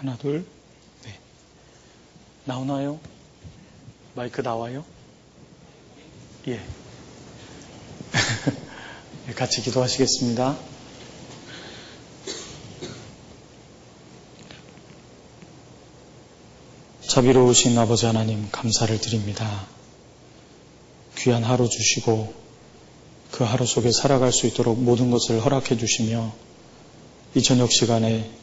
하나, 둘, 네. 나오나요? 마이크 나와요? 예. 같이 기도하시겠습니다. 자비로우신 아버지 하나님 감사를 드립니다. 귀한 하루 주시고 그 하루 속에 살아갈 수 있도록 모든 것을 허락해 주시며 이 저녁 시간에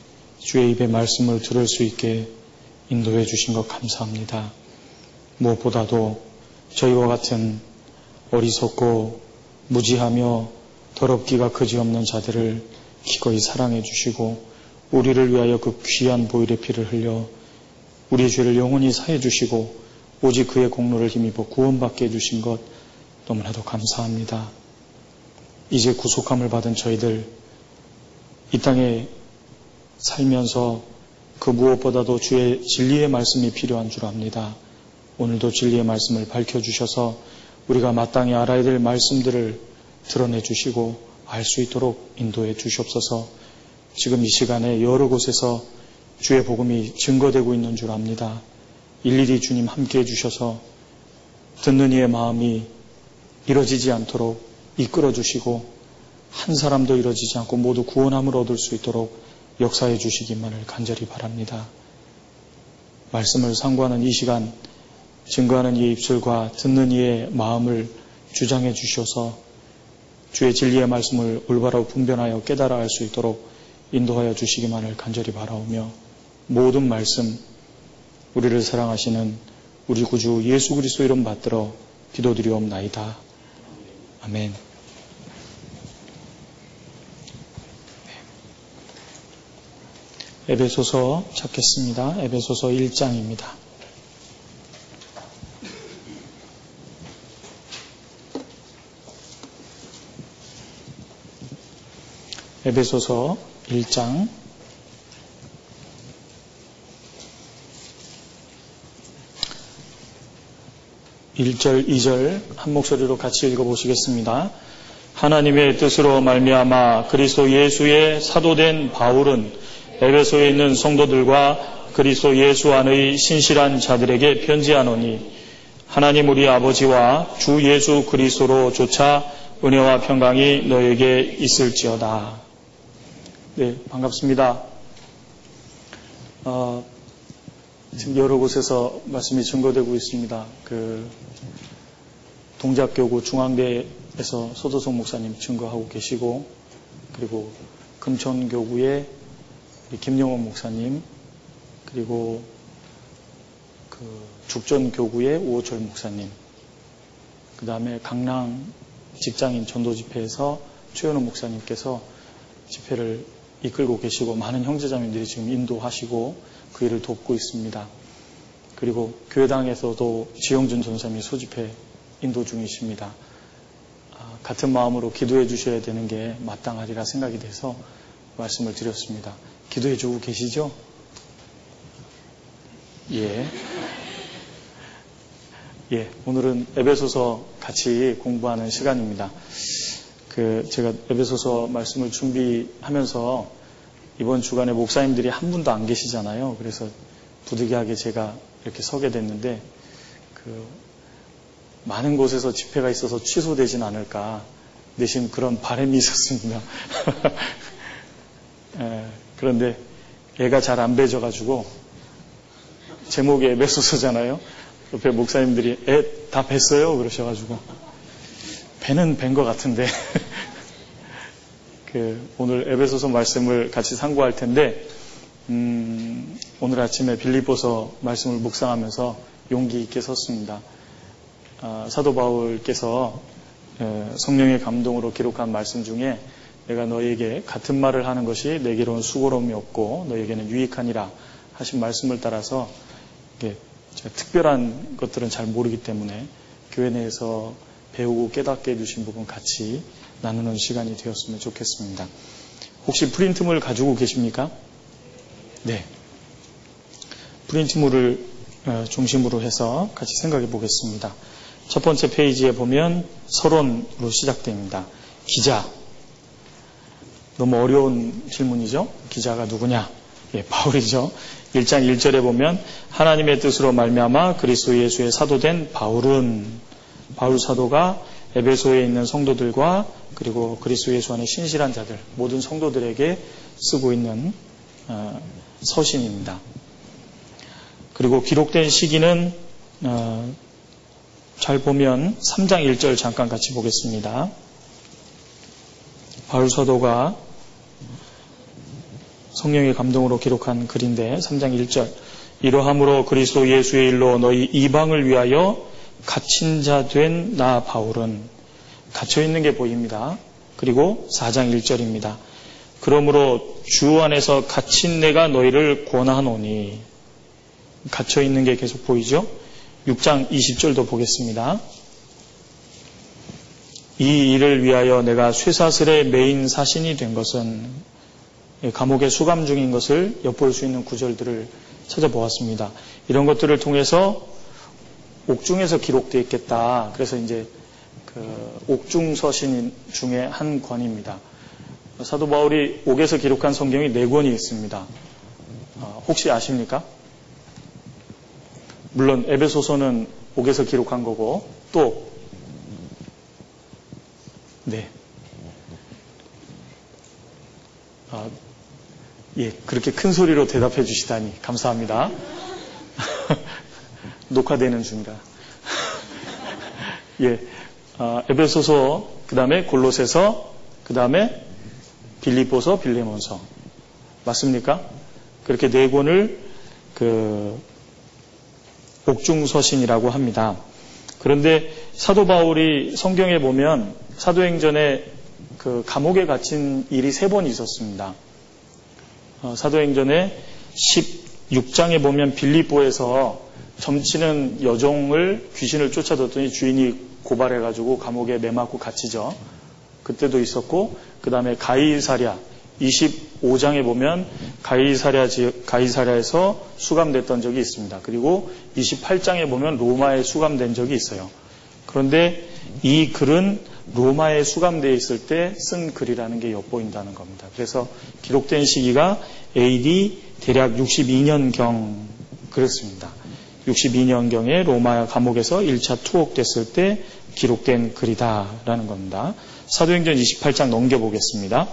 주의 입의 말씀을 들을 수 있게 인도해 주신 것 감사합니다. 무엇보다도 저희와 같은 어리석고 무지하며 더럽기가 그지없는 자들을 기꺼이 사랑해 주시고 우리를 위하여 그 귀한 보일의 피를 흘려 우리의 죄를 영원히 사해 주시고 오직 그의 공로를 힘입어 구원받게 해 주신 것 너무나도 감사합니다. 이제 구속함을 받은 저희들 이 땅에 살면서 그 무엇보다도 주의 진리의 말씀이 필요한 줄 압니다. 오늘도 진리의 말씀을 밝혀주셔서 우리가 마땅히 알아야 될 말씀들을 드러내 주시고 알 수 있도록 인도해 주시옵소서 지금 이 시간에 여러 곳에서 주의 복음이 증거되고 있는 줄 압니다. 일일이 주님 함께 해주셔서 듣는 이의 마음이 이뤄지지 않도록 이끌어 주시고 한 사람도 이뤄지지 않고 모두 구원함을 얻을 수 있도록 역사해 주시기만을 간절히 바랍니다. 말씀을 상고하는 이 시간 증거하는 이의 입술과 듣는 이의 마음을 주장해 주셔서 주의 진리의 말씀을 올바로 분별하여 깨달아 알 수 있도록 인도하여 주시기만을 간절히 바라오며 모든 말씀 우리를 사랑하시는 우리 구주 예수 그리스도 이름 받들어 기도드리옵나이다. 아멘. 에베소서 찾겠습니다. 에베소서 1장입니다. 에베소서 1장 1절, 2절 한 목소리로 같이 읽어 보시겠습니다. 하나님의 뜻으로 말미암아 그리스도 예수의 사도된 바울은 에베소에 있는 성도들과 그리스도 예수 안의 신실한 자들에게 편지하노니 하나님 우리 아버지와 주 예수 그리스도로 조차 은혜와 평강이 너에게 있을지어다. 네, 반갑습니다. 어, 지금 여러 곳에서 말씀이 증거되고 있습니다. 그 동작교구 중앙대에서 소도성 목사님 증거하고 계시고 그리고 금천교구의 김영원 목사님 그리고 그 죽전교구의 우호철 목사님 그 다음에 강남 직장인 전도 집회에서 최현우 목사님께서 집회를 이끌고 계시고 많은 형제자매들이 지금 인도하시고 그 일을 돕고 있습니다. 그리고 교회당에서도 지영준 전사님이 소집회 인도 중이십니다. 아, 같은 마음으로 기도해 주셔야 되는 게 마땅하리라 생각이 돼서 말씀을 드렸습니다. 기도해 주고 계시죠? 예. 예, 오늘은 에베소서 같이 공부하는 시간입니다. 그 제가 에베소서 말씀을 준비하면서 이번 주간에 목사님들이 한 분도 안 계시잖아요. 그래서 부득이하게 제가 이렇게 서게 됐는데 그 많은 곳에서 집회가 있어서 취소되진 않을까 내심 그런 바람이 있었습니다. 에, 그런데 애가 잘 안 배져가지고 제목이 에베소서잖아요. 옆에 목사님들이 애다 뵀어요 그러셔가지고 배는 뵌 것 같은데 그 오늘 에베소서 말씀을 같이 상고할 텐데 음, 오늘 아침에 빌리보서 말씀을 묵상하면서 용기 있게 섰습니다. 아, 사도 바울께서 에, 성령의 감동으로 기록한 말씀 중에 내가 너에게 같은 말을 하는 것이 내게로는 수고로움이 없고 너에게는 유익하니라 하신 말씀을 따라서 제가 특별한 것들은 잘 모르기 때문에 교회 내에서 배우고 깨닫게 해주신 부분 같이 나누는 시간이 되었으면 좋겠습니다. 혹시 프린트물 가지고 계십니까? 네. 프린트물을 어, 중심으로 해서 같이 생각해 보겠습니다. 첫 번째 페이지에 보면 서론으로 시작됩니다. 기자. 너무 어려운 질문이죠? 기자가 누구냐? 예, 바울이죠. 1장 1절에 보면 하나님의 뜻으로 말미암아 그리스도 예수의 사도된 바울은 바울 사도가 에베소에 있는 성도들과 그리고 그리스도 예수 안에 신실한 자들 모든 성도들에게 쓰고 있는 어, 서신입니다. 그리고 기록된 시기는 어, 잘 보면 3장 1절 잠깐 같이 보겠습니다. 바울 사도가 성령의 감동으로 기록한 글인데 3장 1절 이러함으로 그리스도 예수의 일로 너희 이방을 위하여 갇힌 자 된 나 바울은 갇혀 있는 게 보입니다. 그리고 4장 1절입니다. 그러므로 주 안에서 갇힌 내가 너희를 권하노니 갇혀 있는 게 계속 보이죠? 6장 20절도 보겠습니다. 이 일을 위하여 내가 쇠사슬의 메인 사신이 된 것은 감옥에 수감 중인 것을 엿볼 수 있는 구절들을 찾아보았습니다. 이런 것들을 통해서 옥중에서 기록되어 있겠다. 그래서 이제 그 옥중 서신 중에 한 권입니다. 사도 바울이 옥에서 기록한 성경이 네 권이 있습니다. 어, 혹시 아십니까? 물론 에베소서는 옥에서 기록한 거고 또 네. 아, 예, 그렇게 큰 소리로 대답해 주시다니 감사합니다. 녹화되는 중이라. 예, 아, 에베소서, 그 다음에 골로새서, 그 다음에 빌리보서, 빌레몬서. 맞습니까? 그렇게 네 권을 그 옥중서신이라고 합니다. 그런데 사도 바울이 성경에 보면 사도행전에 그 감옥에 갇힌 일이 세 번 있었습니다. 어, 사도행전에 16장에 보면 빌립보에서 점치는 여종을 귀신을 쫓아뒀더니 주인이 고발해가지고 감옥에 매맞고 갇히죠. 그때도 있었고 그 다음에 가이사랴 25장에 보면 가이사랴 가이사랴에서 수감됐던 적이 있습니다. 그리고 28장에 보면 로마에 수감된 적이 있어요. 그런데 이 글은 로마에 수감되어 있을 때 쓴 글이라는 게 엿보인다는 겁니다. 그래서 기록된 시기가 AD 대략 62년경 그렇습니다. 62년경에 로마 감옥에서 1차 투옥됐을 때 기록된 글이다라는 겁니다. 사도행전 28장 넘겨보겠습니다.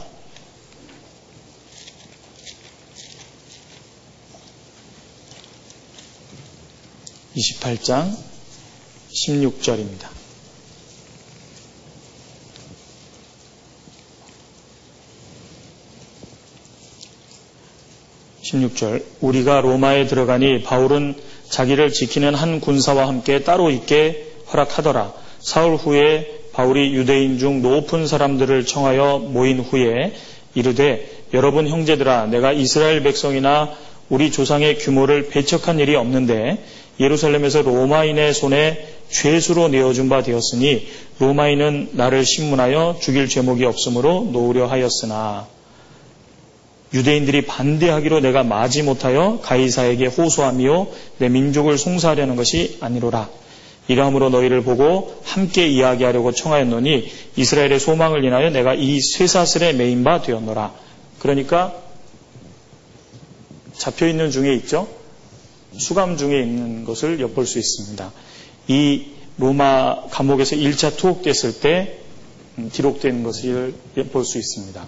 28장 16절입니다. 16절 우리가 로마에 들어가니 바울은 자기를 지키는 한 군사와 함께 따로 있게 허락하더라. 사흘 후에 바울이 유대인 중 높은 사람들을 청하여 모인 후에 이르되 여러분 형제들아 내가 이스라엘 백성이나 우리 조상의 규모를 배척한 일이 없는데 예루살렘에서 로마인의 손에 죄수로 내어준 바 되었으니 로마인은 나를 신문하여 죽일 죄목이 없으므로 놓으려 하였으나 유대인들이 반대하기로 내가 마지 못하여 가이사에게 호소하며 내 민족을 송사하려는 것이 아니로라. 이러함으로 너희를 보고 함께 이야기하려고 청하였노니 이스라엘의 소망을 인하여 내가 이 쇠사슬에 메인 바 되었노라. 그러니까 잡혀 있는 중에 있죠. 수감 중에 있는 것을 엿볼 수 있습니다. 이 로마 감옥에서 1차 투옥됐을 때 음, 기록된 것을 엿볼 수 있습니다.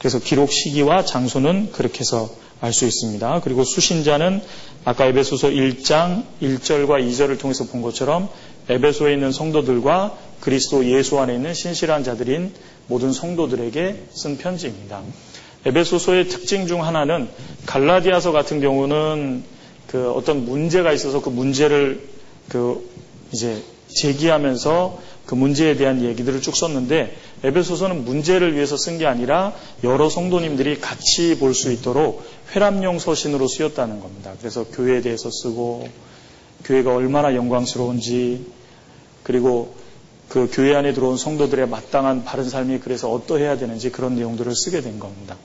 그래서 기록 시기와 장소는 그렇게 해서 알 수 있습니다. 그리고 수신자는 아까 에베소서 1장 1절과 2절을 통해서 본 것처럼 에베소에 있는 성도들과 그리스도 예수 안에 있는 신실한 자들인 모든 성도들에게 쓴 편지입니다. 에베소서의 특징 중 하나는 갈라디아서 같은 경우는 그 어떤 문제가 있어서 그 문제를 그 이제 제기하면서 그 문제에 대한 얘기들을 쭉 썼는데 에베소서는 문제를 위해서 쓴 게 아니라 여러 성도님들이 같이 볼 수 있도록 회람용 서신으로 쓰였다는 겁니다. 그래서 교회에 대해서 쓰고 교회가 얼마나 영광스러운지 그리고 그 교회 안에 들어온 성도들의 마땅한 바른 삶이 그래서 어떠해야 되는지 그런 내용들을 쓰게 된 겁니다.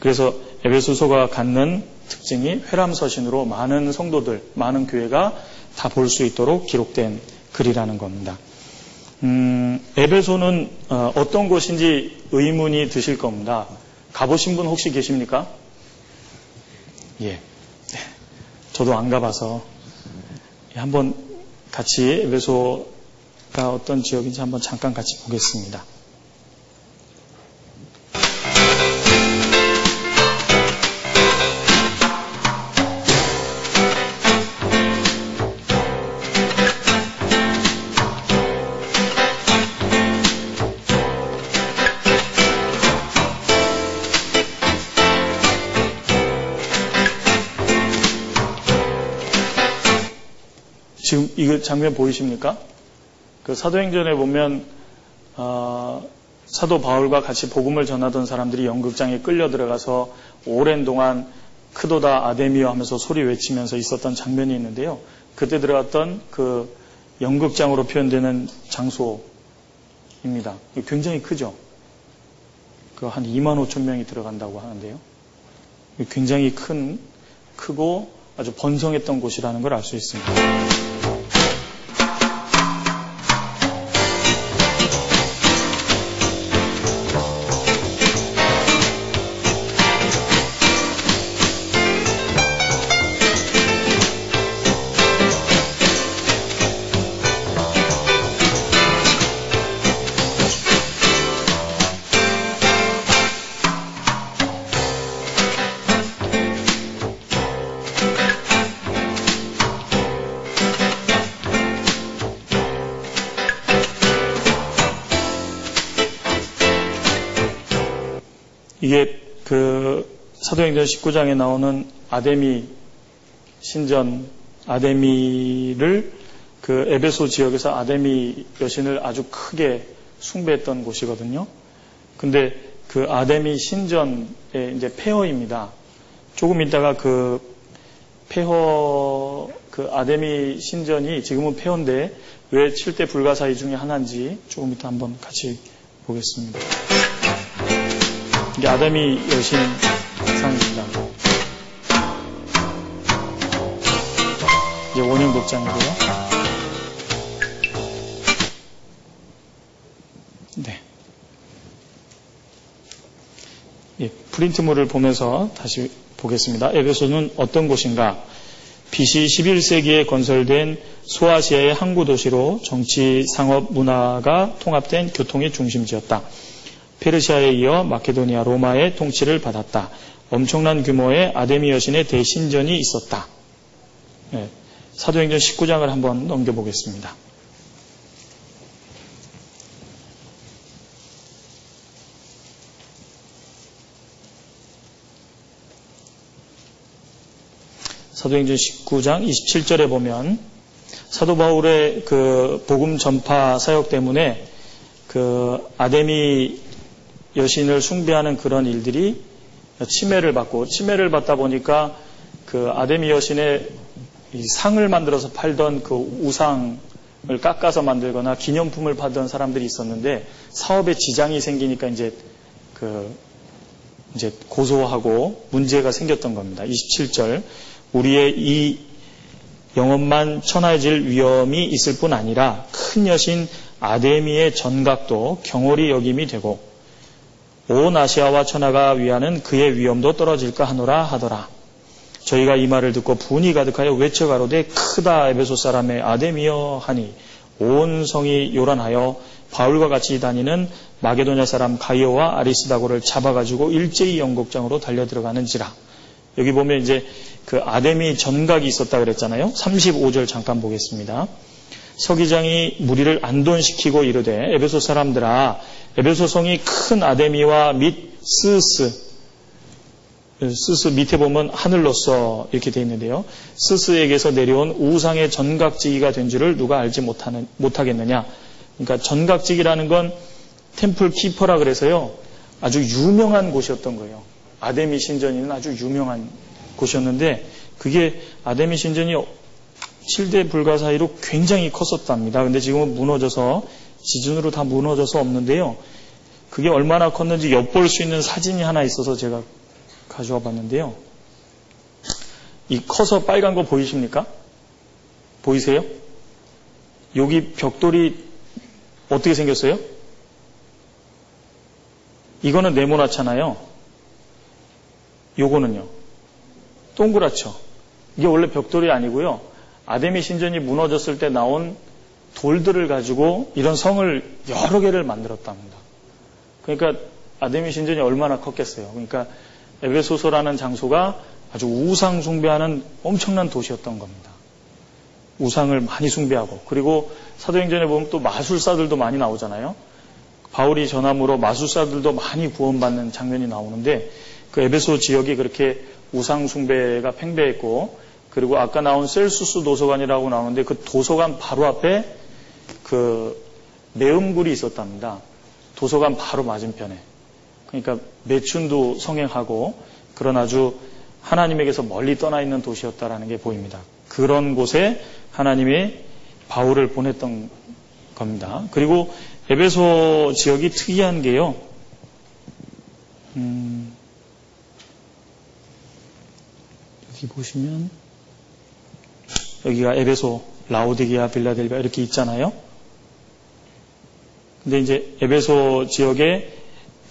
그래서 에베소서가 갖는 특징이 회람서신으로 많은 성도들, 많은 교회가 다 볼 수 있도록 기록된 글이라는 겁니다. 음, 에베소는 어, 떤 곳인지 의문이 드실 겁니다. 가보신 분 혹시 계십니까? 예. 저도 안 가봐서 한번 같이 에베소가 어떤 지역인지 한번 잠깐 같이 보겠습니다. 이거 장면 보이십니까? 그 사도행전에 보면 어, 사도 바울과 같이 복음을 전하던 사람들이 연극장에 끌려 들어가서 오랜 동안 크도다 아데미어 하면서 소리 외치면서 있었던 장면이 있는데요. 그때 들어갔던 그 연극장으로 표현되는 장소입니다. 굉장히 크죠. 그 한 2만 5천 명이 들어간다고 하는데요. 굉장히 큰 크고 아주 번성했던 곳이라는 걸 알 수 있습니다. 사도행전 19장에 나오는 아데미 신전 아데미를 그 에베소 지역에서 아데미 여신을 아주 크게 숭배했던 곳이거든요. 근데 그 아데미 신전의 이제 폐허입니다. 조금 있다가 그 폐허 그 아데미 신전이 지금은 폐허인데 왜 7대 불가사의 중에 하나인지 조금 이따 한번 같이 보겠습니다. 이게 아담이 여신 상입니다. 이제 원형 복장이고요. 네. 예, 프린트물을 보면서 다시 보겠습니다. 에베소는 어떤 곳인가? BC 11세기에 건설된 소아시아의 항구 도시로 정치, 상업, 문화가 통합된 교통의 중심지였다. 페르시아에 이어 마케도니아 로마의 통치를 받았다. 엄청난 규모의 아데미 여신의 대신전이 있었다. 네, 사도행전 19장을 한번 넘겨보겠습니다. 사도행전 19장 27절에 보면 사도 바울의 그 복음 전파 사역 때문에 그 아데미 여신을 숭배하는 그런 일들이 침해를 받고 침해를 받다 보니까 그 아데미 여신의 상을 만들어서 팔던 그 우상을 깎아서 만들거나 기념품을 받던 사람들이 있었는데 사업에 지장이 생기니까 이제 그 이제 고소하고 문제가 생겼던 겁니다. 27절 우리의 이 영혼만 천하해질 위험이 있을 뿐 아니라 큰 여신 아데미의 전각도 경홀히 여김이 되고 온 아시아와 천하가 위하는 그의 위엄도 떨어질까 하노라 하더라. 저희가 이 말을 듣고 분이 가득하여 외쳐 가로되 크다 에베소 사람의 아데미여 하니 온 성이 요란하여 바울과 같이 다니는 마게도냐 사람 가이오와 아리스다고를 잡아가지고 일제히 영국장으로 달려 들어가는지라. 여기 보면 이제 그 아데미 전각이 있었다 그랬잖아요. 35절 잠깐 보겠습니다. 서기장이 무리를 안돈시키고 이르되 에베소 사람들아 에베소 성이 큰 아데미와 및 스스 스스 밑에 보면 하늘로서 이렇게 되어 있는데요. 스스에게서 내려온 우상의 전각지기가 된 줄을 누가 알지 못하는, 못하겠느냐. 그러니까 전각지기라는 건 템플 키퍼라 그래서요. 아주 유명한 곳이었던 거예요. 아데미 신전이는 아주 유명한 곳이었는데 그게 아데미 신전이 7대 불가 사이로 굉장히 컸었답니다. 근데 지금은 무너져서 지진으로 다 무너져서 없는데요. 그게 얼마나 컸는지 엿볼 수 있는 사진이 하나 있어서 제가 가져와 봤는데요. 이 커서 빨간 거 보이십니까? 보이세요? 여기 벽돌이 어떻게 생겼어요? 이거는 네모나잖아요. 요거는요. 동그랗죠. 이게 원래 벽돌이 아니고요. 아데미 신전이 무너졌을 때 나온 돌들을 가지고 이런 성을 여러 개를 만들었답니다. 그러니까 아데미 신전이 얼마나 컸겠어요. 그러니까 에베소서라는 장소가 아주 우상 숭배하는 엄청난 도시였던 겁니다. 우상을 많이 숭배하고 그리고 사도행전에 보면 또 마술사들도 많이 나오잖아요. 바울이 전함으로 마술사들도 많이 구원받는 장면이 나오는데 그 에베소 지역이 그렇게 우상 숭배가 팽배했고 그리고 아까 나온 셀수스 도서관이라고 나오는데 그 도서관 바로 앞에 그 매음굴이 있었답니다. 도서관 바로 맞은편에. 그러니까 매춘도 성행하고 그런 아주 하나님에게서 멀리 떠나 있는 도시였다라는 게 보입니다. 그런 곳에 하나님이 바울을 보냈던 겁니다. 그리고 에베소 지역이 특이한 게요. 음, 여기 보시면 여기가 에베소, 라오디게아, 빌라델비아 이렇게 있잖아요. 근데 이제 에베소 지역에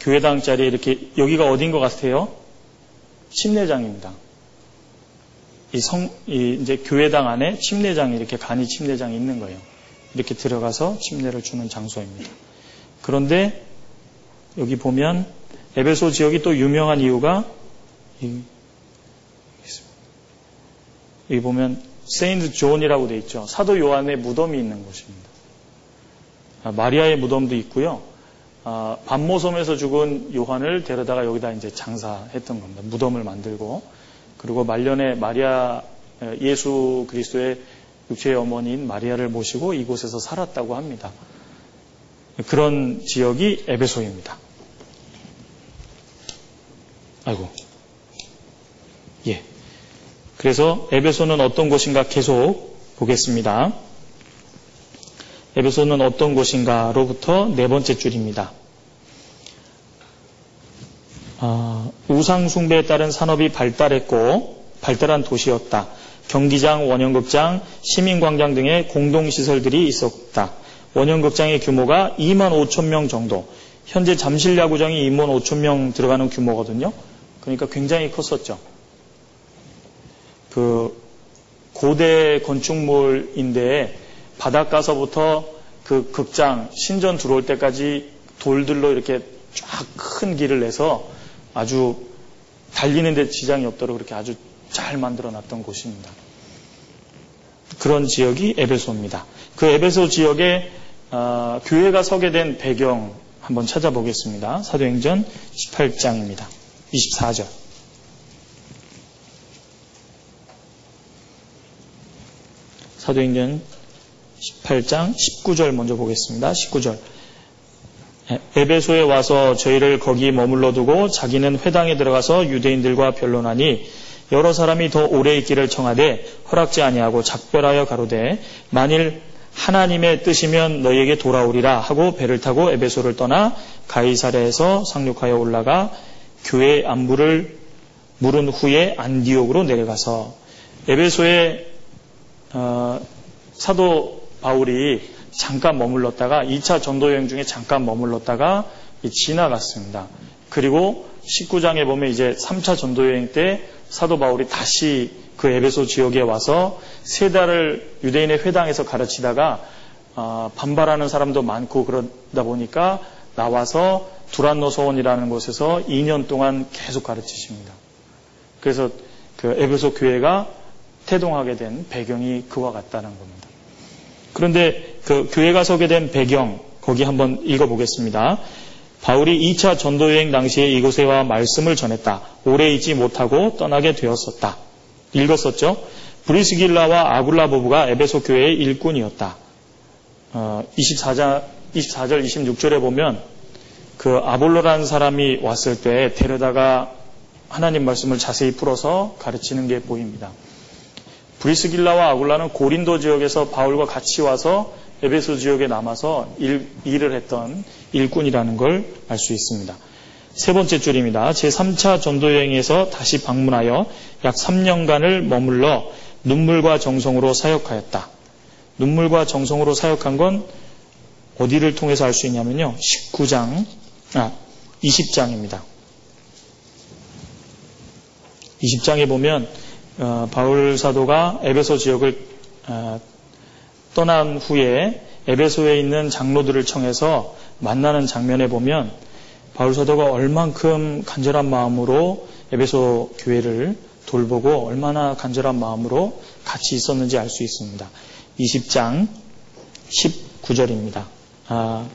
교회당 자리에 이렇게 여기가 어딘 것 같아요? 침례장입니다. 이 성, 이 이제 교회당 안에 침례장이 이렇게 간이 침례장이 있는 거예요. 이렇게 들어가서 침례를 주는 장소입니다. 그런데 여기 보면 에베소 지역이 또 유명한 이유가 여기 보면 Saint John이라고 돼 있죠. 사도 요한의 무덤이 있는 곳입니다. 아, 마리아의 무덤도 있고요. 아, 밧모섬에서 죽은 요한을 데려다가 여기다 이제 장사했던 겁니다. 무덤을 만들고 그리고 말년에 마리아 예수 그리스도의 육체의 어머니인 마리아를 모시고 이곳에서 살았다고 합니다. 그런 지역이 에베소입니다. 아이고. 예. 그래서 에베소는 어떤 곳인가 계속 보겠습니다. 에베소는 어떤 곳인가로부터 네 번째 줄입니다. 아, 우상숭배에 따른 산업이 발달했고 발달한 도시였다. 경기장, 원형극장, 시민광장 등의 공동시설들이 있었다. 원형극장의 규모가 2만 5천 명 정도. 현재 잠실 야구장이 2만 5천 명 들어가는 규모거든요. 그러니까 굉장히 컸었죠. 그 고대 건축물인데 바닷가서부터 그 극장 신전 들어올 때까지 돌들로 이렇게 쫙 큰 길을 내서 아주 달리는 데 지장이 없도록 그렇게 아주 잘 만들어 놨던 곳입니다. 그런 지역이 에베소입니다. 그 에베소 지역에 어, 교회가 서게 된 배경 한번 찾아보겠습니다. 사도행전 18장입니다. 24절. 사도행전 18장 19절 먼저 보겠습니다. 19절. 에베소에 와서 저희를 거기 머물러 두고 자기는 회당에 들어가서 유대인들과 변론하니 여러 사람이 더 오래 있기를 청하되 허락지 아니하고 작별하여 가로되 만일 하나님의 뜻이면 너희에게 돌아오리라 하고 배를 타고 에베소를 떠나 가이사랴에서 상륙하여 올라가 교회 안부를 물은 후에 안디옥으로 내려가서 에베소에 어, 사도 바울이 잠깐 머물렀다가 2차 전도 여행 중에 잠깐 머물렀다가 지나갔습니다. 그리고 19장에 보면 이제 3차 전도 여행 때 사도 바울이 다시 그 에베소 지역에 와서 세 달을 유대인의 회당에서 가르치다가 어, 반발하는 사람도 많고 그러다 보니까 나와서 두란노 소원이라는 곳에서 2년 동안 계속 가르치십니다. 그래서 그 에베소 교회가 태동하게 된 배경이 그와 같다는 겁니다. 그런데 그 교회가 서게 된 배경 거기 한번 읽어보겠습니다. 바울이 2차 전도 여행 당시에 이곳에 와 말씀을 전했다. 오래 있지 못하고 떠나게 되었었다. 읽었었죠? 브리스길라와 아굴라 부부가 에베소 교회의 일꾼이었다. 어, 24자, 24절, 26절에 보면 그 아볼로라는 사람이 왔을 때 데려다가 하나님 말씀을 자세히 풀어서 가르치는 게 보입니다. 브리스길라와 아굴라는 고린도 지역에서 바울과 같이 와서 에베소 지역에 남아서 일, 일을 했던 일꾼이라는 걸 알 수 있습니다. 세 번째 줄입니다. 제3차 전도 여행에서 다시 방문하여 약 3년간을 머물러 눈물과 정성으로 사역하였다. 눈물과 정성으로 사역한 건 어디를 통해서 알 수 있냐면요. 19장, 아, 20장입니다. 20장에 보면 어, 바울 사도가 에베소 지역을 어, 떠난 후에 에베소에 있는 장로들을 청해서 만나는 장면에 보면 바울 사도가 얼만큼 간절한 마음으로 에베소 교회를 돌보고 얼마나 간절한 마음으로 같이 있었는지 알 수 있습니다. 20장 19절입니다. 아,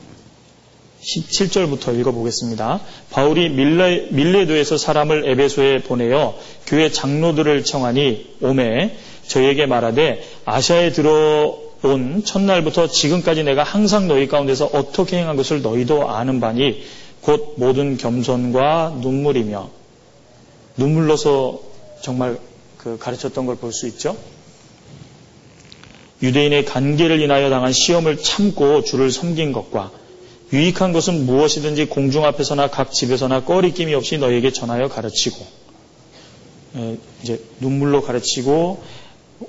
17절부터 읽어보겠습니다. 바울이 밀레, 밀레도에서 사람을 에베소에 보내어 교회 장로들을 청하니 오매 저에게 말하되 아시아에 들어온 첫날부터 지금까지 내가 항상 너희 가운데서 어떻게 행한 것을 너희도 아는 바니 곧 모든 겸손과 눈물이며 눈물로서 정말 그 가르쳤던 걸 볼 수 있죠. 유대인의 관계를 인하여 당한 시험을 참고 주를 섬긴 것과 유익한 것은 무엇이든지 공중 앞에서나 각 집에서나 꺼리낌이 없이 너에게 전하여 가르치고 이제 눈물로 가르치고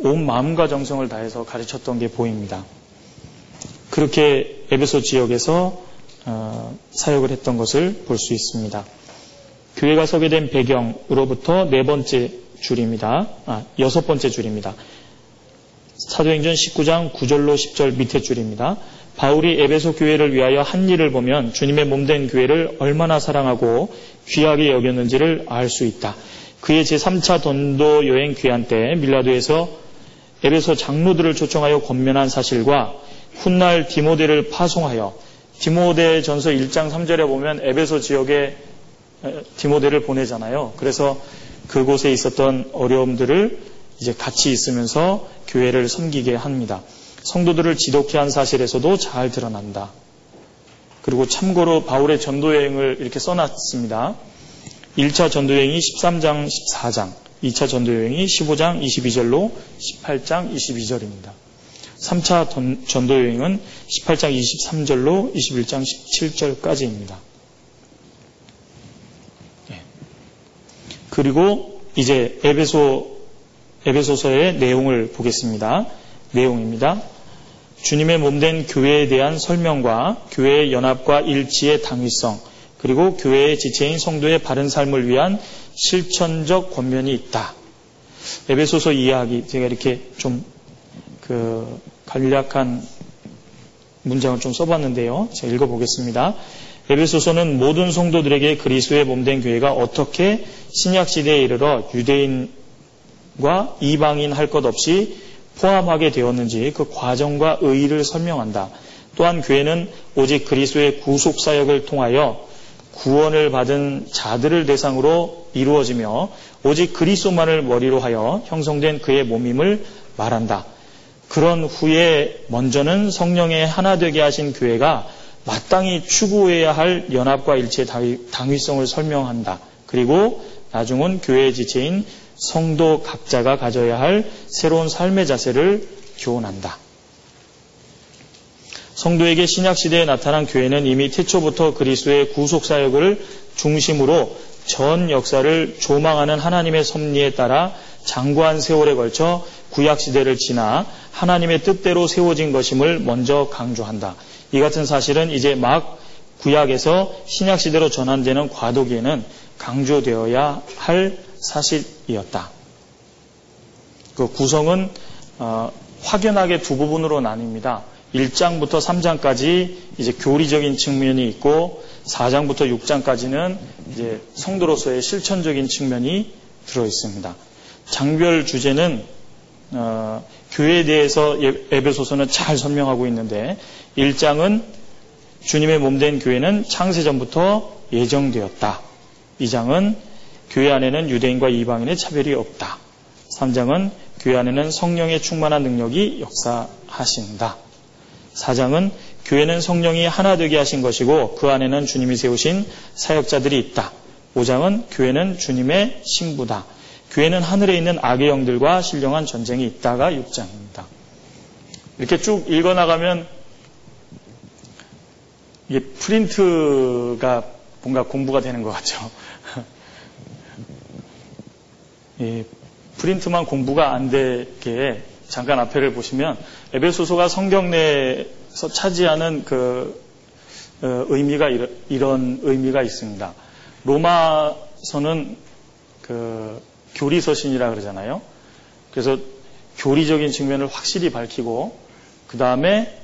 온 마음과 정성을 다해서 가르쳤던 게 보입니다. 그렇게 에베소 지역에서 어, 사역을 했던 것을 볼 수 있습니다. 교회가 서게 된 배경으로부터 네 번째 줄입니다. 아, 여섯 번째 줄입니다. 사도행전 19장 9절로 10절 밑에 줄입니다. 바울이 에베소 교회를 위하여 한 일을 보면 주님의 몸된 교회를 얼마나 사랑하고 귀하게 여겼는지를 알 수 있다. 그의 제3차 전도 여행 귀한 때 밀라도에서 에베소 장로들을 초청하여 권면한 사실과 훗날 디모데를 파송하여 디모데 전서 1장 3절에 보면 에베소 지역에 디모데를 보내잖아요. 그래서 그곳에 있었던 어려움들을 이제 같이 있으면서 교회를 섬기게 합니다. 성도들을 지독해 한 사실에서도 잘 드러난다. 그리고 참고로 바울의 전도 여행을 이렇게 써놨습니다. 1차 전도 여행이 13장, 14장, 2차 전도 여행이 15장 22절로 18장 22절입니다. 3차 전도 여행은 18장 23절로 21장 17절까지입니다. 그리고 이제 에베소 에베소서의 내용을 보겠습니다. 내용입니다. 주님의 몸된 교회에 대한 설명과 교회의 연합과 일치의 당위성, 그리고 교회의 지체인 성도의 바른 삶을 위한 실천적 권면이 있다. 에베소서 이야기 제가 이렇게 좀 그 간략한 문장을 좀 써봤는데요. 제가 읽어보겠습니다. 에베소서는 모든 성도들에게 그리스도의 몸된 교회가 어떻게 신약 시대에 이르러 유대인과 이방인 할 것 없이 포함하게 되었는지 그 과정과 의의를 설명한다. 또한 교회는 오직 그리스도의 구속 사역을 통하여 구원을 받은 자들을 대상으로 이루어지며 오직 그리스도만을 머리로 하여 형성된 그의 몸임을 말한다. 그런 후에 먼저는 성령의 하나 되게 하신 교회가 마땅히 추구해야 할 연합과 일체의 당위성을 설명한다. 그리고 나중은 교회의 지체인 성도 각자가 가져야 할 새로운 삶의 자세를 교훈한다. 성도에게 신약 시대에 나타난 교회는 이미 태초부터 그리스도의 구속 사역을 중심으로 전 역사를 조망하는 하나님의 섭리에 따라 장구한 세월에 걸쳐 구약 시대를 지나 하나님의 뜻대로 세워진 것임을 먼저 강조한다. 이 같은 사실은 이제 막 구약에서 신약 시대로 전환되는 과도기에는 강조되어야 할 사실이었다. 그 구성은 어, 확연하게 두 부분으로 나뉩니다. 1장부터 3장까지 이제 교리적인 측면이 있고 4장부터 6장까지는 이제 성도로서의 실천적인 측면이 들어 있습니다. 장별 주제는 어, 교회에 대해서 에베소서는 잘 설명하고 있는데 1장은 주님의 몸 된 교회는 창세전부터 예정되었다. 2장은 교회 안에는 유대인과 이방인의 차별이 없다. 3장은 교회 안에는 성령의 충만한 능력이 역사하신다. 4장은 교회는 성령이 하나 되게 하신 것이고 그 안에는 주님이 세우신 사역자들이 있다. 5장은 교회는 주님의 신부다. 교회는 하늘에 있는 악의 영들과 신령한 전쟁이 있다가 6장입니다. 이렇게 쭉 읽어나가면 이게 프린트가 뭔가 공부가 되는 것 같죠. 예, 프린트만 공부가 안 되게 잠깐 앞에를 보시면 에베소서가 성경 내에서 차지하는 그 어, 의미가 이런 의미가 있습니다. 로마서는 그 교리서신이라 그러잖아요. 그래서 교리적인 측면을 확실히 밝히고 그 다음에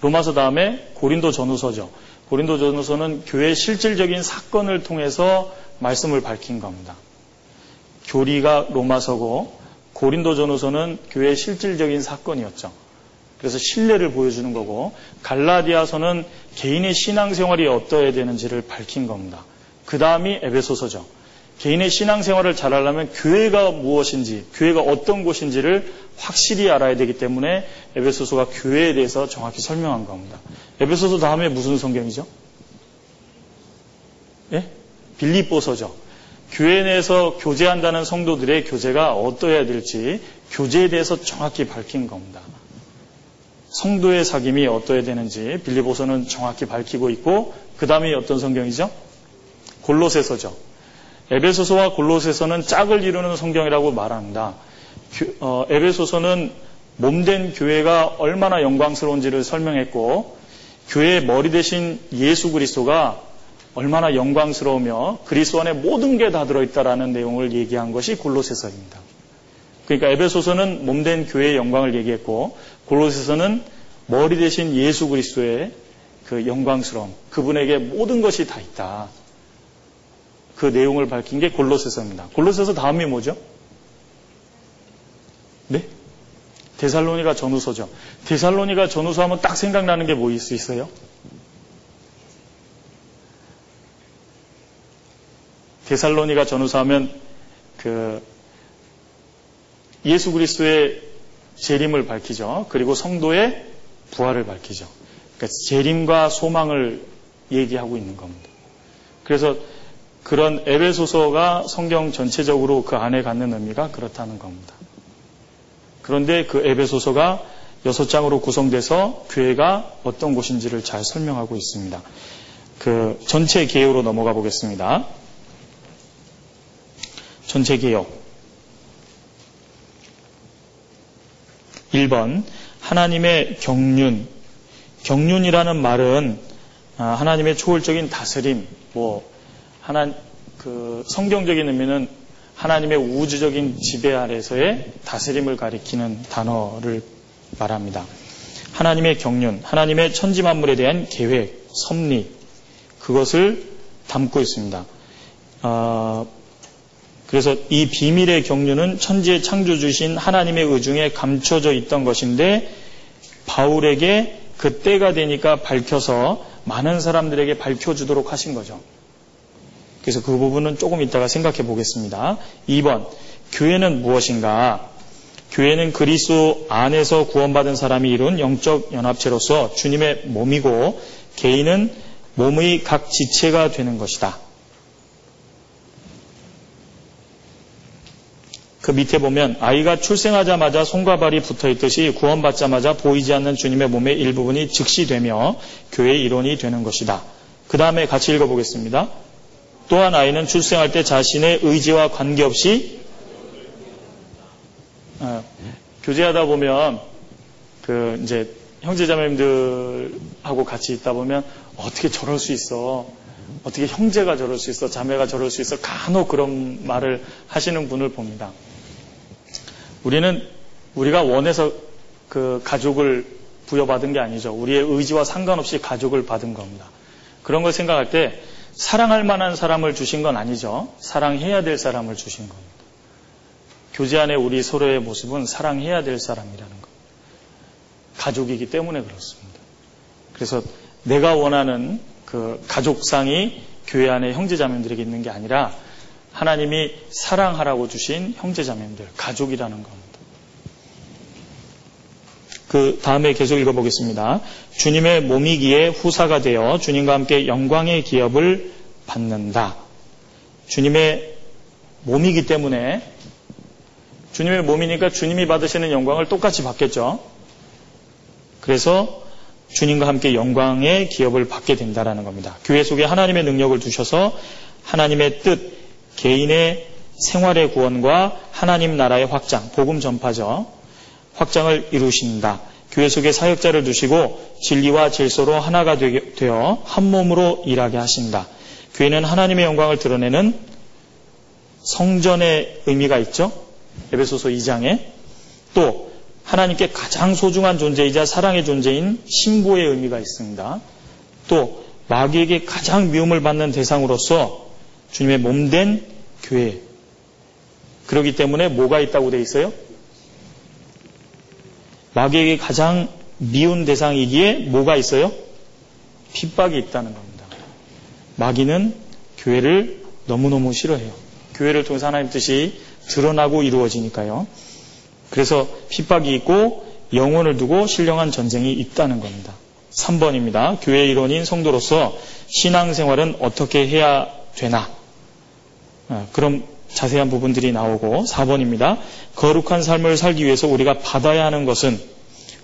로마서 다음에 고린도 전후서죠. 고린도 전후서는 교회 실질적인 사건을 통해서 말씀을 밝힌 겁니다. 교리가 로마서고 고린도 전후서는 교회의 실질적인 사건이었죠. 그래서 신뢰를 보여주는 거고 갈라디아서는 개인의 신앙생활이 어떠해야 되는지를 밝힌 겁니다. 그 다음이 에베소서죠. 개인의 신앙생활을 잘 하려면 교회가 무엇인지, 교회가 어떤 곳인지를 확실히 알아야 되기 때문에 에베소서가 교회에 대해서 정확히 설명한 겁니다. 에베소서 다음에 무슨 성경이죠? 예? 빌립보서죠. 교회 내에서 교제한다는 성도들의 교제가 어떠해야 될지 교제에 대해서 정확히 밝힌 겁니다. 성도의 사귐이 어떠해야 되는지 빌리보서는 정확히 밝히고 있고 그 다음에 어떤 성경이죠? 골로새서죠. 에베소서와 골로새서는 짝을 이루는 성경이라고 말합니다. 어, 에베소서는 몸된 교회가 얼마나 영광스러운지를 설명했고 교회의 머리 대신 예수 그리스도가 얼마나 영광스러우며 그리스도 안에 모든 게 다 들어있다라는 내용을 얘기한 것이 골로새서입니다. 그러니까 에베소서는 몸된 교회의 영광을 얘기했고 골로새서는 머리 대신 예수 그리스도의 그 영광스러움, 그분에게 모든 것이 다 있다. 그 내용을 밝힌 게 골로새서입니다. 골로새서 다음이 뭐죠? 네? 데살로니가 전후서죠. 데살로니가 전후서 하면 딱 생각나는 게 뭐일 수 있어요? 데살로니가 전후서 하면 그 예수 그리스도의 재림을 밝히죠. 그리고 성도의 부활을 밝히죠. 그러니까 재림과 소망을 얘기하고 있는 겁니다. 그래서 그런 에베소서가 성경 전체적으로 그 안에 갖는 의미가 그렇다는 겁니다. 그런데 그 에베소서가 여섯 장으로 구성돼서 교회가 어떤 곳인지를 잘 설명하고 있습니다. 그 전체 개요로 넘어가 보겠습니다. 전체 개요. 1번 하나님의 경륜. 경륜이라는 말은 아, 하나님의 초월적인 다스림, 뭐 하나 그 성경적인 의미는 하나님의 우주적인 지배 아래서의 다스림을 가리키는 단어를 말합니다. 하나님의 경륜, 하나님의 천지 만물에 대한 계획, 섭리, 그것을 담고 있습니다. 어, 그래서 이 비밀의 경륜은 천지의 창조주신 하나님의 의중에 감춰져 있던 것인데 바울에게 그 때가 되니까 밝혀서 많은 사람들에게 밝혀주도록 하신 거죠. 그래서 그 부분은 조금 이따가 생각해 보겠습니다. 2번, 교회는 무엇인가? 교회는 그리스도 안에서 구원받은 사람이 이룬 영적 연합체로서 주님의 몸이고 개인은 몸의 각 지체가 되는 것이다. 그 밑에 보면 아이가 출생하자마자 손과 발이 붙어 있듯이 구원받자마자 보이지 않는 주님의 몸의 일부분이 즉시 되며 교회의 일원이 되는 것이다. 그 다음에 같이 읽어보겠습니다. 또한 아이는 출생할 때 자신의 의지와 관계없이 어, 교제하다 보면 그 이제 형제자매님들하고 같이 있다 보면 어떻게 저럴 수 있어 어떻게 형제가 저럴 수 있어 자매가 저럴 수 있어 간혹 그런 말을 하시는 분을 봅니다. 우리는 우리가 원해서 그 가족을 부여받은 게 아니죠. 우리의 의지와 상관없이 가족을 받은 겁니다. 그런 걸 생각할 때 사랑할 만한 사람을 주신 건 아니죠. 사랑해야 될 사람을 주신 겁니다. 교제 안에 우리 서로의 모습은 사랑해야 될 사람이라는 것. 가족이기 때문에 그렇습니다. 그래서 내가 원하는 그 가족상이 교회 안에 형제자매들에게 있는 게 아니라 하나님이 사랑하라고 주신 형제자매들, 가족이라는 겁니다. 그 다음에 계속 읽어보겠습니다. 주님의 몸이기에 후사가 되어 주님과 함께 영광의 기업을 받는다. 주님의 몸이기 때문에 주님의 몸이니까 주님이 받으시는 영광을 똑같이 받겠죠. 그래서 주님과 함께 영광의 기업을 받게 된다라는 겁니다. 교회 속에 하나님의 능력을 두셔서 하나님의 뜻, 개인의 생활의 구원과 하나님 나라의 확장, 복음 전파죠. 확장을 이루신다. 교회 속에 사역자를 두시고 진리와 질서로 하나가 되어 한 몸으로 일하게 하신다. 교회는 하나님의 영광을 드러내는 성전의 의미가 있죠. 에베소서 2장에 또 하나님께 가장 소중한 존재이자 사랑의 존재인 신부의 의미가 있습니다. 또 마귀에게 가장 미움을 받는 대상으로서 주님의 몸된 교회. 그러기 때문에 뭐가 있다고 돼 있어요? 마귀에게 가장 미운 대상이기에 뭐가 있어요? 핍박이 있다는 겁니다. 마귀는 교회를 너무너무 싫어해요. 교회를 통해서 하나님 뜻이 드러나고 이루어지니까요. 그래서 핍박이 있고 영혼을 두고 신령한 전쟁이 있다는 겁니다. 3번입니다. 교회 일원인 성도로서 신앙생활은 어떻게 해야 되나? 아, 그럼 자세한 부분들이 나오고 4번입니다. 거룩한 삶을 살기 위해서 우리가 받아야 하는 것은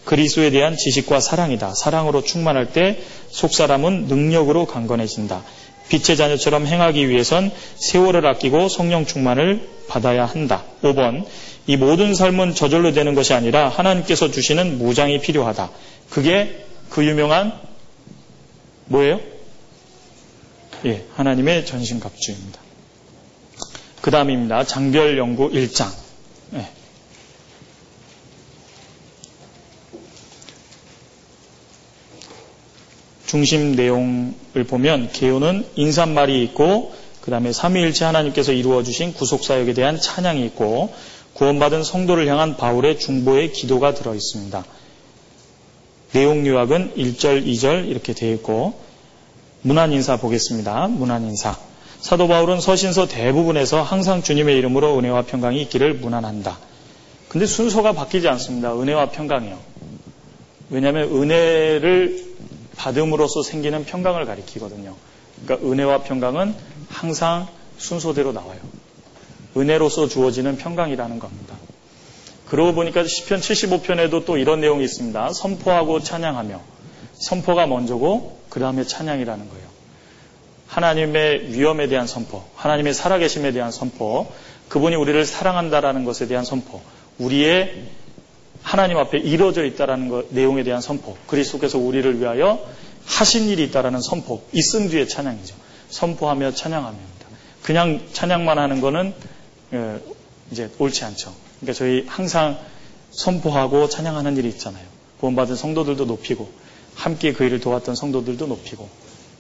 그리스도에 대한 지식과 사랑이다. 사랑으로 충만할 때 속사람은 능력으로 강건해진다. 빛의 자녀처럼 행하기 위해선 세월을 아끼고 성령 충만을 받아야 한다. 5번. 이 모든 삶은 저절로 되는 것이 아니라 하나님께서 주시는 무장이 필요하다. 그게 그 유명한 뭐예요? 예, 하나님의 전신갑주입니다. 그 다음입니다. 장별 연구 1장. 예. 중심 내용을 보면 개요는 인사말이 있고 그 다음에 삼위일체 하나님께서 이루어 주신 구속사역에 대한 찬양이 있고 구원받은 성도를 향한 바울의 중보의 기도가 들어 있습니다. 내용 요약은 1절, 2절 이렇게 되어 있고 문안 인사 보겠습니다. 문안 인사. 사도 바울은 서신서 대부분에서 항상 주님의 이름으로 은혜와 평강이 있기를 문안한다. 근데 순서가 바뀌지 않습니다. 은혜와 평강이요. 왜냐하면 은혜를 받음으로써 생기는 평강을 가리키거든요. 그러니까 은혜와 평강은 항상 순서대로 나와요. 은혜로서 주어지는 평강이라는 겁니다. 그러고 보니까 시편 75편에도 또 이런 내용이 있습니다. 선포하고 찬양하며 선포가 먼저고 그 다음에 찬양이라는 거예요. 하나님의 위엄에 대한 선포, 하나님의 살아계심에 대한 선포, 그분이 우리를 사랑한다라는 것에 대한 선포, 우리의 하나님 앞에 이루어져 있다라는 것, 내용에 대한 선포, 그리스도께서 우리를 위하여 하신 일이 있다라는 선포, 있은 뒤에 찬양이죠. 선포하며 찬양하며입니다. 그냥 찬양만 하는 거는 어, 이제 옳지 않죠. 그러니까 저희 항상 선포하고 찬양하는 일이 있잖아요. 구원받은 성도들도 높이고 함께 그 일을 도왔던 성도들도 높이고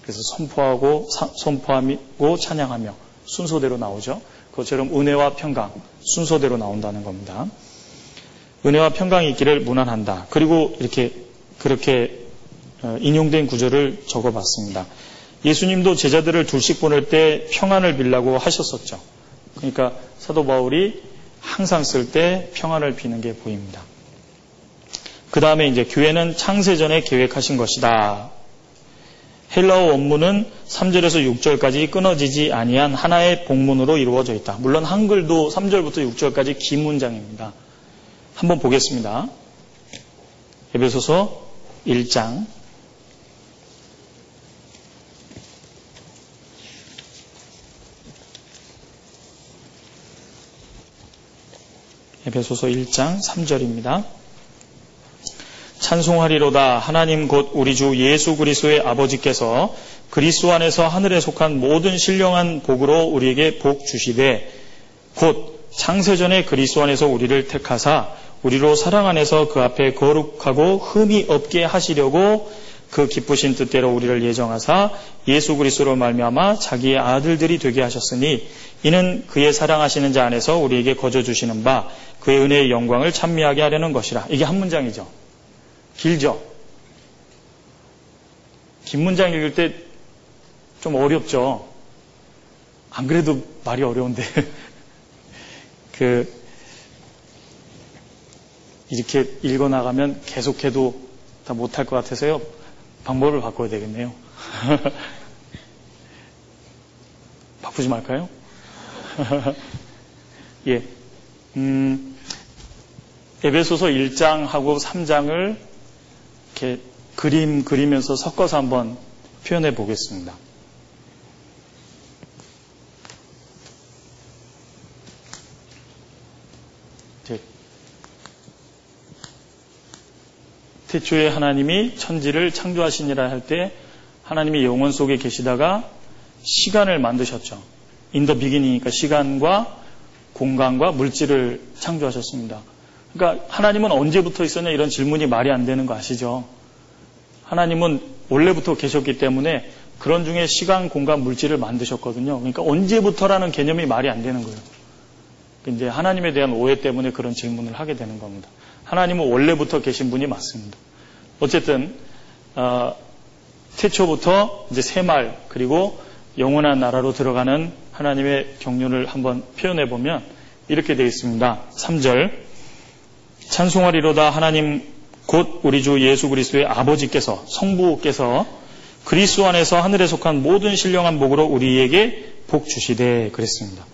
그래서 선포하고 선포하고 찬양하며 순서대로 나오죠. 그것처럼 은혜와 평강 순서대로 나온다는 겁니다. 은혜와 평강이 있기를 문안한다. 그리고 이렇게 그렇게 어, 인용된 구절을 적어봤습니다. 예수님도 제자들을 둘씩 보낼 때 평안을 빌라고 하셨었죠. 그러니까 사도 바울이 항상 쓸 때 평안을 비는 게 보입니다. 그 다음에 이제 교회는 창세전에 계획하신 것이다. 헬라어 원문은 3절에서 6절까지 끊어지지 아니한 하나의 복문으로 이루어져 있다. 물론 한글도 3절부터 6절까지 긴 문장입니다. 한번 보겠습니다. 에베소서 1장 에베소서 1장 3절입니다. 찬송하리로다 하나님 곧 우리 주 예수 그리스도의 아버지께서 그리스도 안에서 하늘에 속한 모든 신령한 복으로 우리에게 복 주시되 곧 창세전에 그리스도 안에서 우리를 택하사 우리로 사랑 안에서 그 앞에 거룩하고 흠이 없게 하시려고 그 기쁘신 뜻대로 우리를 예정하사 예수 그리스도로 말미암아 자기의 아들들이 되게 하셨으니 이는 그의 사랑하시는 자 안에서 우리에게 거저 주시는 바 그의 은혜의 영광을 찬미하게 하려는 것이라. 이게 한 문장이죠. 길죠. 긴 문장 읽을 때 좀 어렵죠. 안 그래도 말이 어려운데 그 이렇게 읽어 나가면 계속해도 다 못할 것 같아서요. 방법을 바꿔야 되겠네요. 바꾸지 말까요? 예. 음, 에베소서 1장하고 3장을 이렇게 그림 그리면서 섞어서 한번 표현해 보겠습니다. 태초에 하나님이 천지를 창조하시니라 할 때 하나님이 영원 속에 계시다가 시간을 만드셨죠. 인더 비기니까 시간과 공간과 물질을 창조하셨습니다. 그러니까 하나님은 언제부터 있었냐 이런 질문이 말이 안 되는 거 아시죠? 하나님은 원래부터 계셨기 때문에 그런 중에 시간, 공간, 물질을 만드셨거든요. 그러니까 언제부터라는 개념이 말이 안 되는 거예요. 이제 하나님에 대한 오해 때문에 그런 질문을 하게 되는 겁니다. 하나님은 원래부터 계신 분이 맞습니다. 어쨌든 어, 태초부터 이제 새말 그리고 영원한 나라로 들어가는 하나님의 경륜을 한번 표현해 보면 이렇게 되어 있습니다. 3절 찬송하리로다 하나님 곧 우리 주 예수 그리스도의 아버지께서 성부께서 그리스도 안에서 하늘에 속한 모든 신령한 복으로 우리에게 복 주시되 그랬습니다.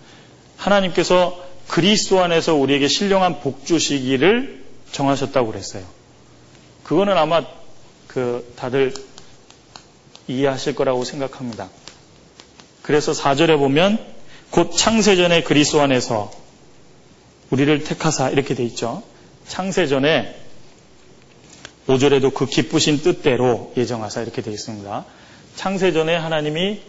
하나님께서 그리스도 안에서 우리에게 신령한 복 주시기를 정하셨다고 그랬어요. 그거는 아마 그 다들 이해하실 거라고 생각합니다. 그래서 4절에 보면 곧 창세전에 그리스도 안에서 우리를 택하사 이렇게 돼 있죠. 창세전에 5절에도 그 기쁘신 뜻대로 예정하사 이렇게 되어 있습니다. 창세전에 하나님이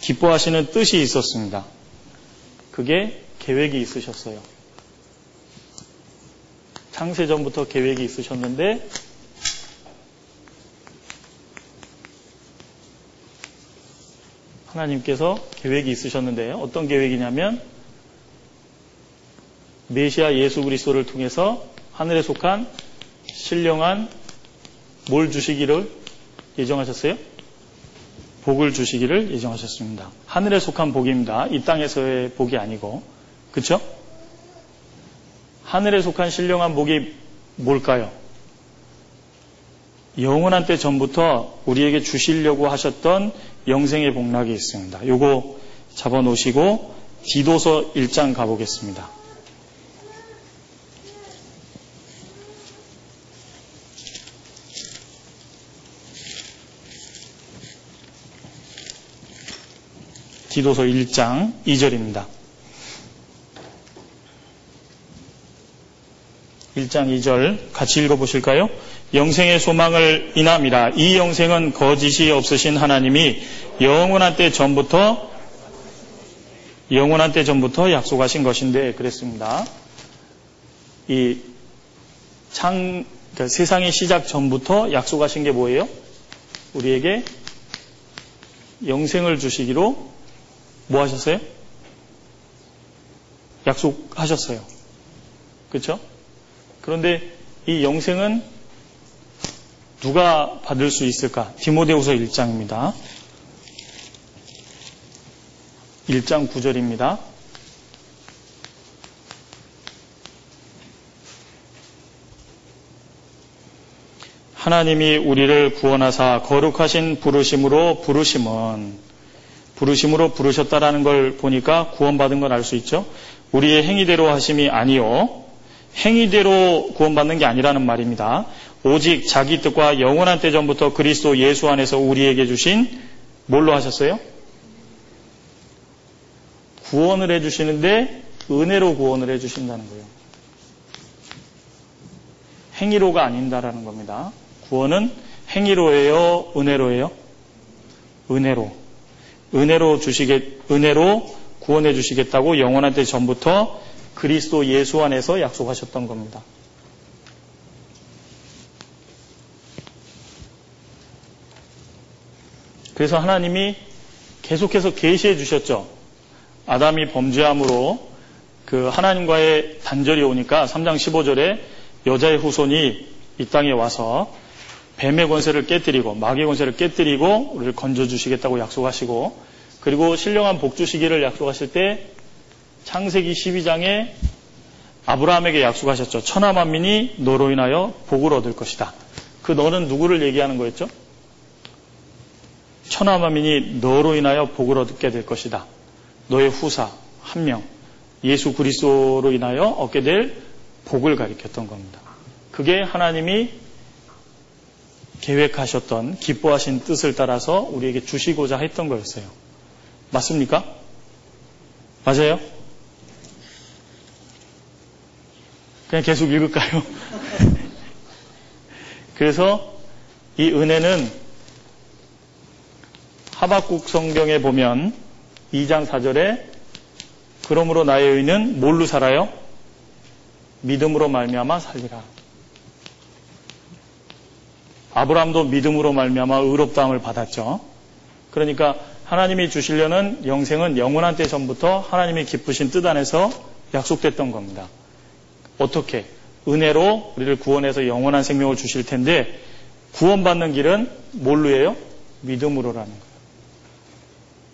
기뻐하시는 뜻이 있었습니다. 그게 계획이 있으셨어요. 창세전부터 계획이 있으셨는데 하나님께서 계획이 있으셨는데 어떤 계획이냐면 메시아 예수 그리스도를 통해서 하늘에 속한 신령한 뭘 주시기를 예정하셨어요? 복을 주시기를 예정하셨습니다. 하늘에 속한 복입니다. 이 땅에서의 복이 아니고 그렇죠? 하늘에 속한 신령한 복이 뭘까요? 영원한 때 전부터 우리에게 주시려고 하셨던 영생의 복락이 있습니다. 요거 잡아 놓으시고 디도서 1장 가보겠습니다. 디도서 1장 2절입니다. 1장 2절 같이 읽어보실까요? 영생의 소망을 인함이라 이 영생은 거짓이 없으신 하나님이 영원한 때 전부터 영원한 때 전부터 약속하신 것인데 그랬습니다. 이 창, 그러니까 세상의 시작 전부터 약속하신 게 뭐예요? 우리에게 영생을 주시기로 뭐 하셨어요? 약속하셨어요. 그렇죠? 그런데 이 영생은 누가 받을 수 있을까? 디모데후서 1장입니다. 1장 9절입니다. 하나님이 우리를 구원하사 거룩하신 부르심으로 부르심은 부르심으로 부르셨다라는 걸 보니까 구원받은 걸 알 수 있죠. 우리의 행위대로 하심이 아니요 행위대로 구원받는 게 아니라는 말입니다. 오직 자기 뜻과 영원한 때 전부터 그리스도 예수 안에서 우리에게 주신 뭘로 하셨어요? 구원을 해주시는데 은혜로 구원을 해주신다는 거예요. 행위로가 아닌다라는 겁니다. 구원은 행위로예요? 은혜로예요? 은혜로. 은혜로 주시겠, 은혜로 구원해 주시겠다고 영원한 때 전부터 그리스도 예수 안에서 약속하셨던 겁니다. 그래서 하나님이 계속해서 계시해 주셨죠. 아담이 범죄함으로 그 하나님과의 단절이 오니까 3장 15절에 여자의 후손이 이 땅에 와서 뱀의 권세를 깨뜨리고 마귀의 권세를 깨뜨리고 우리를 건져 주시겠다고 약속하시고 그리고 신령한 복 주시기를 약속하실 때 창세기 12장에 아브라함에게 약속하셨죠. 천하 만민이 너로 인하여 복을 얻을 것이다. 그 너는 누구를 얘기하는 거였죠? 천하 만민이 너로 인하여 복을 얻게 될 것이다. 너의 후사 한 명, 예수 그리스도로 인하여 얻게 될 복을 가리켰던 겁니다. 그게 하나님이 계획하셨던 기뻐하신 뜻을 따라서 우리에게 주시고자 했던 거였어요. 맞습니까? 맞아요? 그냥 계속 읽을까요? 그래서 이 은혜는 하박국 성경에 보면 2장 4절에 그러므로 나의 의는 뭘로 살아요? 믿음으로 말미암아 살리라. 아브라함도 믿음으로 말미암아 의롭다함을 받았죠. 그러니까 하나님이 주시려는 영생은 영원한 때 전부터 하나님이 기쁘신 뜻 안에서 약속됐던 겁니다. 어떻게? 은혜로 우리를 구원해서 영원한 생명을 주실 텐데 구원받는 길은 뭘로 해요? 믿음으로라는 거예요.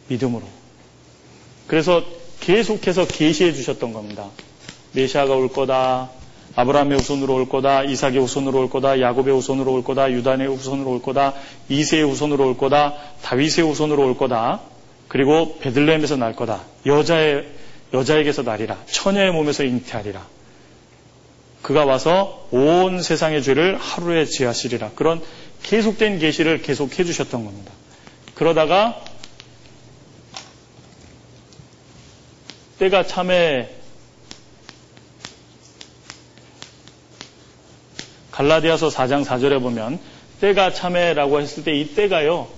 믿음으로. 그래서 계속해서 계시해 주셨던 겁니다. 메시아가 올 거다. 아브라함의 후손으로 올 거다. 이삭의 후손으로 올 거다. 야곱의 후손으로 올 거다. 유단의 후손으로 올 거다. 이세의 후손으로 올 거다. 다윗의 후손으로 올 거다. 그리고 베들레헴에서 날 거다. 여자의 여자에게서 날이라. 처녀의 몸에서 잉태하리라. 그가 와서 온 세상의 죄를 하루에 지하시리라. 그런 계속된 계시를 계속 해 주셨던 겁니다. 그러다가 때가 참에 갈라디아서 4장 4절에 보면 때가 참에라고 했을 때 이 때가요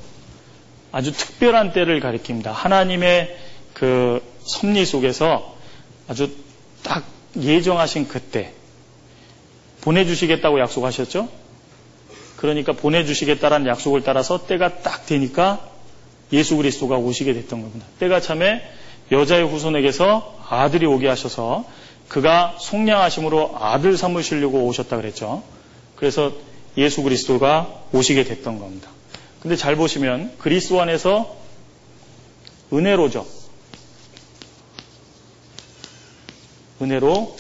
아주 특별한 때를 가리킵니다. 하나님의 그 섭리 속에서 아주 딱 예정하신 그때 보내주시겠다고 약속하셨죠? 그러니까 보내주시겠다라는 약속을 따라서 때가 딱 되니까 예수 그리스도가 오시게 됐던 겁니다. 때가 참에 여자의 후손에게서 아들이 오게 하셔서 그가 속량하심으로 아들 삼으시려고 오셨다 그랬죠. 그래서 예수 그리스도가 오시게 됐던 겁니다. 근데 잘 보시면 그리스도 안에서 은혜로죠. 은혜로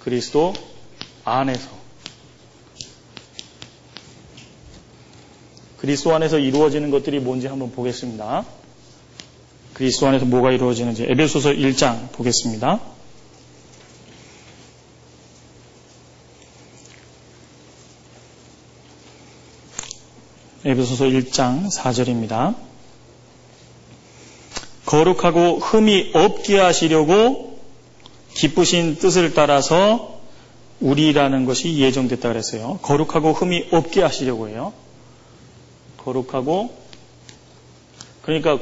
그리스도 안에서 그리스도 안에서 이루어지는 것들이 뭔지 한번 보겠습니다. 그리스도 안에서 뭐가 이루어지는지 에베소서 1장 보겠습니다. 에베소서 1장 4절입니다. 거룩하고 흠이 없게 하시려고 기쁘신 뜻을 따라서 우리라는 것이 예정됐다 그랬어요. 거룩하고 흠이 없게 하시려고 해요. 거룩하고 그러니까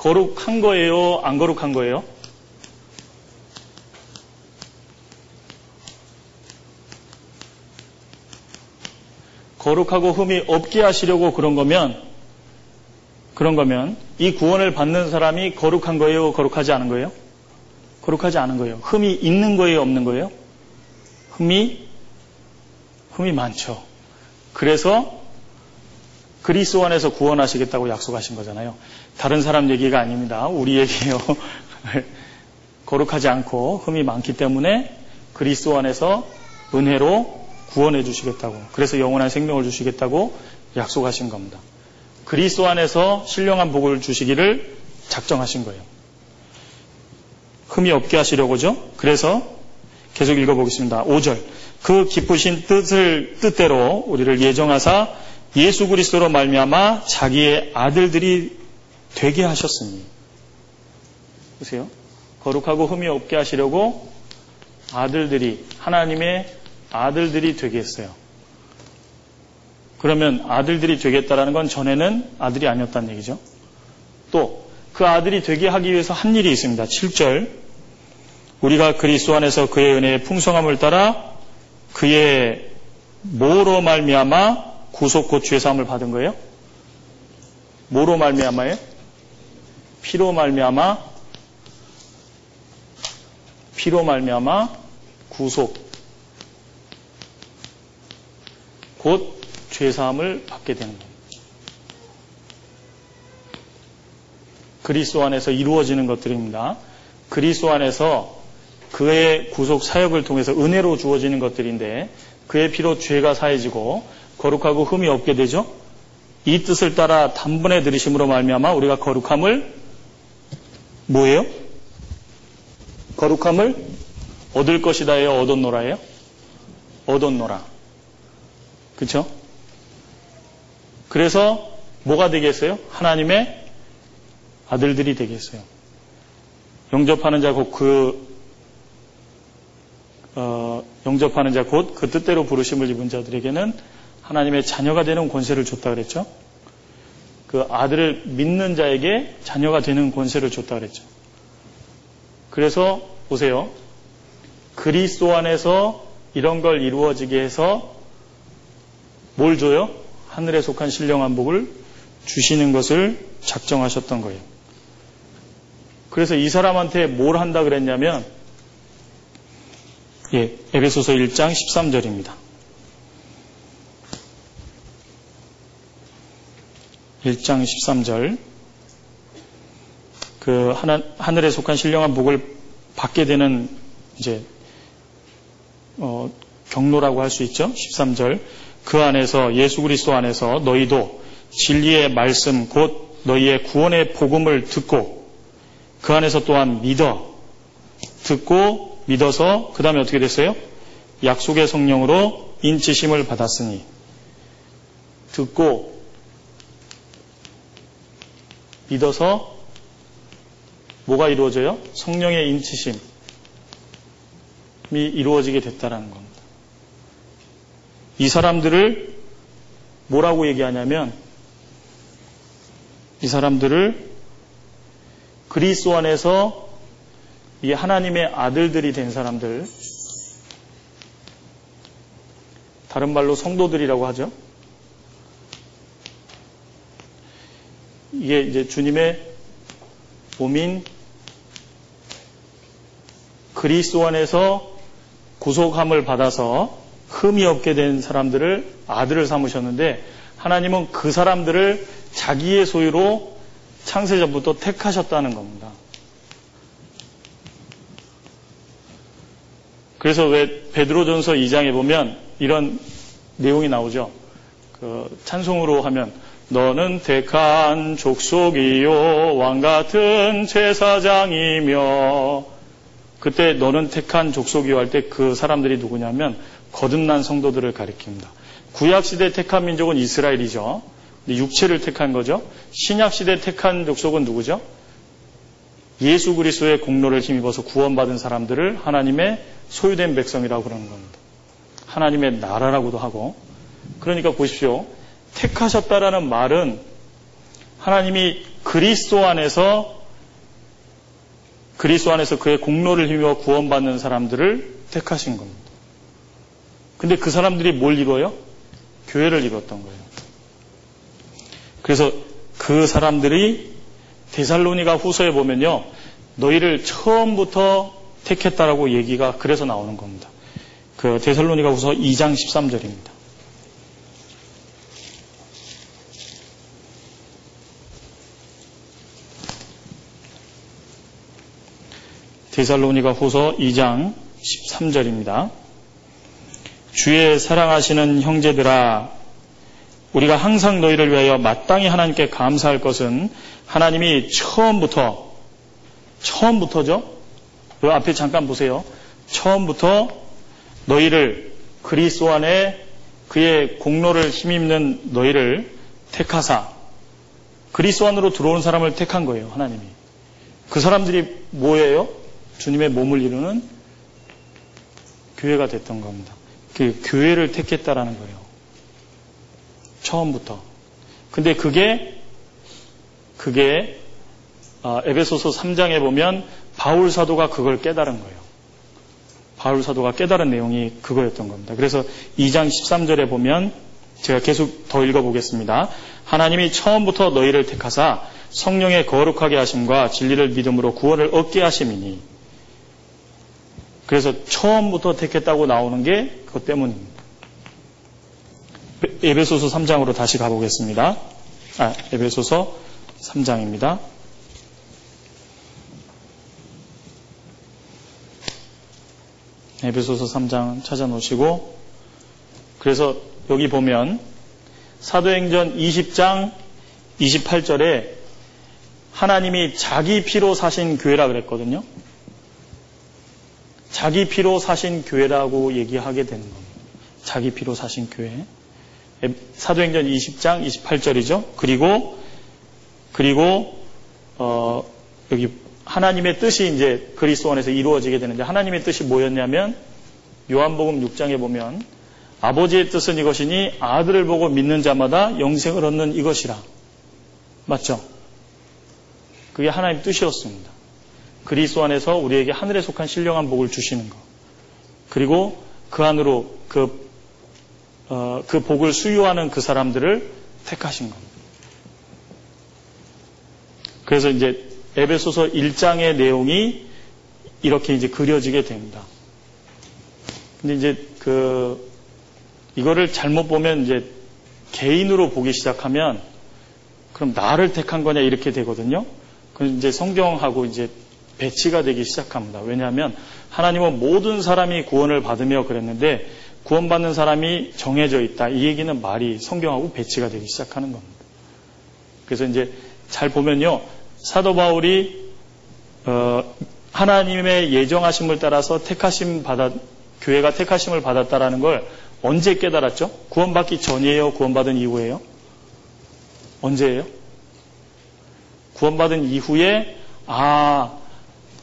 거룩한 거예요? 안 거룩한 거예요? 거룩하고 흠이 없게 하시려고 그런 거면 그런 거면 이 구원을 받는 사람이 거룩한 거예요? 거룩하지 않은 거예요? 거룩하지 않은 거예요. 흠이 있는 거예요? 없는 거예요? 흠이 흠이 많죠. 그래서 그리스도 안에서 구원하시겠다고 약속하신 거잖아요. 다른 사람 얘기가 아닙니다. 우리 얘기예요. 거룩하지 않고 흠이 많기 때문에 그리스도 안에서 은혜로 구원해 주시겠다고. 그래서 영원한 생명을 주시겠다고 약속하신 겁니다. 그리스도 안에서 신령한 복을 주시기를 작정하신 거예요. 흠이 없게 하시려고죠. 그래서 계속 읽어보겠습니다. 5절. 그 기쁘신 뜻을 뜻대로 우리를 예정하사 예수 그리스도로 말미암아 자기의 아들들이 되게 하셨으니 보세요. 거룩하고 흠이 없게 하시려고 아들들이 하나님의 아들들이 되게 했어요. 그러면 아들들이 되겠다라는 건 전에는 아들이 아니었다는 얘기죠. 또 그 아들이 되게 하기 위해서 한 일이 있습니다. 7절 우리가 그리스도 안에서 그의 은혜의 풍성함을 따라 그의 모로 말미암아 구속 곧 죄사함을 받은 거예요? 뭐로 말미암아요? 피로 말미암아 피로 말미암아 구속 곧 죄사함을 받게 되는 겁니다. 그리스도 안에서 이루어지는 것들입니다. 그리스도 안에서 그의 구속 사역을 통해서 은혜로 주어지는 것들인데 그의 피로 죄가 사해지고 거룩하고 흠이 없게 되죠. 이 뜻을 따라 단번에 들으심으로 말미암아 우리가 거룩함을 뭐예요? 거룩함을 얻을 것이다예요. 얻었노라예요? 얻었노라. 그렇죠? 그래서 뭐가 되겠어요? 하나님의 아들들이 되겠어요. 영접하는 자 곧 그, 어, 영접하는 자 곧 그 뜻대로 부르심을 입은 자들에게는 하나님의 자녀가 되는 권세를 줬다 그랬죠? 그 아들을 믿는 자에게 자녀가 되는 권세를 줬다 그랬죠. 그래서 보세요. 그리스도 안에서 이런 걸 이루어지게 해서 뭘 줘요? 하늘에 속한 신령한 복을 주시는 것을 작정하셨던 거예요. 그래서 이 사람한테 뭘 한다 그랬냐면 예, 에베소서 1장 13절입니다. 1장 13절. 그 하나, 하늘에 속한 신령한 복을 받게 되는 이제 어, 경로라고 할 수 있죠. 13절. 그 안에서 예수 그리스도 안에서 너희도 진리의 말씀 곧 너희의 구원의 복음을 듣고 그 안에서 또한 믿어 듣고 믿어서 그 다음에 어떻게 됐어요? 약속의 성령으로 인치심을 받았으니 듣고 믿어서 뭐가 이루어져요? 성령의 인치심이 이루어지게 됐다라는 겁니다. 이 사람들을 뭐라고 얘기하냐면 이 사람들을 그리스도 안에서 이 하나님의 아들들이 된 사람들 다른 말로 성도들이라고 하죠. 이게 이제 주님의 몸인 그리스도 안에서 구속함을 받아서 흠이 없게 된 사람들을 아들을 삼으셨는데 하나님은 그 사람들을 자기의 소유로 창세전부터 택하셨다는 겁니다. 그래서 왜 베드로전서 2장에 보면 이런 내용이 나오죠. 그 찬송으로 하면 너는 택한 족속이요 왕 같은 제사장이며 그때 너는 택한 족속이요 할 때 그 사람들이 누구냐면 거듭난 성도들을 가리킵니다. 구약 시대 택한 민족은 이스라엘이죠. 육체를 택한 거죠. 신약 시대 택한 족속은 누구죠? 예수 그리스도의 공로를 힘입어서 구원받은 사람들을 하나님의 소유된 백성이라고 그러는 겁니다. 하나님의 나라라고도 하고. 그러니까 보십시오. 택하셨다라는 말은 하나님이 그리스도 안에서 그리스도 안에서 그의 공로를 힘입어 구원받는 사람들을 택하신 겁니다. 근데 그 사람들이 뭘 이뤄요? 교회를 이뤘던 거예요. 그래서 그 사람들이 데살로니가 후서에 보면요. 너희를 처음부터 택했다라고 얘기가 그래서 나오는 겁니다. 그 데살로니가 후서 2장 13절입니다. 데살로니가 후서 2장 13절입니다. 주의 사랑하시는 형제들아 우리가 항상 너희를 위하여 마땅히 하나님께 감사할 것은 하나님이 처음부터 처음부터죠. 그 앞에 잠깐 보세요. 처음부터 너희를 그리스도 안에 그의 공로를 힘입는 너희를 택하사 그리스도 안으로 들어온 사람을 택한 거예요. 하나님이. 그 사람들이 뭐예요? 주님의 몸을 이루는 교회가 됐던 겁니다. 그 교회를 택했다라는 거예요. 처음부터. 근데 그게 그게 아, 에베소서 3장에 보면 바울 사도가 그걸 깨달은 거예요. 바울 사도가 깨달은 내용이 그거였던 겁니다. 그래서 2장 13절에 보면 제가 계속 더 읽어보겠습니다. 하나님이 처음부터 너희를 택하사 성령의 거룩하게 하심과 진리를 믿음으로 구원을 얻게 하심이니 그래서 처음부터 택했다고 나오는 게 그것 때문입니다. 에베소서 3장으로 다시 가보겠습니다. 아, 에베소서 3장입니다. 에베소서 3장 찾아놓으시고 그래서 여기 보면 사도행전 20장 28절에 하나님이 자기 피로 사신 교회라 그랬거든요. 자기 피로 사신 교회라고 얘기하게 되는 겁니다. 자기 피로 사신 교회. 사도행전 20장 28절이죠. 그리고 그리고 어, 여기 하나님의 뜻이 이제 그리스도 안에서 이루어지게 되는데 하나님의 뜻이 뭐였냐면 요한복음 6장에 보면 아버지의 뜻은 이것이니 아들을 보고 믿는 자마다 영생을 얻는 이것이라. 맞죠? 그게 하나님 뜻이었습니다. 그리스도 안에서 우리에게 하늘에 속한 신령한 복을 주시는 것. 그리고 그 안으로 그, 어, 그 복을 수유하는 그 사람들을 택하신 겁니다. 그래서 이제 에베소서 1장의 내용이 이렇게 이제 그려지게 됩니다. 근데 이제 그 이거를 잘못 보면 이제 개인으로 보기 시작하면 그럼 나를 택한 거냐 이렇게 되거든요. 그럼 이제 성경하고 이제 배치가 되기 시작합니다. 왜냐하면 하나님은 모든 사람이 구원을 받으며 그랬는데 구원받는 사람이 정해져 있다. 이 얘기는 말이 성경하고 배치가 되기 시작하는 겁니다. 그래서 이제 잘 보면요. 사도 바울이 어, 하나님의 예정하심을 따라서 택하심 받았 교회가 택하심을 받았다라는 걸 언제 깨달았죠? 구원받기 전이에요? 구원받은 이후에요? 언제예요? 구원받은 이후에 아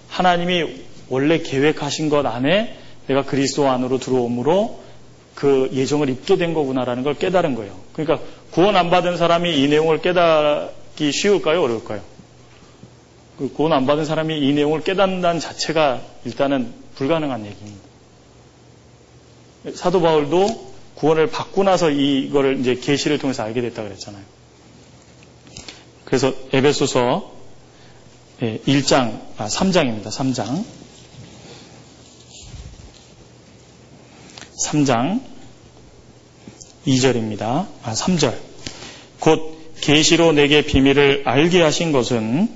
하나님이 원래 계획하신 것 안에 내가 그리스도 안으로 들어옴으로 그 예정을 입게 된 거구나라는 걸 깨달은 거예요. 그러니까 구원 안 받은 사람이 이 내용을 깨닫기 쉬울까요? 어려울까요? 그 구원 안 받은 사람이 이 내용을 깨닫는다는 자체가 일단은 불가능한 얘기입니다. 사도 바울도 구원을 받고 나서 이거를 이제 계시를 통해서 알게 됐다 그랬잖아요. 그래서 에베소서 1장, 아, 3장입니다. 3장. 3장 2절입니다. 아, 3절. 곧 계시로 내게 비밀을 알게 하신 것은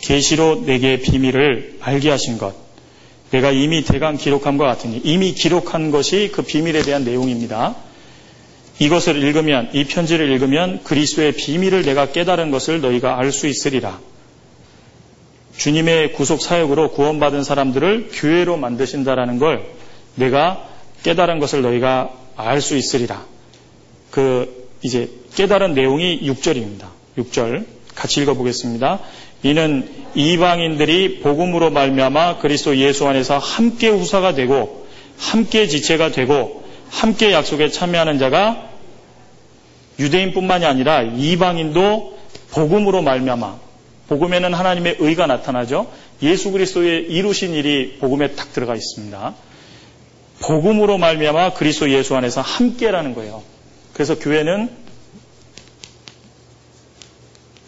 계시로 내게 비밀을 알게 하신 것. 내가 이미 대강 기록함과 같으니 이미 기록한 것이 그 비밀에 대한 내용입니다. 이것을 읽으면 이 편지를 읽으면 그리스도의 비밀을 내가 깨달은 것을 너희가 알 수 있으리라. 주님의 구속 사역으로 구원받은 사람들을 교회로 만드신다라는 걸 내가 깨달은 것을 너희가 알 수 있으리라. 그 이제 깨달은 내용이 6절입니다. 6절 같이 읽어 보겠습니다. 이는 이방인들이 복음으로 말미암아 그리스도 예수 안에서 함께 후사가 되고 함께 지체가 되고 함께 약속에 참여하는 자가 유대인뿐만이 아니라 이방인도 복음으로 말미암아 복음에는 하나님의 의가 나타나죠. 예수 그리스도의 이루신 일이 복음에 딱 들어가 있습니다. 복음으로 말미암아 그리스도 예수 안에서 함께라는 거예요. 그래서 교회는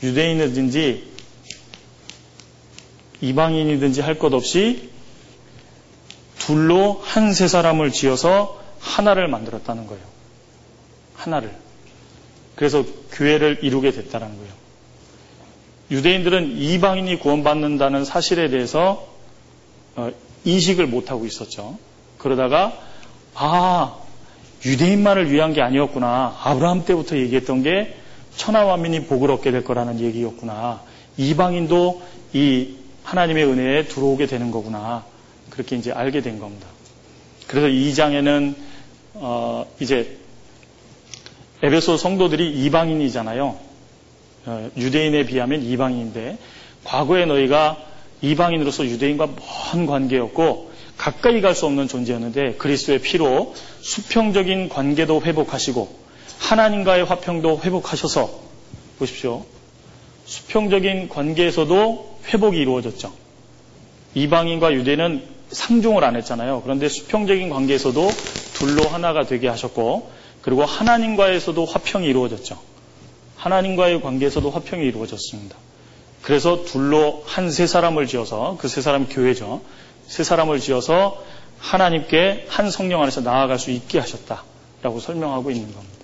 유대인이든지 이방인이든지 할 것 없이 둘로 한 세 사람을 지어서 하나를 만들었다는 거예요. 하나를. 그래서 교회를 이루게 됐다는 거예요. 유대인들은 이방인이 구원받는다는 사실에 대해서 어, 인식을 못하고 있었죠. 그러다가 아 유대인만을 위한 게 아니었구나. 아브라함 때부터 얘기했던 게 천하 만민이 복을 얻게 될 거라는 얘기였구나. 이방인도 이 하나님의 은혜에 들어오게 되는 거구나. 그렇게 이제 알게 된 겁니다. 그래서 이 장에는 어 이제 에베소 성도들이 이방인이잖아요. 어 유대인에 비하면 이방인인데 과거에 너희가 이방인으로서 유대인과 먼 관계였고 가까이 갈 수 없는 존재였는데 그리스도의 피로 수평적인 관계도 회복하시고 하나님과의 화평도 회복하셔서 보십시오. 수평적인 관계에서도 회복이 이루어졌죠. 이방인과 유대는 상종을 안 했잖아요. 그런데 수평적인 관계에서도 둘로 하나가 되게 하셨고, 그리고 하나님과에서도 화평이 이루어졌죠. 하나님과의 관계에서도 화평이 이루어졌습니다. 그래서 둘로 한 세 사람을 지어서, 그 세 사람 교회죠. 세 사람을 지어서 하나님께 한 성령 안에서 나아갈 수 있게 하셨다라고 설명하고 있는 겁니다.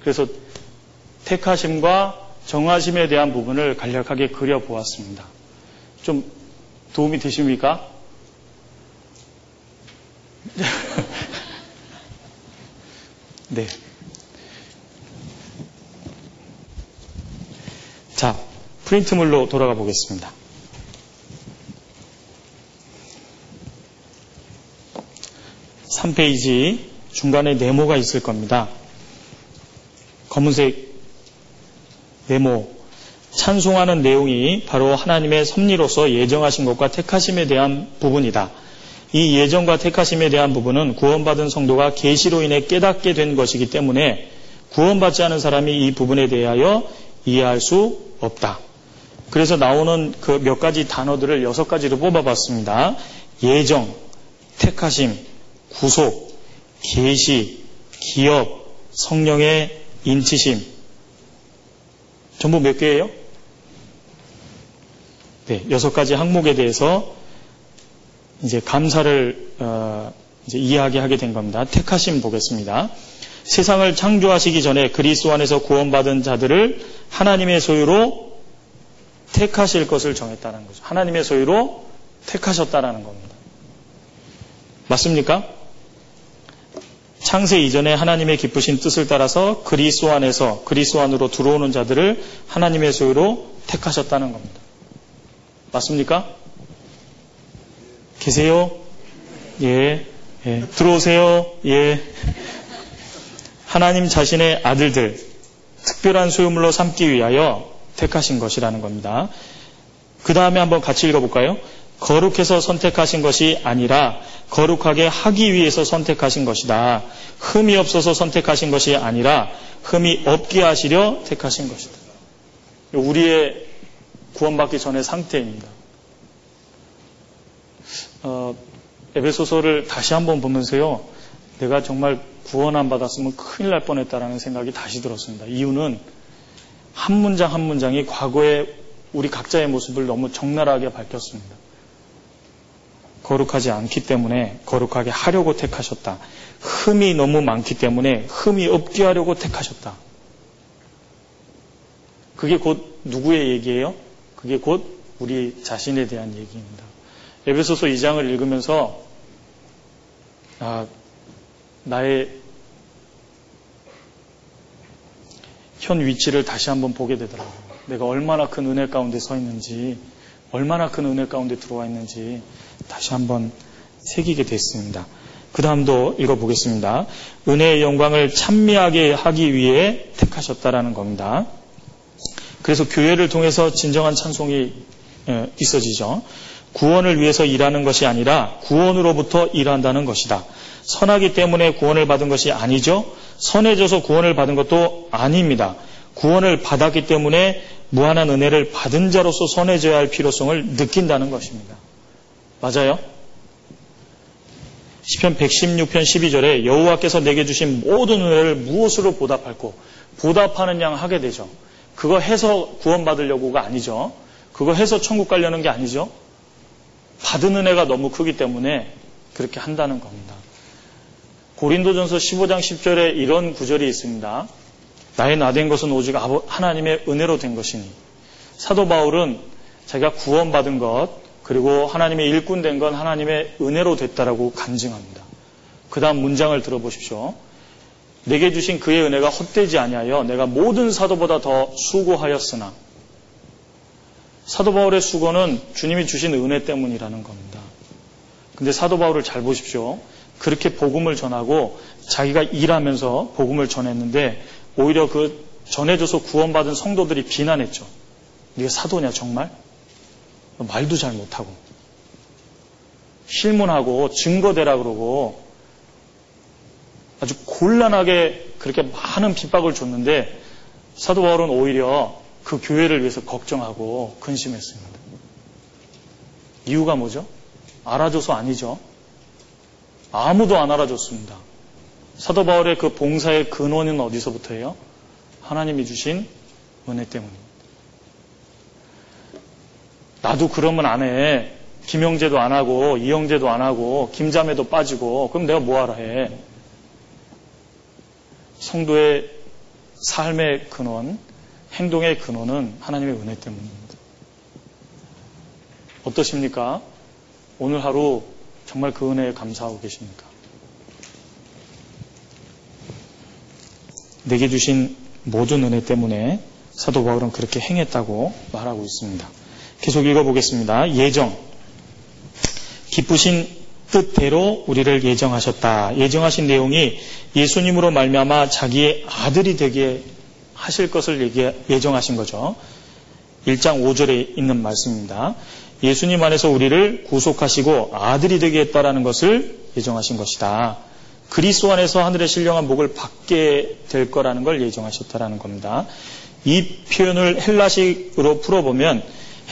그래서 택하심과 정하심에 대한 부분을 간략하게 그려보았습니다. 좀 도움이 되십니까? 네. 자, 프린트물로 돌아가 보겠습니다. 3페이지 중간에 네모가 있을 겁니다. 검은색 네모, 찬송하는 내용이 바로 하나님의 섭리로서 예정하신 것과 택하심에 대한 부분이다. 이 예정과 택하심에 대한 부분은 구원받은 성도가 계시로 인해 깨닫게 된 것이기 때문에 구원받지 않은 사람이 이 부분에 대하여 이해할 수 없다. 그래서 나오는 그 몇 가지 단어들을 여섯 가지로 뽑아봤습니다. 예정, 택하심, 구속, 계시, 기업, 성령의 인치심. 전부 몇 개예요? 네, 여섯 가지 항목에 대해서 이제 감사를 어, 이제 이해하게 하게 된 겁니다. 택하심 보겠습니다. 세상을 창조하시기 전에 그리스도 안에서 구원받은 자들을 하나님의 소유로 택하실 것을 정했다는 거죠. 하나님의 소유로 택하셨다라는 겁니다. 맞습니까? 창세 이전에 하나님의 기쁘신 뜻을 따라서 그리스도 안에서 그리스도 안으로 들어오는 자들을 하나님의 소유로 택하셨다는 겁니다. 맞습니까? 계세요? 예. 예. 들어오세요? 예. 하나님 자신의 아들들, 특별한 소유물로 삼기 위하여 택하신 것이라는 겁니다. 그 다음에 한번 같이 읽어볼까요? 거룩해서 선택하신 것이 아니라 거룩하게 하기 위해서 선택하신 것이다. 흠이 없어서 선택하신 것이 아니라 흠이 없게 하시려 택하신 것이다. 우리의 구원받기 전의 상태입니다. 어, 에베소서를 다시 한번 보면서요. 내가 정말 구원 안 받았으면 큰일 날 뻔했다라는 생각이 다시 들었습니다. 이유는 한 문장 한 문장이 과거의 우리 각자의 모습을 너무 적나라하게 밝혔습니다. 거룩하지 않기 때문에 거룩하게 하려고 택하셨다. 흠이 너무 많기 때문에 흠이 없게 하려고 택하셨다. 그게 곧 누구의 얘기예요? 그게 곧 우리 자신에 대한 얘기입니다. 에베소서 2장을 읽으면서 아, 나의 현 위치를 다시 한번 보게 되더라고요. 내가 얼마나 큰 은혜 가운데 서 있는지, 얼마나 큰 은혜 가운데 들어와 있는지 다시 한번 새기게 됐습니다. 그 다음도 읽어보겠습니다. 은혜의 영광을 찬미하게 하기 위해 택하셨다라는 겁니다. 그래서 교회를 통해서 진정한 찬송이 있어지죠. 구원을 위해서 일하는 것이 아니라 구원으로부터 일한다는 것이다. 선하기 때문에 구원을 받은 것이 아니죠. 선해져서 구원을 받은 것도 아닙니다. 구원을 받았기 때문에 무한한 은혜를 받은 자로서 선해져야 할 필요성을 느낀다는 것입니다. 맞아요? 시편 116편 12절에 여호와께서 내게 주신 모든 은혜를 무엇으로 보답할고 보답하는 양 하게 되죠. 그거 해서 구원받으려고가 아니죠. 그거 해서 천국 가려는 게 아니죠. 받은 은혜가 너무 크기 때문에 그렇게 한다는 겁니다. 고린도전서 15장 10절에 이런 구절이 있습니다. 나의 나된 것은 오직 하나님의 은혜로 된 것이니. 사도 바울은 자기가 구원받은 것, 그리고 하나님의 일꾼 된 건 하나님의 은혜로 됐다라고 간증합니다. 그 다음 문장을 들어보십시오. 내게 주신 그의 은혜가 헛되지 아니하여 내가 모든 사도보다 더 수고하였으나 사도 바울의 수고는 주님이 주신 은혜 때문이라는 겁니다. 근데 사도 바울을 잘 보십시오. 그렇게 복음을 전하고 자기가 일하면서 복음을 전했는데 오히려 그 전해줘서 구원받은 성도들이 비난했죠. 네가 사도냐 정말? 말도 잘 못하고 실문하고 증거대라 그러고 아주 곤란하게 그렇게 많은 핍박을 줬는데 사도 바울은 오히려 그 교회를 위해서 걱정하고 근심했습니다. 이유가 뭐죠? 알아줘서 아니죠. 아무도 안 알아줬습니다. 사도 바울의 그 봉사의 근원은 어디서부터예요? 하나님이 주신 은혜 때문입니다. 나도 그러면 안 해. 김영재도 안 하고 이영재도 안 하고 김자매도 빠지고 그럼 내가 뭐하라 해. 성도의 삶의 근원, 행동의 근원은 하나님의 은혜 때문입니다. 어떠십니까? 오늘 하루 정말 그 은혜에 감사하고 계십니까? 내게 주신 모든 은혜 때문에 사도 바울은 그렇게 행했다고 말하고 있습니다. 계속 읽어보겠습니다. 예정. 기쁘신 뜻대로 우리를 예정하셨다. 예정하신 내용이 예수님으로 말미암아 자기의 아들이 되게 하실 것을 예정하신 거죠. 1장 5절에 있는 말씀입니다. 예수님 안에서 우리를 구속하시고 아들이 되게 했다라는 것을 예정하신 것이다. 그리스도 안에서 하늘의 신령한 목을 받게 될 거라는 걸 예정하셨다라는 겁니다. 이 표현을 헬라식으로 풀어보면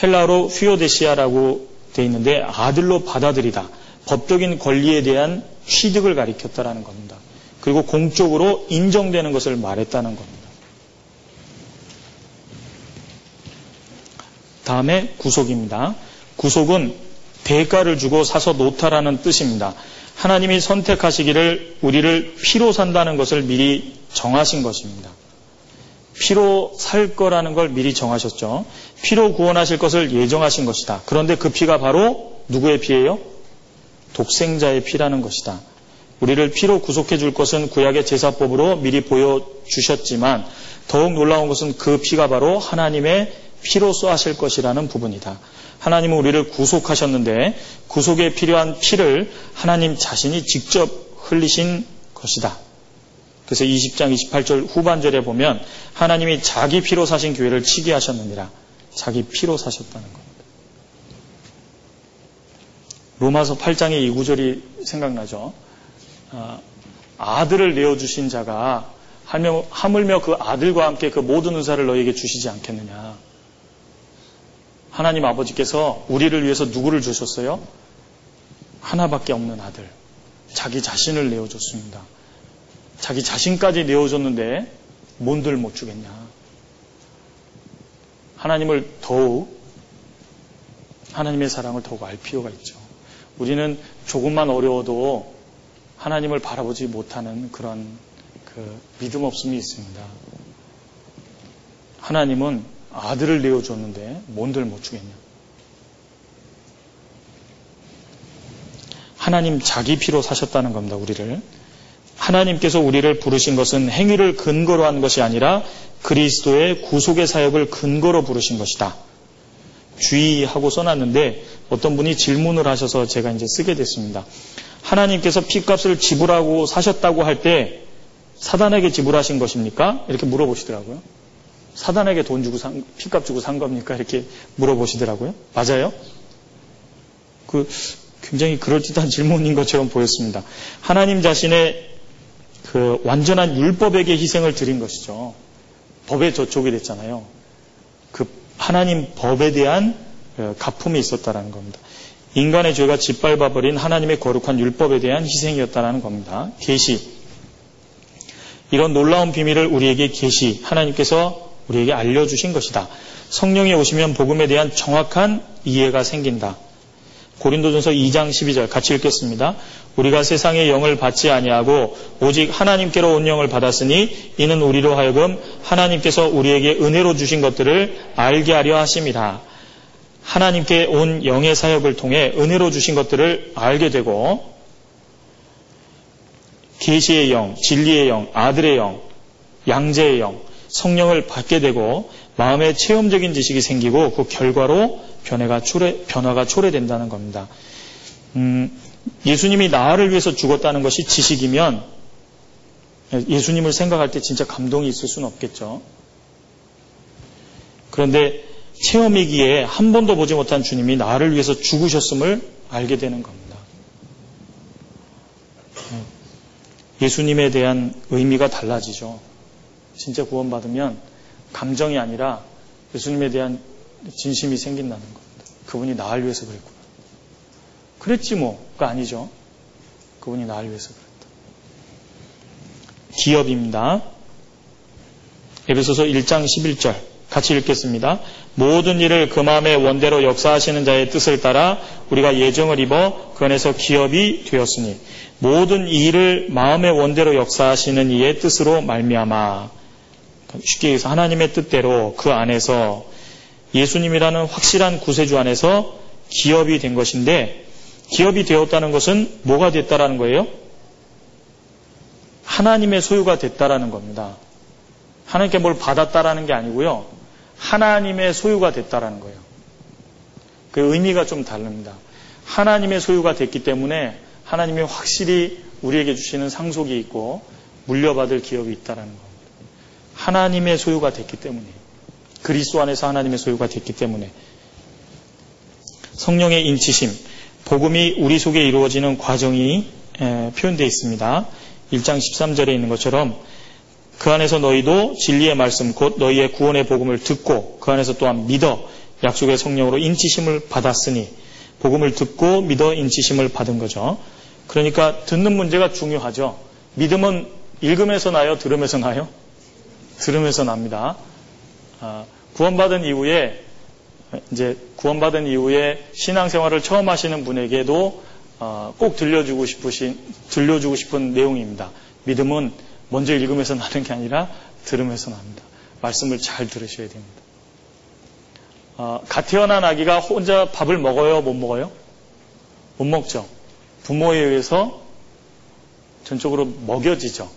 헬라로 휘오데시아라고 되어 있는데 아들로 받아들이다. 법적인 권리에 대한 취득을 가리켰다라는 겁니다. 그리고 공적으로 인정되는 것을 말했다는 겁니다. 다음에 구속입니다. 구속은 대가를 주고 사서 놓다라는 뜻입니다. 하나님이 선택하시기를 우리를 피로 산다는 것을 미리 정하신 것입니다. 피로 살 거라는 걸 미리 정하셨죠. 피로 구원하실 것을 예정하신 것이다. 그런데 그 피가 바로 누구의 피예요? 독생자의 피라는 것이다. 우리를 피로 구속해 줄 것은 구약의 제사법으로 미리 보여주셨지만 더욱 놀라운 것은 그 피가 바로 하나님의 피로써 하실 것이라는 부분이다. 하나님은 우리를 구속하셨는데 구속에 필요한 피를 하나님 자신이 직접 흘리신 것이다. 그래서 20장 28절 후반절에 보면 하나님이 자기 피로 사신 교회를 치게 하셨느니라. 자기 피로 사셨다는 겁니다. 로마서 8장의 이 구절이 생각나죠. 아, 아들을 내어주신 자가 하물며 그 아들과 함께 그 모든 은사를 너에게 주시지 않겠느냐. 하나님 아버지께서 우리를 위해서 누구를 주셨어요? 하나밖에 없는 아들. 자기 자신을 내어줬습니다. 자기 자신까지 내어줬는데 뭔들 못 주겠냐. 하나님을 더욱, 하나님의 사랑을 더욱 알 필요가 있죠. 우리는 조금만 어려워도 하나님을 바라보지 못하는 그런 그 믿음 없음이 있습니다. 하나님은 아들을 내어줬는데 뭔들 못 주겠냐. 하나님 자기 피로 사셨다는 겁니다, 우리를. 하나님께서 우리를 부르신 것은 행위를 근거로 한 것이 아니라 그리스도의 구속의 사역을 근거로 부르신 것이다. 주의하고 써놨는데 어떤 분이 질문을 하셔서 제가 이제 쓰게 됐습니다. 하나님께서 피값을 지불하고 사셨다고 할 때 사단에게 지불하신 것입니까? 이렇게 물어보시더라고요. 사단에게 돈 주고 산, 피값 주고 산 겁니까? 이렇게 물어보시더라고요. 맞아요? 그 굉장히 그럴듯한 질문인 것처럼 보였습니다. 하나님 자신의 그 완전한 율법에게 희생을 드린 것이죠. 법에 저촉이 됐잖아요. 그 하나님 법에 대한 어, 가품이 있었다라는 겁니다. 인간의 죄가 짓밟아 버린 하나님의 거룩한 율법에 대한 희생이었다라는 겁니다. 계시. 이런 놀라운 비밀을 우리에게 계시 하나님께서 우리에게 알려주신 것이다. 성령이 오시면 복음에 대한 정확한 이해가 생긴다. 고린도전서 2장 12절 같이 읽겠습니다. 우리가 세상의 영을 받지 아니하고 오직 하나님께로 온 영을 받았으니 이는 우리로 하여금 하나님께서 우리에게 은혜로 주신 것들을 알게 하려 하심이다. 하나님께 온 영의 사역을 통해 은혜로 주신 것들을 알게 되고 계시의 영, 진리의 영, 아들의 영, 양재의 영, 성령을 받게 되고 마음의 체험적인 지식이 생기고 그 결과로 변화가 초래, 변화가 초래된다는 겁니다. 음, 예수님이 나를 위해서 죽었다는 것이 지식이면 예수님을 생각할 때 진짜 감동이 있을 수는 없겠죠. 그런데 체험이기에 한 번도 보지 못한 주님이 나를 위해서 죽으셨음을 알게 되는 겁니다. 예수님에 대한 의미가 달라지죠. 진짜 구원받으면 감정이 아니라 예수님에 대한 진심이 생긴다는 겁니다. 그분이 나를 위해서 그랬구나. 그랬지 뭐가 아니죠. 그분이 나를 위해서 그랬다. 기업입니다. 에베소서 1장 11절 같이 읽겠습니다. 모든 일을 그 마음의 원대로 역사하시는 자의 뜻을 따라 우리가 예정을 입어 그 안에서 기업이 되었으니 모든 일을 마음의 원대로 역사하시는 이의 뜻으로 말미암아 쉽게 얘기해서 하나님의 뜻대로 그 안에서 예수님이라는 확실한 구세주 안에서 기업이 된 것인데 기업이 되었다는 것은 뭐가 됐다라는 거예요? 하나님의 소유가 됐다라는 겁니다. 하나님께 뭘 받았다라는 게 아니고요. 하나님의 소유가 됐다라는 거예요. 그 의미가 좀 다릅니다. 하나님의 소유가 됐기 때문에 하나님이 확실히 우리에게 주시는 상속이 있고 물려받을 기업이 있다라는 거. 하나님의 소유가 됐기 때문에 그리스도 안에서 하나님의 소유가 됐기 때문에 성령의 인치심, 복음이 우리 속에 이루어지는 과정이 표현되어 있습니다. 1장 13절에 있는 것처럼 그 안에서 너희도 진리의 말씀 곧 너희의 구원의 복음을 듣고 그 안에서 또한 믿어 약속의 성령으로 인치심을 받았으니 복음을 듣고 믿어 인치심을 받은 거죠. 그러니까 듣는 문제가 중요하죠. 믿음은 읽음에서 나요, 들음에서 나요? 들음에서 납니다. 아, 구원받은 이후에 이제 구원받은 이후에 신앙생활을 처음 하시는 분에게도 어, 꼭 들려주고 싶으신 들려주고 싶은 내용입니다. 믿음은 먼저 읽음에서 나는 게 아니라 들음에서 납니다. 말씀을 잘 들으셔야 됩니다. 어, 갓 태어난 아기가 혼자 밥을 먹어요? 못 먹어요? 못 먹죠. 부모에 의해서 전적으로 먹여지죠.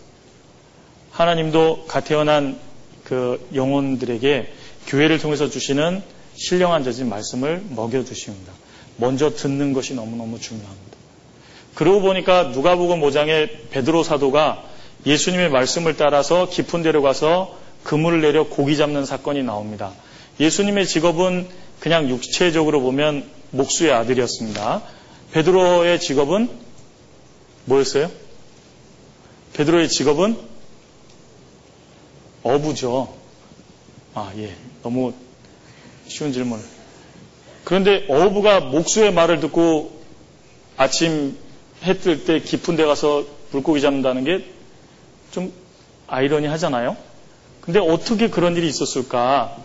하나님도 갓 태어난 그 영혼들에게 교회를 통해서 주시는 신령한 젖인 말씀을 먹여주십니다. 먼저 듣는 것이 너무너무 중요합니다. 그러고 보니까 누가복음 5장에 베드로 사도가 예수님의 말씀을 따라서 깊은 데로 가서 그물을 내려 고기 잡는 사건이 나옵니다. 예수님의 직업은 그냥 육체적으로 보면 목수의 아들이었습니다. 베드로의 직업은 뭐였어요? 베드로의 직업은 어부죠. 아, 예. 너무 쉬운 질문. 그런데 어부가 목수의 말을 듣고 아침 해 뜰 때 깊은 데 가서 물고기 잡는다는 게 좀 아이러니 하잖아요? 근데 어떻게 그런 일이 있었을까?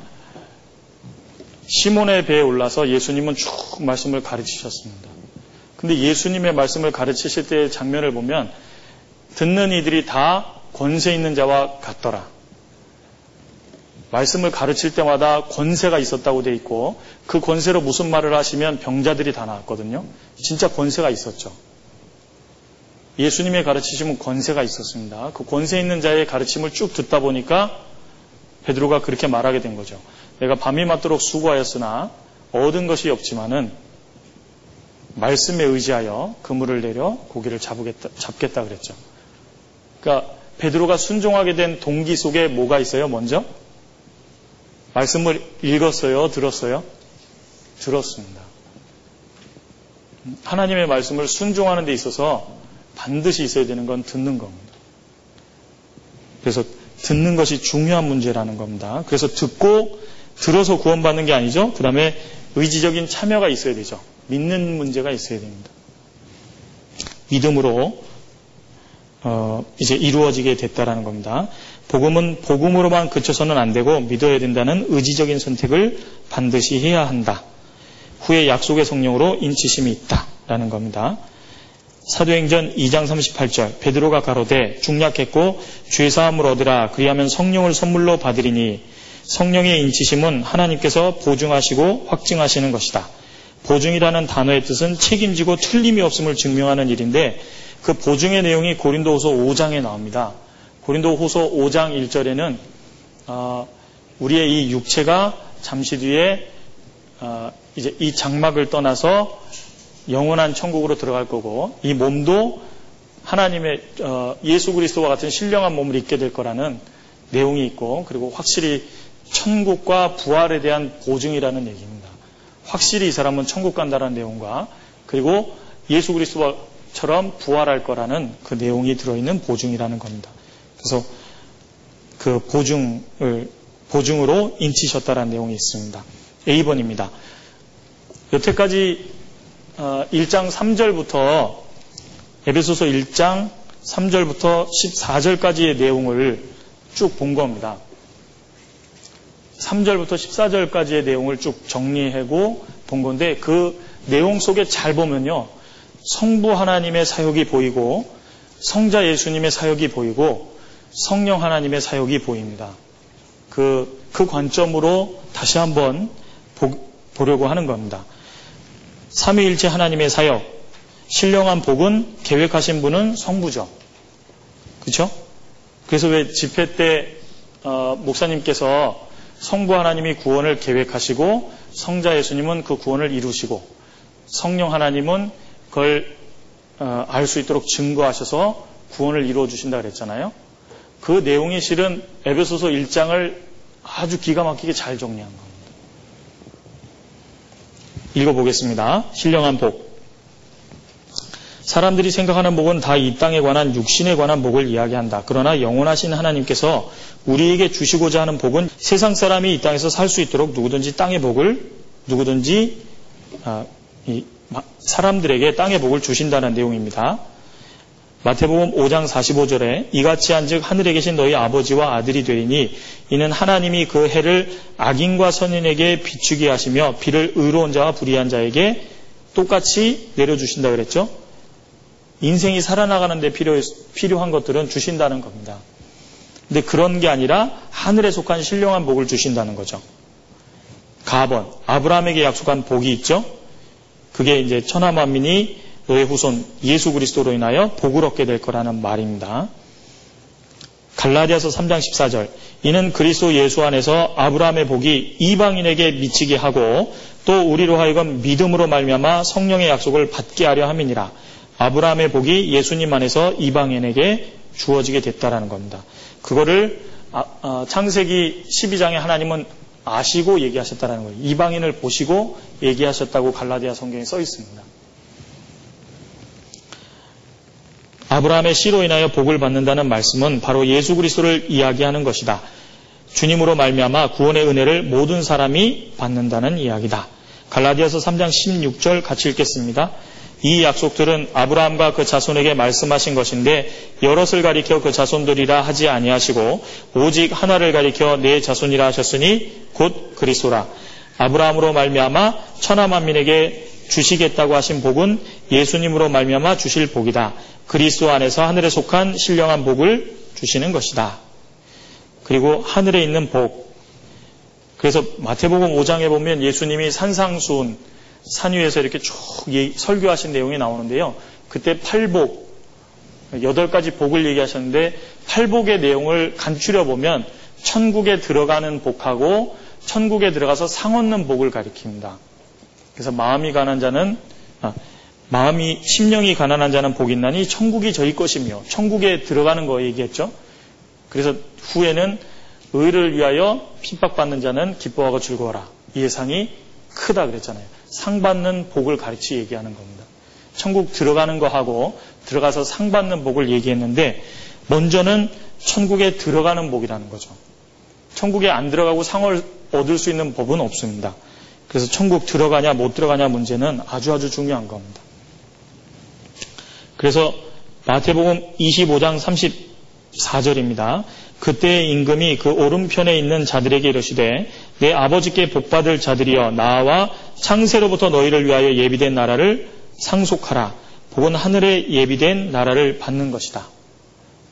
시몬의 배에 올라서 예수님은 쭉 말씀을 가르치셨습니다. 근데 예수님의 말씀을 가르치실 때의 장면을 보면 듣는 이들이 다 권세 있는 자와 같더라. 말씀을 가르칠 때마다 권세가 있었다고 돼 있고 그 권세로 무슨 말을 하시면 병자들이 다 나왔거든요. 진짜 권세가 있었죠. 예수님의 가르치심은 권세가 있었습니다. 그 권세 있는 자의 가르침을 쭉 듣다 보니까 베드로가 그렇게 말하게 된 거죠. 내가 밤이 맞도록 수고하였으나 얻은 것이 없지만은 말씀에 의지하여 그물을 내려 고기를 잡겠다, 잡겠다 그랬죠. 그러니까 베드로가 순종하게 된 동기 속에 뭐가 있어요? 먼저 말씀을 읽었어요, 들었어요? 들었습니다. 하나님의 말씀을 순종하는 데 있어서 반드시 있어야 되는 건 듣는 겁니다. 그래서 듣는 것이 중요한 문제라는 겁니다. 그래서 듣고 들어서 구원받는 게 아니죠. 그 다음에 의지적인 참여가 있어야 되죠. 믿는 문제가 있어야 됩니다. 믿음으로 어, 이제 이루어지게 됐다라는 겁니다. 복음은 복음으로만 그쳐서는 안 되고 믿어야 된다는 의지적인 선택을 반드시 해야 한다. 후에 약속의 성령으로 인치심이 있다라는 겁니다. 사도행전 2장 38절 베드로가 가로되 중략했고 죄 사함을 얻으라 그리하면 성령을 선물로 받으리니 성령의 인치심은 하나님께서 보증하시고 확증하시는 것이다. 보증이라는 단어의 뜻은 책임지고 틀림이 없음을 증명하는 일인데 그 보증의 내용이 고린도후서 5장에 나옵니다. 고린도 후서 5장 1절에는 어, 우리의 이 육체가 잠시 뒤에 어, 이제 이 장막을 떠나서 영원한 천국으로 들어갈 거고 이 몸도 하나님의 어, 예수 그리스도와 같은 신령한 몸을 입게 될 거라는 내용이 있고 그리고 확실히 천국과 부활에 대한 보증이라는 얘기입니다. 확실히 이 사람은 천국 간다는 내용과 그리고 예수 그리스도처럼 부활할 거라는 그 내용이 들어있는 보증이라는 겁니다. 그래서 그 보증을 보증으로 인치셨다라는 내용이 있습니다. A번입니다. 여태까지 1장 어, 3절부터 에베소서 1장 3절부터 14절까지의 내용을 쭉 본 겁니다. 3절부터 14절까지의 내용을 쭉 정리하고 본 건데 그 내용 속에 잘 보면요. 성부 하나님의 사역이 보이고 성자 예수님의 사역이 보이고 성령 하나님의 사역이 보입니다. 그, 그 관점으로 다시 한번 보, 보려고 하는 겁니다. 삼위일체 하나님의 사역, 신령한 복은 계획하신 분은 성부죠. 그렇죠? 그래서 왜 집회 때 어, 목사님께서 성부 하나님이 구원을 계획하시고 성자 예수님은 그 구원을 이루시고 성령 하나님은 그걸 어, 알수 있도록 증거하셔서 구원을 이루어 주신다 그랬잖아요. 그 내용이 실은 에베소서 1장을 아주 기가 막히게 잘 정리한 겁니다. 읽어보겠습니다. 신령한 복. 사람들이 생각하는 복은 다 이 땅에 관한 육신에 관한 복을 이야기한다. 그러나 영원하신 하나님께서 우리에게 주시고자 하는 복은 세상 사람이 이 땅에서 살 수 있도록 누구든지 땅의 복을 누구든지 아, 사람들에게 땅의 복을 주신다는 내용입니다. 마태복음 5장 45절에 이같이 한즉 하늘에 계신 너희 아버지와 아들이 되리니 이는 하나님이 그 해를 악인과 선인에게 비추게 하시며 비를 의로운 자와 불의한 자에게 똑같이 내려주신다 그랬죠. 인생이 살아나가는 데 필요, 필요한 것들은 주신다는 겁니다. 근데 그런 게 아니라 하늘에 속한 신령한 복을 주신다는 거죠. 가번, 아브라함에게 약속한 복이 있죠. 그게 이제 천하 만민이 너의 후손 예수 그리스도로 인하여 복을 얻게 될 거라는 말입니다. 갈라디아서 3장 14절 이는 그리스도 예수 안에서 아브라함의 복이 이방인에게 미치게 하고 또 우리로 하여금 믿음으로 말미암아 성령의 약속을 받게 하려 함이니라. 아브라함의 복이 예수님 안에서 이방인에게 주어지게 됐다라는 겁니다. 그거를 아, 아, 창세기 12장에 하나님은 아시고 얘기하셨다는 거예요. 이방인을 보시고 얘기하셨다고 갈라디아 성경에 써 있습니다. 아브라함의 씨로 인하여 복을 받는다는 말씀은 바로 예수 그리스도를 이야기하는 것이다. 주님으로 말미암아 구원의 은혜를 모든 사람이 받는다는 이야기다. 갈라디아서 3장 16절 같이 읽겠습니다. 이 약속들은 아브라함과 그 자손에게 말씀하신 것인데 여럿을 가리켜 그 자손들이라 하지 아니하시고 오직 하나를 가리켜 내 자손이라 하셨으니 곧 그리스도라. 아브라함으로 말미암아 천하 만민에게 주시겠다고 하신 복은 예수님으로 말미암아 주실 복이다. 그리스도 안에서 하늘에 속한 신령한 복을 주시는 것이다. 그리고 하늘에 있는 복. 그래서 마태복음 5장에 보면 예수님이 산상수훈 산 위에서 이렇게 쭉 설교하신 내용이 나오는데요. 그때 팔복 여덟 가지 복을 얘기하셨는데 팔복의 내용을 간추려 보면 천국에 들어가는 복하고 천국에 들어가서 상 얻는 복을 가리킵니다. 그래서 마음이 가난 자는 아, 마음이 심령이 가난한 자는 복이 있나니 천국이 저희 것이며 천국에 들어가는 거 얘기했죠. 그래서 후에는 의를 위하여 핍박받는 자는 기뻐하고 즐거워라. 이 예상이 크다 그랬잖아요. 상 받는 복을 가르치 얘기하는 겁니다. 천국 들어가는 거 하고 들어가서 상 받는 복을 얘기했는데 먼저는 천국에 들어가는 복이라는 거죠. 천국에 안 들어가고 상을 얻을 수 있는 법은 없습니다. 그래서 천국 들어가냐 못 들어가냐 문제는 아주 아주 중요한 겁니다. 그래서 마태복음 25장 34절입니다. 그때의 임금이 그 오른편에 있는 자들에게 이르시되 내 아버지께 복받을 자들이여 나와 창세로부터 너희를 위하여 예비된 나라를 상속하라. 복은 하늘에 예비된 나라를 받는 것이다.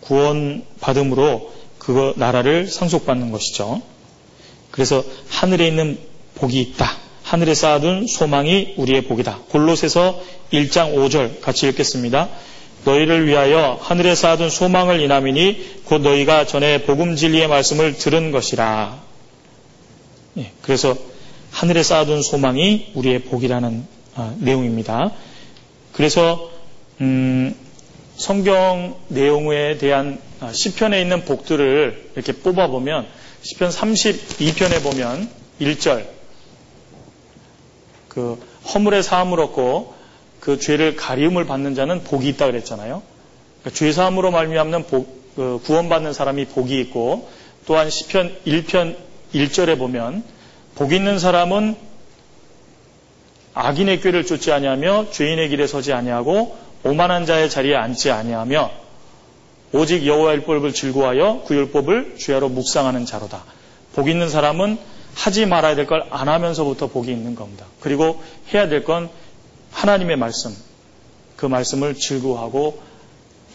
구원 받음으로 그 나라를 상속받는 것이죠. 그래서 하늘에 있는 복이 있다. 하늘에 쌓아둔 소망이 우리의 복이다. 골로새서 1장 5절 같이 읽겠습니다. 너희를 위하여 하늘에 쌓아둔 소망을 인함이니 곧 너희가 전에 복음 진리의 말씀을 들은 것이라. 예, 그래서 하늘에 쌓아둔 소망이 우리의 복이라는 아, 내용입니다. 그래서 음, 성경 내용에 대한 아, 시편에 있는 복들을 이렇게 뽑아보면 시편 32편에 보면 1절 그 허물의 사함을 얻고 그 죄를 가리움을 받는 자는 복이 있다 그랬잖아요. 그러니까 죄 사함으로 말미암는 복, 그 구원받는 사람이 복이 있고 또한 시편 1편 1절에 보면 복 있는 사람은 악인의 꾀를 쫓지 아니하며 죄인의 길에 서지 아니하고 오만한 자의 자리에 앉지 아니하며 오직 여호와의 율법을 즐거워하여 그 율법을 주야로 묵상하는 자로다. 복 있는 사람은 하지 말아야 될 걸 안 하면서부터 복이 있는 겁니다. 그리고 해야 될 건 하나님의 말씀, 그 말씀을 즐거워하고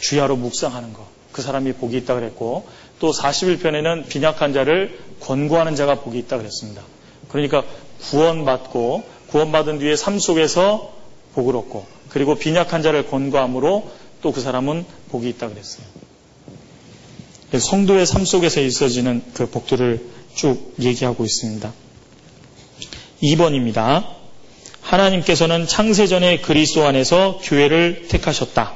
주야로 묵상하는 것. 그 사람이 복이 있다 그랬고 또 41편에는 빈약한 자를 권고하는 자가 복이 있다 그랬습니다. 그러니까 구원받고 구원받은 뒤에 삶 속에서 복을 얻고 그리고 빈약한 자를 권고함으로 또 그 사람은 복이 있다 그랬어요. 성도의 삶 속에서 있어지는 그 복들을 쭉 얘기하고 있습니다. 2번입니다. 하나님께서는 창세전에 그리스도 안에서 교회를 택하셨다.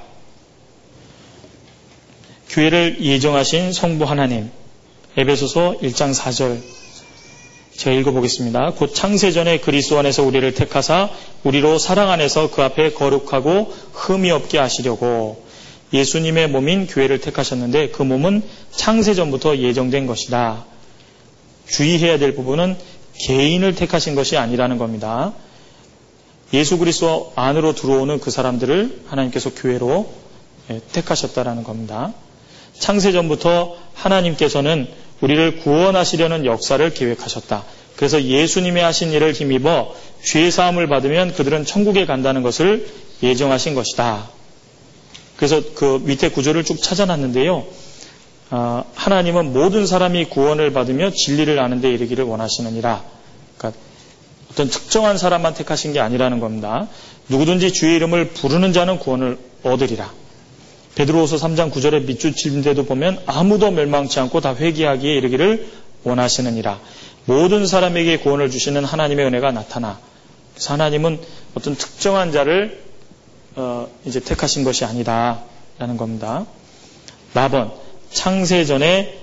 교회를 예정하신 성부 하나님. 에베소서 1장 4절. 제가 읽어보겠습니다. 곧 창세전에 그리스도 안에서 우리를 택하사 우리로 사랑 안에서 그 앞에 거룩하고 흠이 없게 하시려고 예수님의 몸인 교회를 택하셨는데 그 몸은 창세전부터 예정된 것이다. 주의해야 될 부분은 개인을 택하신 것이 아니라는 겁니다. 예수 그리스도 안으로 들어오는 그 사람들을 하나님께서 교회로 예, 택하셨다라는 겁니다. 창세전부터 하나님께서는 우리를 구원하시려는 역사를 계획하셨다. 그래서 예수님이 하신 일을 힘입어 죄 사함을 받으면 그들은 천국에 간다는 것을 예정하신 것이다. 그래서 그 밑에 구조를 쭉 찾아놨는데요. 아, 하나님은 모든 사람이 구원을 받으며 진리를 아는 데 이르기를 원하시느니라. 그러니까 어떤 특정한 사람만 택하신 게 아니라는 겁니다. 누구든지 주의 이름을 부르는 자는 구원을 얻으리라. 베드로후서 3장 9절에 밑줄 칠인데도 보면 아무도 멸망치 않고 다 회개하기에 이르기를 원하시느니라. 모든 사람에게 구원을 주시는 하나님의 은혜가 나타나. 그래서 하나님은 어떤 특정한 자를 어, 이제 택하신 것이 아니다라는 겁니다. 나번 창세전에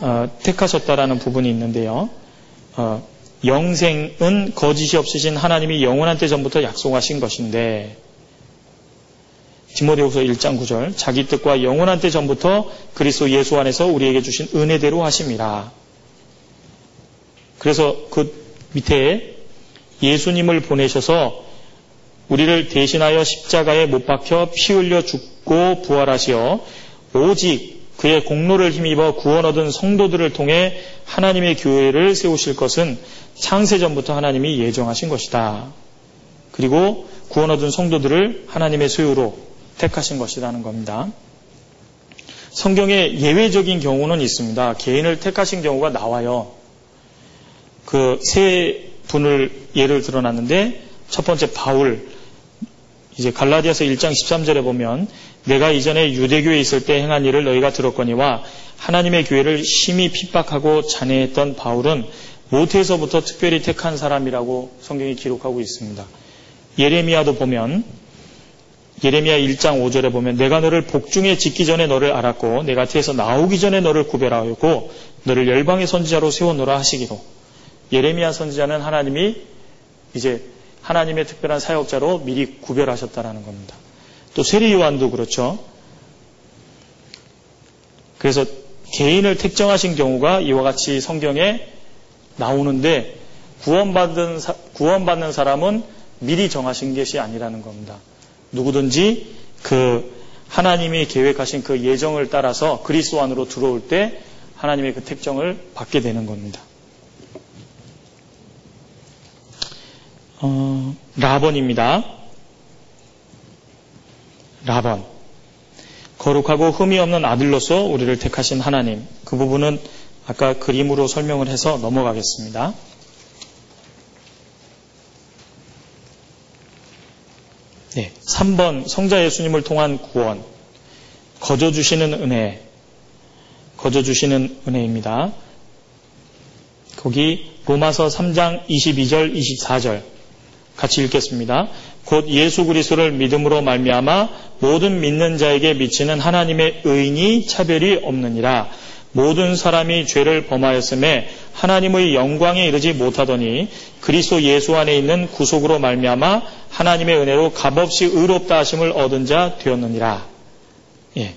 어, 택하셨다라는 부분이 있는데요. 어, 영생은 거짓이 없으신 하나님이 영원한 때 전부터 약속하신 것인데 디모데후서 1장 9절 자기 뜻과 영원한 때 전부터 그리스도 예수 안에서 우리에게 주신 은혜대로 하심이라. 그래서 그 밑에 예수님을 보내셔서 우리를 대신하여 십자가에 못 박혀 피 흘려 죽고 부활하시어 오직 그의 공로를 힘입어 구원 얻은 성도들을 통해 하나님의 교회를 세우실 것은 창세전부터 하나님이 예정하신 것이다. 그리고 구원 얻은 성도들을 하나님의 소유로 택하신 것이라는 겁니다. 성경에 예외적인 경우는 있습니다. 개인을 택하신 경우가 나와요. 그 세 분을 예를 들어놨는데 첫 번째 바울 이제 갈라디아서 1장 13절에 보면 내가 이전에 유대교에 있을 때 행한 일을 너희가 들었거니와 하나님의 교회를 심히 핍박하고 잔해했던 바울은 모태에서부터 특별히 택한 사람이라고 성경이 기록하고 있습니다. 예레미야도 보면 예레미야 1장 5절에 보면 내가 너를 복중에 짓기 전에 너를 알았고 내가 태에서 나오기 전에 너를 구별하였고 너를 열방의 선지자로 세워놓으라 하시기로 예레미야 선지자는 하나님이 이제 하나님의 특별한 사역자로 미리 구별하셨다라는 겁니다. 또 세리 요한도 그렇죠. 그래서 개인을 특정하신 경우가 이와 같이 성경에 나오는데 구원받은 구원받는 사람은 미리 정하신 것이 아니라는 겁니다. 누구든지 그 하나님이 계획하신 그 예정을 따라서 그리스도 안으로 들어올 때 하나님의 그 특정을 받게 되는 겁니다. 어, 라번입니다. 라번. 거룩하고 흠이 없는 아들로서 우리를 택하신 하나님. 그 부분은 아까 그림으로 설명을 해서 넘어가겠습니다. 네, 3번 성자 예수님을 통한 구원. 거저 주시는 은혜. 거저 주시는 은혜입니다. 거기 로마서 3장 22절 24절 같이 읽겠습니다. 곧 예수 그리스도를 믿음으로 말미암아 모든 믿는 자에게 미치는 하나님의 의인이 차별이 없느니라. 모든 사람이 죄를 범하였음에 하나님의 영광에 이르지 못하더니 그리스도 예수 안에 있는 구속으로 말미암아 하나님의 은혜로 값없이 의롭다 하심을 얻은 자 되었느니라. 예.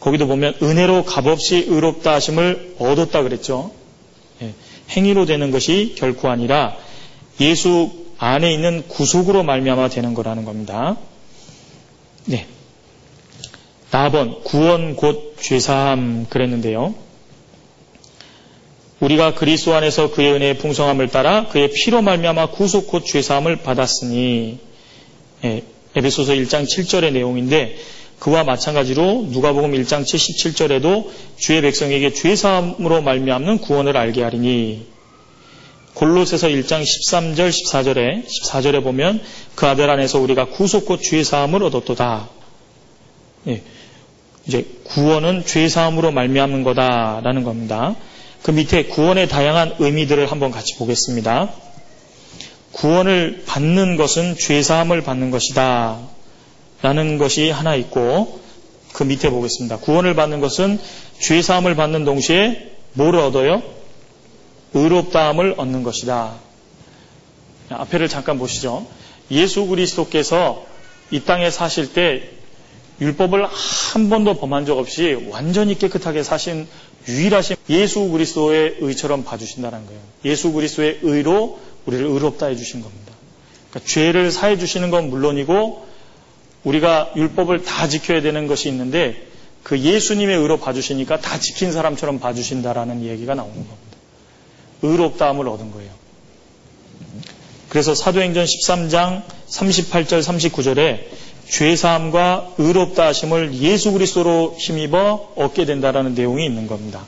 거기도 보면 은혜로 값없이 의롭다 하심을 얻었다 그랬죠. 예. 행위로 되는 것이 결코 아니라 예수 안에 있는 구속으로 말미암아 되는 거라는 겁니다. 네. 4번 구원 곧 죄사함 그랬는데요. 우리가 그리스도 안에서 그의 은혜의 풍성함을 따라 그의 피로 말미암아 구속 곧 죄사함을 받았으니 예, 에베소서 1장 7절의 내용인데 그와 마찬가지로 누가복음 1장 77절에도 주의 백성에게 죄사함으로 말미암는 구원을 알게 하리니 골로새서 1장 13절 14절에 14절에 보면 그 아들 안에서 우리가 구속 곧 죄사함을 얻었도다. 예, 이제 구원은 죄 사함으로 말미암는 거다라는 겁니다. 그 밑에 구원의 다양한 의미들을 한번 같이 보겠습니다. 구원을 받는 것은 죄 사함을 받는 것이다. 라는 것이 하나 있고, 그 밑에 보겠습니다. 구원을 받는 것은 죄 사함을 받는 동시에 뭘 얻어요? 의롭다함을 얻는 것이다. 앞에를 잠깐 보시죠. 예수 그리스도께서 이 땅에 사실 때 율법을 한 번도 범한 적 없이 완전히 깨끗하게 사신 유일하신 예수 그리스도의 의처럼 봐주신다는 거예요. 예수 그리스도의 의로 우리를 의롭다 해주신 겁니다. 그러니까 죄를 사해 주시는 건 물론이고 우리가 율법을 다 지켜야 되는 것이 있는데 그 예수님의 의로 봐주시니까 다 지킨 사람처럼 봐주신다라는 얘기가 나오는 겁니다. 의롭다함을 얻은 거예요. 그래서 사도행전 13장 38절 39절에 죄사함과 의롭다 하심을 예수 그리스도로 힘입어 얻게 된다라는 내용이 있는 겁니다.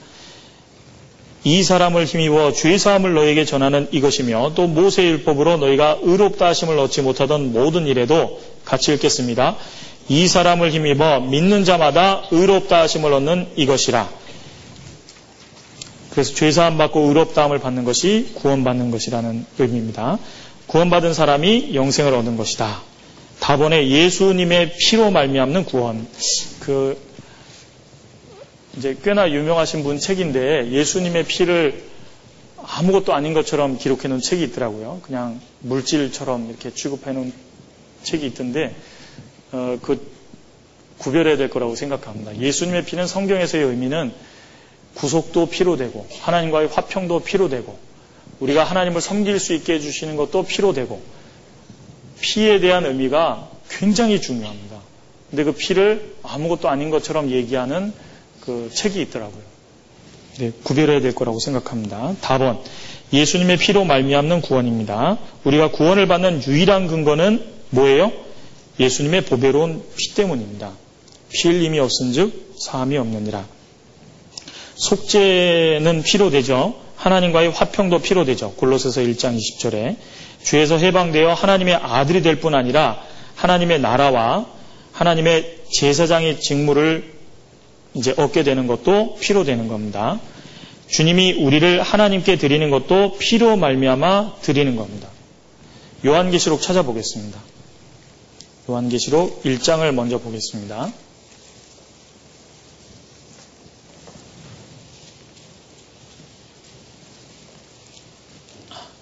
이 사람을 힘입어 죄사함을 너에게 전하는 이것이며 또 모세 율법으로 너희가 의롭다 하심을 얻지 못하던 모든 일에도 같이 읽겠습니다. 이 사람을 힘입어 믿는 자마다 의롭다 하심을 얻는 이것이라. 그래서 죄사함 받고 의롭다함을 받는 것이 구원받는 것이라는 의미입니다. 구원받은 사람이 영생을 얻는 것이다. 다번에 예수님의 피로 말미암는 구원. 그 이제 꽤나 유명하신 분 책인데 예수님의 피를 아무것도 아닌 것처럼 기록해 놓은 책이 있더라고요. 그냥 물질처럼 이렇게 취급해 놓은 책이 있던데 어, 그 구별해야 될 거라고 생각합니다. 예수님의 피는 성경에서의 의미는 구속도 피로 되고 하나님과의 화평도 피로 되고 우리가 하나님을 섬길 수 있게 해주시는 것도 피로 되고 피에 대한 의미가 굉장히 중요합니다. 근데 그 피를 아무것도 아닌 것처럼 얘기하는 그 책이 있더라고요. 네, 구별해야 될 거라고 생각합니다. 답은 예수님의 피로 말미암는 구원입니다. 우리가 구원을 받는 유일한 근거는 뭐예요? 예수님의 보배로운 피 때문입니다. 피 흘림이 없은즉 사함이 없느니라. 속죄는 피로 되죠. 하나님과의 화평도 피로 되죠. 골로새서 1장 20절에 죄에서 해방되어 하나님의 아들이 될 뿐 아니라 하나님의 나라와 하나님의 제사장의 직무를 이제 얻게 되는 것도 피로 되는 겁니다. 주님이 우리를 하나님께 드리는 것도 피로 말미암아 드리는 겁니다. 요한계시록 찾아보겠습니다. 요한계시록 1장을 먼저 보겠습니다.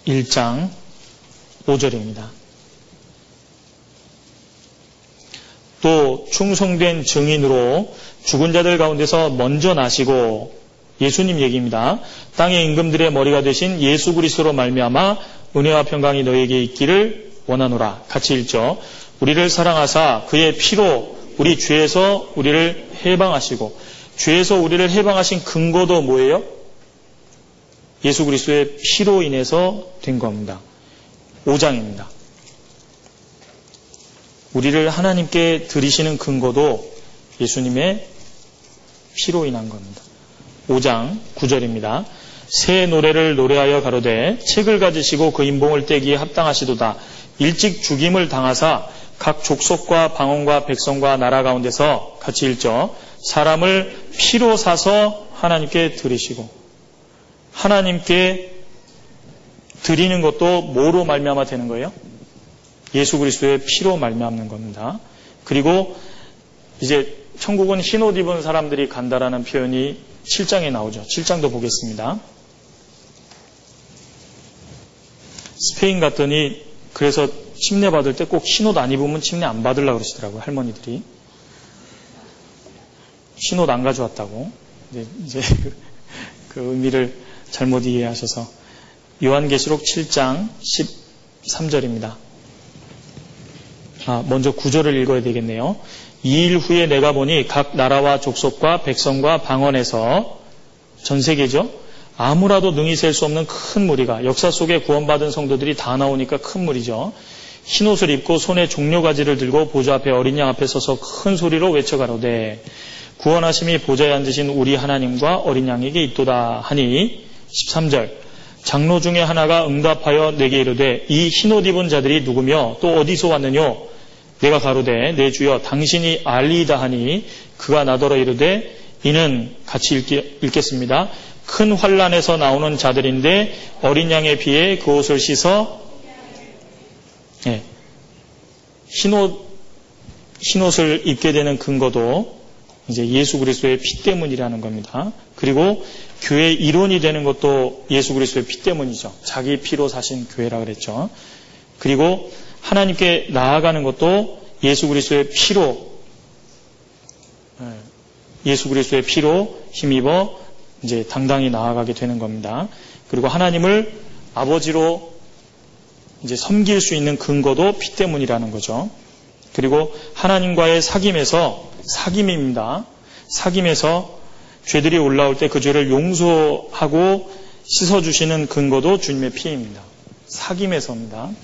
1장 5절입니다. 또 충성된 증인으로 죽은 자들 가운데서 먼저 나시고 예수님 얘기입니다. 땅의 임금들의 머리가 되신 예수 그리스도로 말미암아 은혜와 평강이 너에게 있기를 원하노라. 같이 읽죠. 우리를 사랑하사 그의 피로 우리 죄에서 우리를 해방하시고 죄에서 우리를 해방하신 근거도 뭐예요? 예수 그리스도의 피로 인해서 된 겁니다. 5장입니다. 우리를 하나님께 드리시는 근거도 예수님의 피로 인한 겁니다. 5장 9절입니다. 새 노래를 노래하여 가로되 책을 가지시고 그 인봉을 떼기에 합당하시도다. 일찍 죽임을 당하사 각 족속과 방언과 백성과 나라 가운데서 같이 읽죠. 사람을 피로 사서 하나님께 드리시고 하나님께 드리는 것도 뭐로 말미암아 되는 거예요? 예수 그리스도의 피로 말미암는 겁니다. 그리고 이제 천국은 흰옷 입은 사람들이 간다라는 표현이 7장에 나오죠. 7장도 보겠습니다. 스페인 갔더니 그래서 침례 받을 때 꼭 흰옷 안 입으면 침례 안 받으려고 그러시더라고요. 할머니들이. 흰옷 안 가져왔다고. 이제, 이제 그, 그 의미를 잘못 이해하셔서 요한계시록 7장 13절입니다. 아, 먼저 구절을 읽어야 되겠네요. 이 일 후에 내가 보니 각 나라와 족속과 백성과 방언에서 전 세계죠. 아무라도 능히 셀 수 없는 큰 무리가 역사 속에 구원받은 성도들이 다 나오니까 큰 무리죠. 흰 옷을 입고 손에 종려가지를 들고 보좌 앞에 어린 양 앞에 서서 큰 소리로 외쳐가로되 구원하심이 보좌에 앉으신 우리 하나님과 어린 양에게 있도다 하니 13절 장로 중에 하나가 응답하여 내게 이르되 이 흰옷 입은 자들이 누구며 또 어디서 왔느뇨 내가 가로되 내 주여 당신이 알리이다 하니 그가 나더러 이르되 이는 같이 읽기, 읽겠습니다. 큰 환란에서 나오는 자들인데 어린 양의 피에 그 옷을 씻어 네. 흰옷 흰옷을 입게 되는 근거도 이제 예수 그리스도의 피 때문이라는 겁니다. 그리고 교회 이론이 되는 것도 예수 그리스도의 피 때문이죠. 자기 피로 사신 교회라 그랬죠. 그리고 하나님께 나아가는 것도 예수 그리스도의 피로 예, 예수 그리스도의 피로 힘입어 이제 당당히 나아가게 되는 겁니다. 그리고 하나님을 아버지로 이제 섬길 수 있는 근거도 피 때문이라는 거죠. 그리고 하나님과의 사귐에서 사귐입니다. 사귐에서 죄들이 올라올 때 그 죄를 용서하고 씻어주시는 근거도 주님의 피입니다. 사귐에서입니다.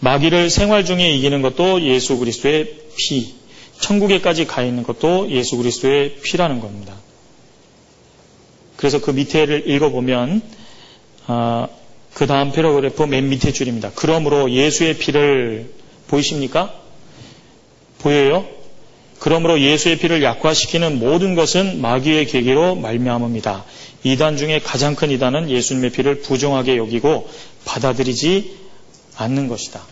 마귀를 생활 중에 이기는 것도 예수 그리스도의 피, 천국에까지 가 있는 것도 예수 그리스도의 피라는 겁니다. 그래서 그 밑에를 읽어보면 아, 그 다음 paragraph 맨 밑에 줄입니다. 그러므로 예수의 피를 보이십니까? 보여요? 그러므로 예수의 피를 약화시키는 모든 것은 마귀의 궤계로 말미암습니다. 이단 중에 가장 큰 이단은 예수님의 피를 부정하게 여기고 받아들이지 않는 것이다.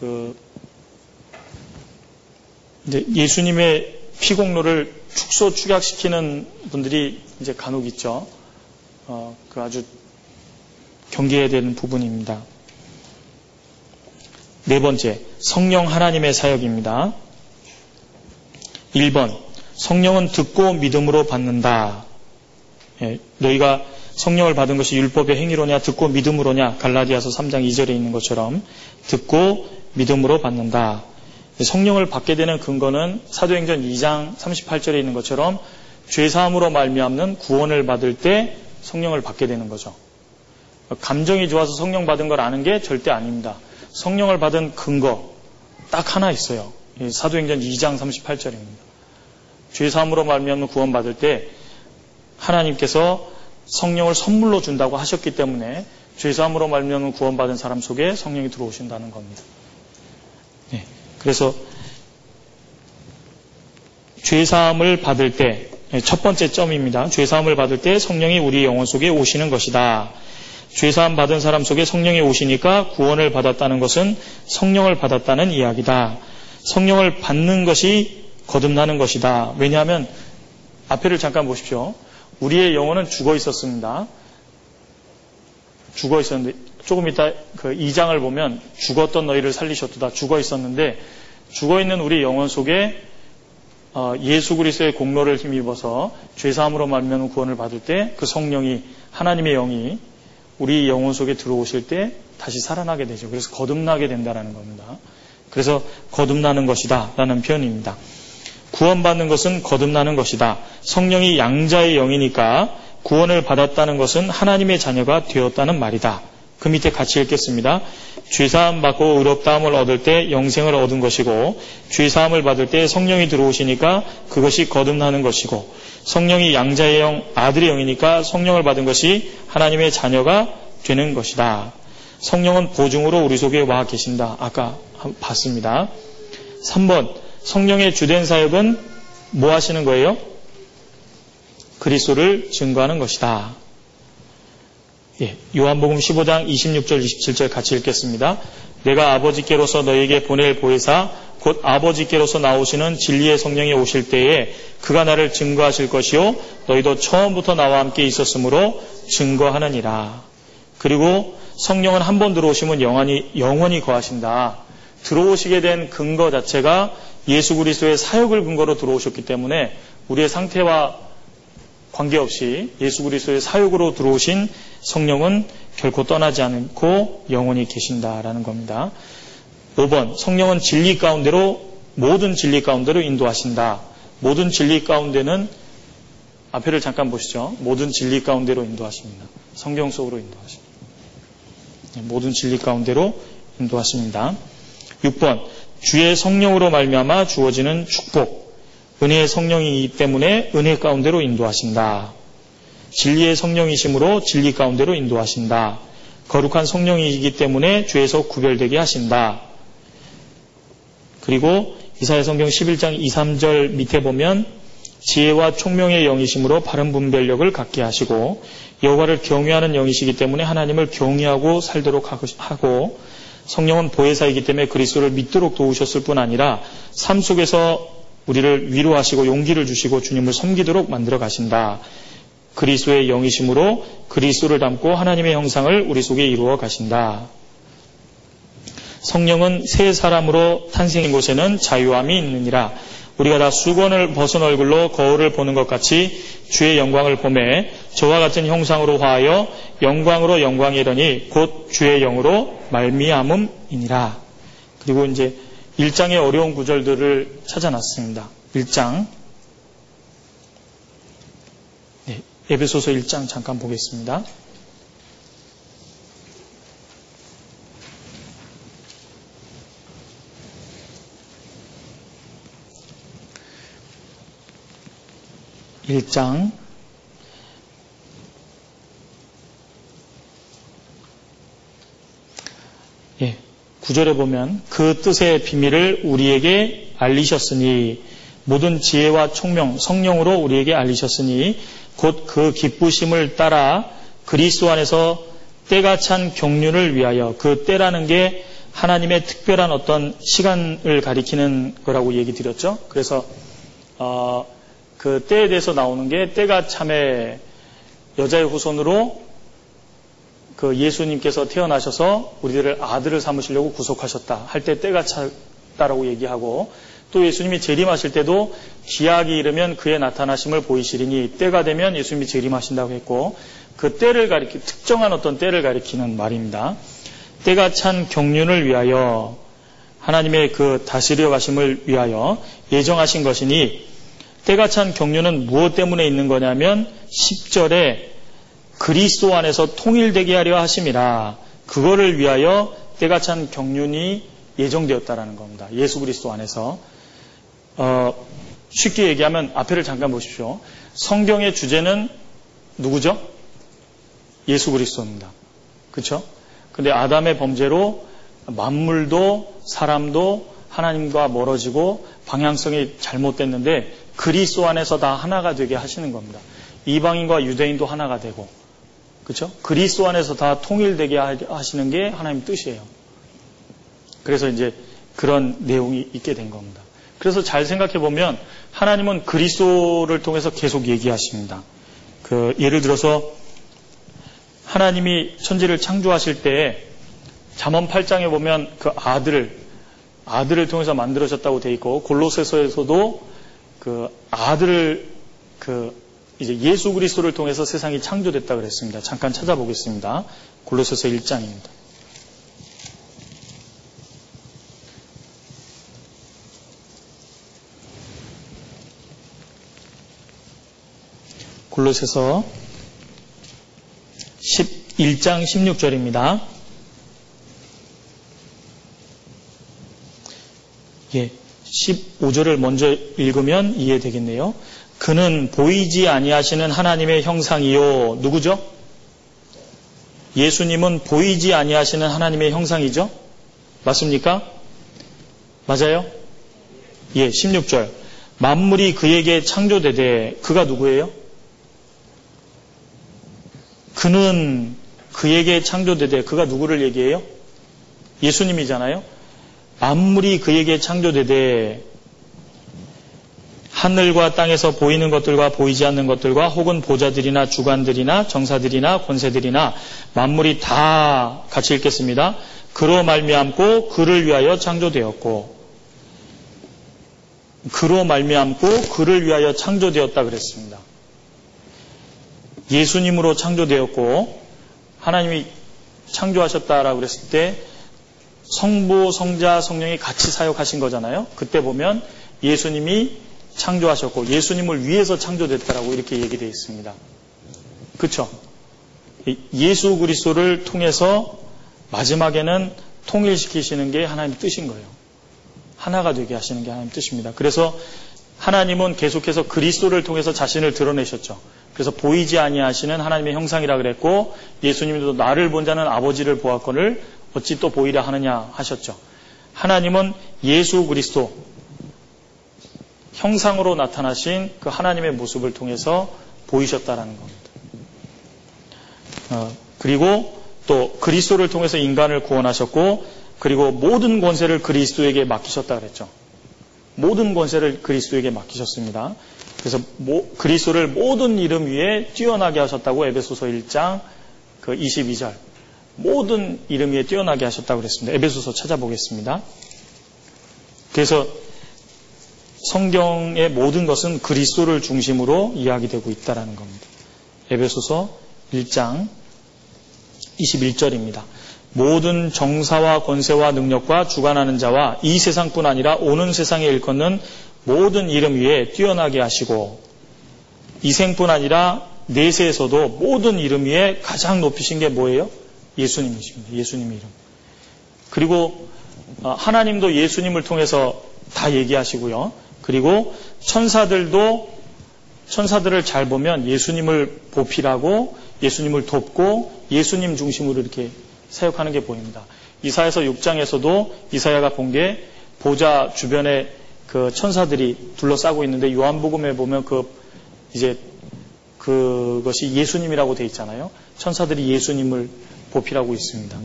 그 이제 예수님의 피공로를 축소 축약시키는 분들이 이제 간혹 있죠. 어, 그 아주 경계해야 되는 부분입니다. 네 번째, 성령 하나님의 사역입니다. 1번, 성령은 듣고 믿음으로 받는다. 예, 너희가 성령을 받은 것이 율법의 행위로냐, 듣고 믿음으로냐, 갈라디아서 3장 2절에 있는 것처럼 듣고 믿음으로 받는다. 성령을 받게 되는 근거는 사도행전 2장 38절에 있는 것처럼 죄사함으로 말미암는 구원을 받을 때 성령을 받게 되는 거죠. 감정이 좋아서 성령 받은 걸 아는 게 절대 아닙니다. 성령을 받은 근거 딱 하나 있어요. 사도행전 2장 38절입니다. 죄사함으로 말미암는 구원 받을 때 하나님께서 성령을 선물로 준다고 하셨기 때문에 죄사함으로 말미암는 구원 받은 사람 속에 성령이 들어오신다는 겁니다. 네. 그래서 죄사함을 받을 때 첫 번째 점입니다. 죄사함을 받을 때 성령이 우리 영혼 속에 오시는 것이다. 죄사함 받은 사람 속에 성령이 오시니까 구원을 받았다는 것은 성령을 받았다는 이야기다. 성령을 받는 것이 거듭나는 것이다. 왜냐하면 앞에를 잠깐 보십시오. 우리의 영혼은 죽어 있었습니다. 죽어 있었는데 조금 이따 그 2장을 보면 죽었던 너희를 살리셨도다. 죽어 있었는데 죽어 있는 우리 영혼 속에 어, 예수 그리스도의 공로를 힘입어서 죄 사함으로 말면 구원을 받을 때 그 성령이 하나님의 영이 우리 영혼 속에 들어오실 때 다시 살아나게 되죠. 그래서 거듭나게 된다라는 겁니다. 그래서 거듭나는 것이다 라는 표현입니다. 구원받는 것은 거듭나는 것이다. 성령이 양자의 영이니까 구원을 받았다는 것은 하나님의 자녀가 되었다는 말이다. 그 밑에 같이 읽겠습니다. 죄사함 받고 의롭다함을 얻을 때 영생을 얻은 것이고 죄사함을 받을 때 성령이 들어오시니까 그것이 거듭나는 것이고 성령이 양자의 영, 아들의 영이니까 성령을 받은 것이 하나님의 자녀가 되는 것이다. 성령은 보증으로 우리 속에 와 계신다. 아까 봤습니다. 3번 성령의 주된 사역은 뭐 하시는 거예요? 그리스도를 증거하는 것이다. 예, 요한복음 15장 26절 27절 같이 읽겠습니다. 내가 아버지께로서 너에게 보낼 보혜사 곧 아버지께로서 나오시는 진리의 성령이 오실 때에 그가 나를 증거하실 것이요 너희도 처음부터 나와 함께 있었으므로 증거하느니라. 그리고 성령은 한 번 들어오시면 영원히 영원히 거하신다. 들어오시게 된 근거 자체가 예수 그리스도의 사역을 근거로 들어오셨기 때문에 우리의 상태와 관계없이 예수 그리스도의 사역으로 들어오신 성령은 결코 떠나지 않고 영원히 계신다라는 겁니다. 5번 성령은 진리 가운데로 모든 진리 가운데로 인도하신다. 모든 진리 가운데는 앞에를 잠깐 보시죠. 모든 진리 가운데로 인도하십니다. 성경 속으로 인도하십니다. 네, 모든 진리 가운데로 인도하십니다. 6번 주의 성령으로 말미암아 주어지는 축복 은혜의 성령이기 때문에 은혜 가운데로 인도하신다. 진리의 성령이심으로 진리 가운데로 인도하신다. 거룩한 성령이기 때문에 죄에서 구별되게 하신다. 그리고 이사야 성경 11장 2, 3절 밑에 보면 지혜와 총명의 영이심으로 바른 분별력을 갖게 하시고 여호와를 경외하는 영이시기 때문에 하나님을 경외하고 살도록 하고 성령은 보혜사이기 때문에 그리스도를 믿도록 도우셨을 뿐 아니라 삶 속에서 우리를 위로하시고 용기를 주시고 주님을 섬기도록 만들어 가신다. 그리스도의 영이심으로 그리스도를 담고 하나님의 형상을 우리 속에 이루어 가신다. 성령은 새 사람으로 탄생인 곳에는 자유함이 있느니라. 우리가 다 수건을 벗은 얼굴로 거울을 보는 것 같이 주의 영광을 보매 저와 같은 형상으로 화하여 영광으로 영광이더니 곧 주의 영으로 말미암음이니라. 그리고 이제 1장의 어려운 구절들을 찾아놨습니다. 1장 네, 에베소서 1장 잠깐 보겠습니다. 1장 예, 9절에 보면 그 뜻의 비밀을 우리에게 알리셨으니 모든 지혜와 총명 성령으로 우리에게 알리셨으니 곧 그 기쁘심을 따라 그리스도 안에서 때가 찬 경륜을 위하여 그 때라는 게 하나님의 특별한 어떤 시간을 가리키는 거라고 얘기 드렸죠. 그래서 어, 그 때에 대해서 나오는 게 때가 참에 여자의 후손으로 그 예수님께서 태어나셔서 우리들을 아들을 삼으시려고 구속하셨다 할 때 때가 찼다라고 얘기하고 또 예수님이 재림하실 때도 기약이 이르면 그의 나타나심을 보이시리니 때가 되면 예수님이 재림하신다고 했고 그 때를 가리키 특정한 어떤 때를 가리키는 말입니다. 때가 찬 경륜을 위하여 하나님의 그 다스려 가심을 위하여 예정하신 것이니 때가 찬 경륜은 무엇 때문에 있는 거냐면 10절에 그리스도 안에서 통일되게 하려 하심이라 그거를 위하여 때가 찬 경륜이 예정되었다라는 겁니다. 예수 그리스도 안에서 어, 쉽게 얘기하면 앞에를 잠깐 보십시오. 성경의 주제는 누구죠? 예수 그리스도입니다. 그렇죠? 근데 아담의 범죄로 만물도 사람도 하나님과 멀어지고 방향성이 잘못됐는데 그리스도 안에서 다 하나가 되게 하시는 겁니다. 이방인과 유대인도 하나가 되고 그렇죠? 그리스도 안에서 다 통일되게 하시는 게 하나님 뜻이에요. 그래서 이제 그런 내용이 있게 된 겁니다. 그래서 잘 생각해 보면 하나님은 그리스도를 통해서 계속 얘기하십니다. 그 예를 들어서 하나님이 천지를 창조하실 때 잠언 8장에 보면 그 아들을 아들을 통해서 만들어졌다고 돼 있고 골로새서에서도 그 아들을 그 이제 예수 그리스도를 통해서 세상이 창조됐다 그랬습니다. 잠깐 찾아보겠습니다. 골로새서 1장입니다. 골로새서 11장 16절입니다. 예, 15절을 먼저 읽으면 이해되겠네요. 그는 보이지 아니하시는 하나님의 형상이요. 누구죠? 예수님은 보이지 아니하시는 하나님의 형상이죠? 맞습니까? 맞아요? 예, 16절. 만물이 그에게 창조되되 그가 누구예요? 그는 그에게 창조되되 그가 누구를 얘기해요? 예수님이잖아요. 만물이 그에게 창조되되 하늘과 땅에서 보이는 것들과 보이지 않는 것들과 혹은 보자들이나 주관들이나 정사들이나 권세들이나 만물이 다 같이 읽겠습니다. 그로 말미암고 그를 위하여 창조되었고 그로 말미암고 그를 위하여 창조되었다 그랬습니다. 예수님으로 창조되었고 하나님이 창조하셨다라고 그랬을 때 성부, 성자, 성령이 같이 사역하신 거잖아요. 그때 보면 예수님이 창조하셨고 예수님을 위해서 창조됐다라고 이렇게 얘기되어 있습니다. 그렇죠? 예수 그리스도를 통해서 마지막에는 통일시키시는 게 하나님 뜻인 거예요. 하나가 되게 하시는 게 하나님 뜻입니다. 그래서 하나님은 계속해서 그리스도를 통해서 자신을 드러내셨죠. 그래서 보이지 아니하시는 하나님의 형상이라 그랬고 예수님도 나를 본 자는 아버지를 보았거늘 어찌 또 보이려 하느냐 하셨죠. 하나님은 예수 그리스도 형상으로 나타나신 그 하나님의 모습을 통해서 보이셨다라는 겁니다. 어, 그리고 또 그리스도를 통해서 인간을 구원하셨고 그리고 모든 권세를 그리스도에게 맡기셨다 그랬죠. 모든 권세를 그리스도에게 맡기셨습니다. 그래서 모, 그리스도를 모든 이름 위에 뛰어나게 하셨다고 에베소서 1장 그 22절 모든 이름 위에 뛰어나게 하셨다고 그랬습니다. 에베소서 찾아보겠습니다. 그래서 성경의 모든 것은 그리스도를 중심으로 이야기되고 있다라는 겁니다. 에베소서 1장 21절입니다. 모든 정사와 권세와 능력과 주관하는 자와 이 세상뿐 아니라 오는 세상에 일컫는 모든 이름 위에 뛰어나게 하시고 이 생뿐 아니라 내세에서도 모든 이름 위에 가장 높이신 게 뭐예요? 예수님이십니다. 예수님의 이름. 그리고 어, 하나님도 예수님을 통해서 다 얘기하시고요. 그리고 천사들도 천사들을 잘 보면 예수님을 보필하고 예수님을 돕고 예수님 중심으로 이렇게 사역하는 게 보입니다. 이사에서 6장에서도 이사야가 본 게 보좌 주변에 그 천사들이 둘러싸고 있는데 요한복음에 보면 그 이제 그것이 예수님이라고 돼 있잖아요. 천사들이 예수님을 보필하고 있습니다.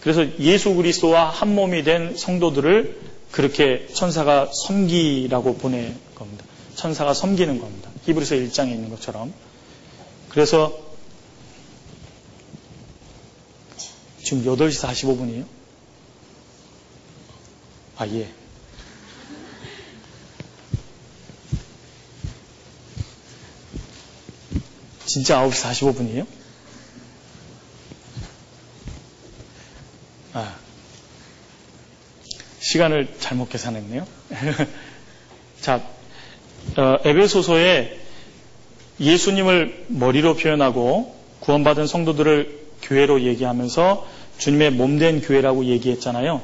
그래서 예수 그리스도와 한 몸이 된 성도들을 그렇게 천사가 섬기라고 보낸 겁니다. 천사가 섬기는 겁니다. 히브리서 1장에 있는 것처럼. 그래서 지금 8시 45분이에요? 아, 예. 진짜 9시 45분이에요? 시간을 잘못 계산했네요. 자, 어, 에베소서에 예수님을 머리로 표현하고 구원받은 성도들을 교회로 얘기하면서 주님의 몸된 교회라고 얘기했잖아요.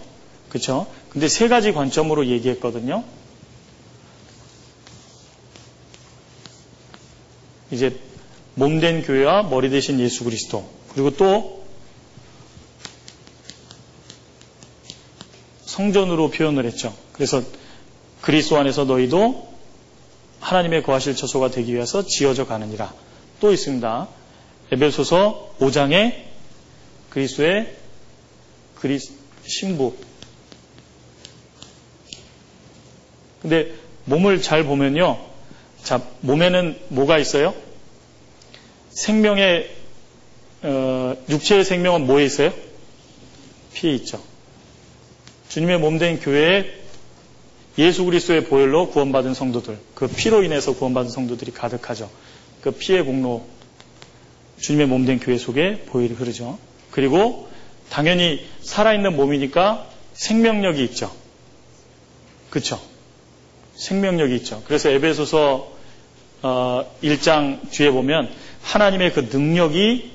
그렇죠? 근데 세 가지 관점으로 얘기했거든요. 이제 몸된 교회와 머리 대신 예수 그리스도 그리고 또 성전으로 표현을 했죠. 그래서 그리스도 안에서 너희도 하나님의 거하실 처소가 되기 위해서 지어져 가느니라. 또 있습니다. 에베소서 5장에 그리스도의 그리 신부. 근데 몸을 잘 보면요. 자, 몸에는 뭐가 있어요? 생명의 어, 육체의 생명은 뭐에 있어요? 피에 있죠. 주님의 몸된 교회에 예수 그리스도의 보혈로 구원받은 성도들, 그 피로 인해서 구원받은 성도들이 가득하죠. 그 피의 공로, 주님의 몸된 교회 속에 보혈이 흐르죠. 그리고 당연히 살아있는 몸이니까 생명력이 있죠. 그쵸? 생명력이 있죠. 그래서 에베소서 1장 어, 뒤에 보면 하나님의 그 능력이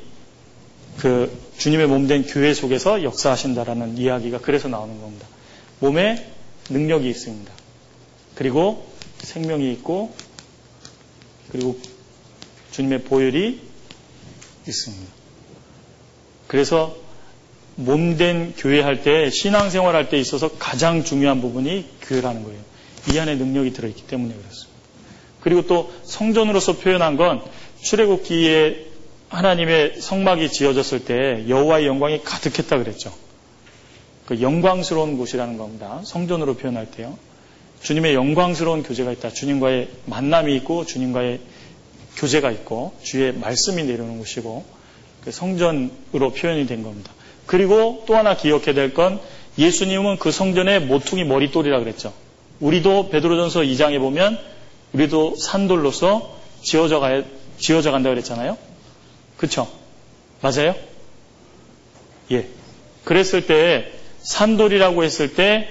그 주님의 몸 된 교회 속에서 역사하신다라는 이야기가 그래서 나오는 겁니다. 몸에 능력이 있습니다. 그리고 생명이 있고 그리고 주님의 보혈이 있습니다. 그래서 몸된 교회 할 때, 신앙생활 할 때 있어서 가장 중요한 부분이 교회라는 거예요. 이 안에 능력이 들어있기 때문에 그렇습니다. 그리고 또 성전으로서 표현한 건 출애굽기에 하나님의 성막이 지어졌을 때 여호와의 영광이 가득했다 그랬죠. 그 영광스러운 곳이라는 겁니다. 성전으로 표현할 때요. 주님의 영광스러운 교제가 있다. 주님과의 만남이 있고 주님과의 교제가 있고 주의 말씀이 내려오는 곳이고 그 성전으로 표현이 된 겁니다. 그리고 또 하나 기억해야 될 건 예수님은 그 성전의 모퉁이 머리돌이라 그랬죠. 우리도 베드로전서 2장에 보면 우리도 산돌로서 지어져 가 지어져 간다 그랬잖아요. 그쵸? 맞아요? 예. 그랬을 때 산돌이라고 했을 때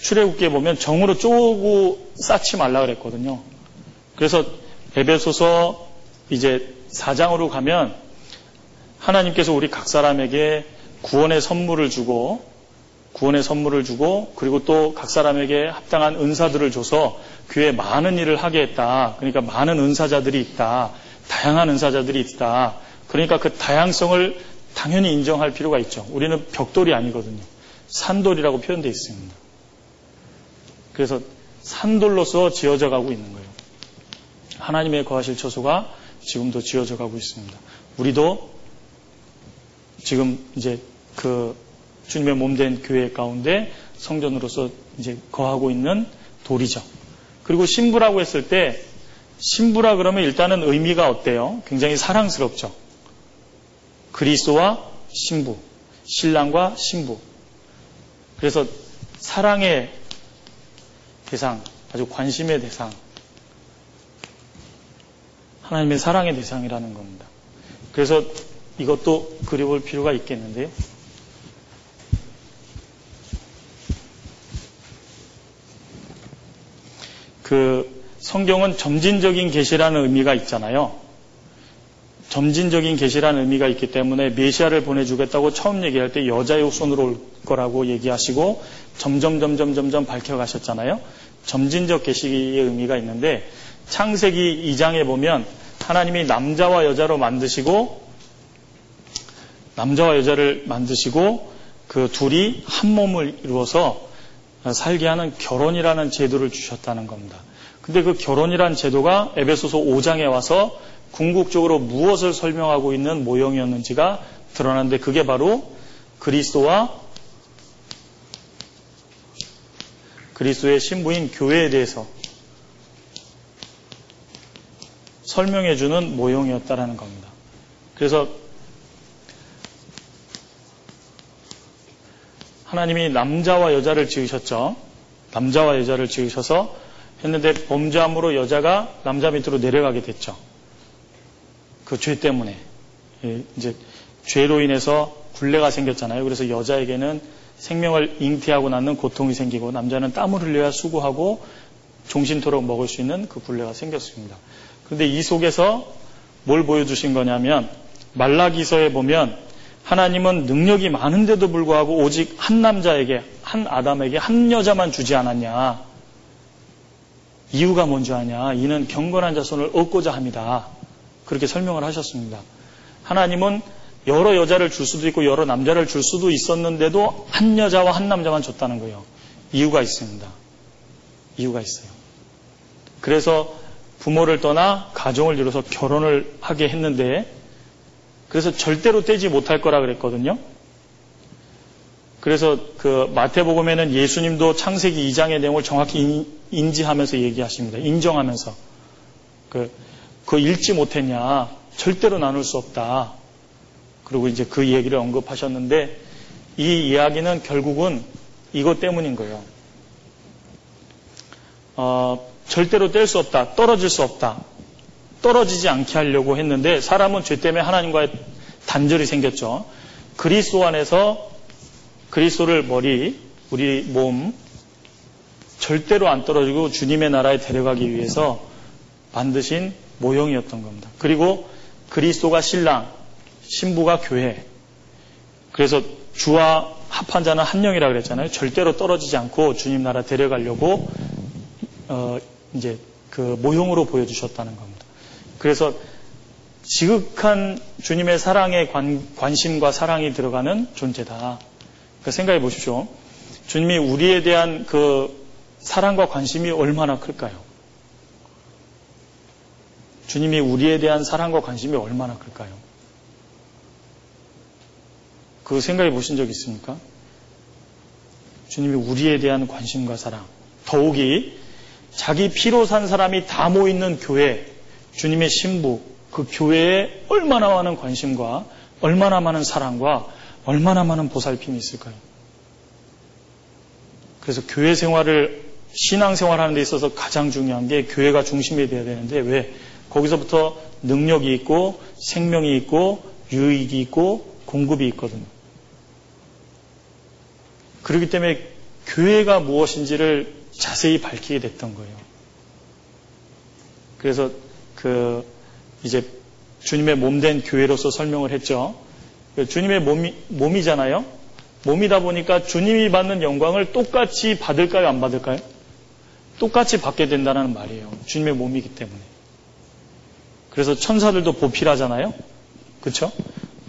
출애굽기에 보면 정으로 쪼고 쌓지 말라 그랬거든요. 그래서 에베소서 이제 4장으로 가면 하나님께서 우리 각 사람에게 구원의 선물을 주고 구원의 선물을 주고 그리고 또 각 사람에게 합당한 은사들을 줘서 교회에 많은 일을 하게 했다. 그러니까 많은 은사자들이 있다. 다양한 은사자들이 있다. 그러니까 그 다양성을 당연히 인정할 필요가 있죠. 우리는 벽돌이 아니거든요. 산돌이라고 표현되어 있습니다. 그래서 산돌로서 지어져 가고 있는 거예요. 하나님의 거하실 처소가 지금도 지어져 가고 있습니다. 우리도 지금 이제 그 주님의 몸 된 교회 가운데 성전으로서 이제 거하고 있는 돌이죠. 그리고 신부라고 했을 때 신부라 그러면 일단은 의미가 어때요? 굉장히 사랑스럽죠. 그리스도와 신부, 신랑과 신부. 그래서 사랑의 대상, 아주 관심의 대상, 하나님의 사랑의 대상이라는 겁니다. 그래서 이것도 그려볼 필요가 있겠는데요. 그 성경은 점진적인 계시라는 의미가 있잖아요. 점진적인 계시라는 의미가 있기 때문에 메시아를 보내주겠다고 처음 얘기할 때 여자의 손으로 올 거라고 얘기하시고 점점 점점 점점 밝혀가셨잖아요. 점진적 계시의 의미가 있는데 창세기 2장에 보면 하나님이 남자와 여자로 만드시고 남자와 여자를 만드시고 그 둘이 한 몸을 이루어서 살게 하는 결혼이라는 제도를 주셨다는 겁니다. 근데 그 결혼이란 제도가 에베소서 5장에 와서 궁극적으로 무엇을 설명하고 있는 모형이었는지가 드러났는데 그게 바로 그리스도와 그리스도의 신부인 교회에 대해서 설명해 주는 모형이었다라는 겁니다. 그래서 하나님이 남자와 여자를 지으셨죠. 남자와 여자를 지으셔서 했는데 범죄함으로 여자가 남자 밑으로 내려가게 됐죠. 그 죄 때문에 예, 이제 죄로 인해서 굴레가 생겼잖아요. 그래서 여자에게는 생명을 잉태하고 낳는 고통이 생기고 남자는 땀을 흘려야 수고하고 종신토록 먹을 수 있는 그 굴레가 생겼습니다. 그런데 이 속에서 뭘 보여주신 거냐면 말라기서에 보면 하나님은 능력이 많은데도 불구하고 오직 한 남자에게 한 아담에게 한 여자만 주지 않았냐. 이유가 뭔지 아냐? 이는 경건한 자손을 얻고자 합니다. 그렇게 설명을 하셨습니다. 하나님은 여러 여자를 줄 수도 있고 여러 남자를 줄 수도 있었는데도 한 여자와 한 남자만 줬다는 거예요. 이유가 있습니다. 이유가 있어요. 그래서 부모를 떠나 가정을 이루어서 결혼을 하게 했는데 그래서 절대로 떼지 못할 거라 그랬거든요. 그래서 그 마태복음에는 예수님도 창세기 2장의 내용을 정확히 인 지하면서 얘기하십니다. 인정하면서 그, 그 읽지 못했냐? 절대로 나눌 수 없다. 그리고 이제 그 얘기를 언급하셨는데 이 이야기는 결국은 이것 때문인 거예요. 어, 절대로 뗄 수 없다. 떨어질 수 없다. 떨어지지 않게 하려고 했는데 사람은 죄 때문에 하나님과의 단절이 생겼죠. 그리스도 안에서 그리스도를 머리, 우리 몸 절대로 안 떨어지고 주님의 나라에 데려가기 위해서 만드신 모형이었던 겁니다. 그리고 그리스도가 신랑, 신부가 교회. 그래서 주와 합한 자는 한 영이라 그랬잖아요. 절대로 떨어지지 않고 주님 나라 데려가려고 어, 이제 그 모형으로 보여주셨다는 겁니다. 그래서 지극한 주님의 사랑에 관, 관심과 사랑이 들어가는 존재다. 그러니까 생각해 보십시오. 주님이 우리에 대한 그 사랑과 관심이 얼마나 클까요? 주님이 우리에 대한 사랑과 관심이 얼마나 클까요? 그 생각해 보신 적 있습니까? 주님이 우리에 대한 관심과 사랑, 더욱이 자기 피로 산 사람이 다 모이는 교회, 주님의 신부, 그 교회에 얼마나 많은 관심과 얼마나 많은 사랑과 얼마나 많은 보살핌이 있을까요? 그래서 교회 생활을 신앙 생활하는 데 있어서 가장 중요한 게 교회가 중심이 돼야 되는데 왜? 거기서부터 능력이 있고 생명이 있고 유익이 있고 공급이 있거든요. 그렇기 때문에 교회가 무엇인지를 자세히 밝히게 됐던 거예요. 그래서 그 이제 주님의 몸 된 교회로서 설명을 했죠. 주님의 몸이, 몸이잖아요. 몸이다 보니까 주님이 받는 영광을 똑같이 받을까요? 안 받을까요? 똑같이 받게 된다는 말이에요. 주님의 몸이기 때문에. 그래서 천사들도 보필하잖아요. 그렇죠?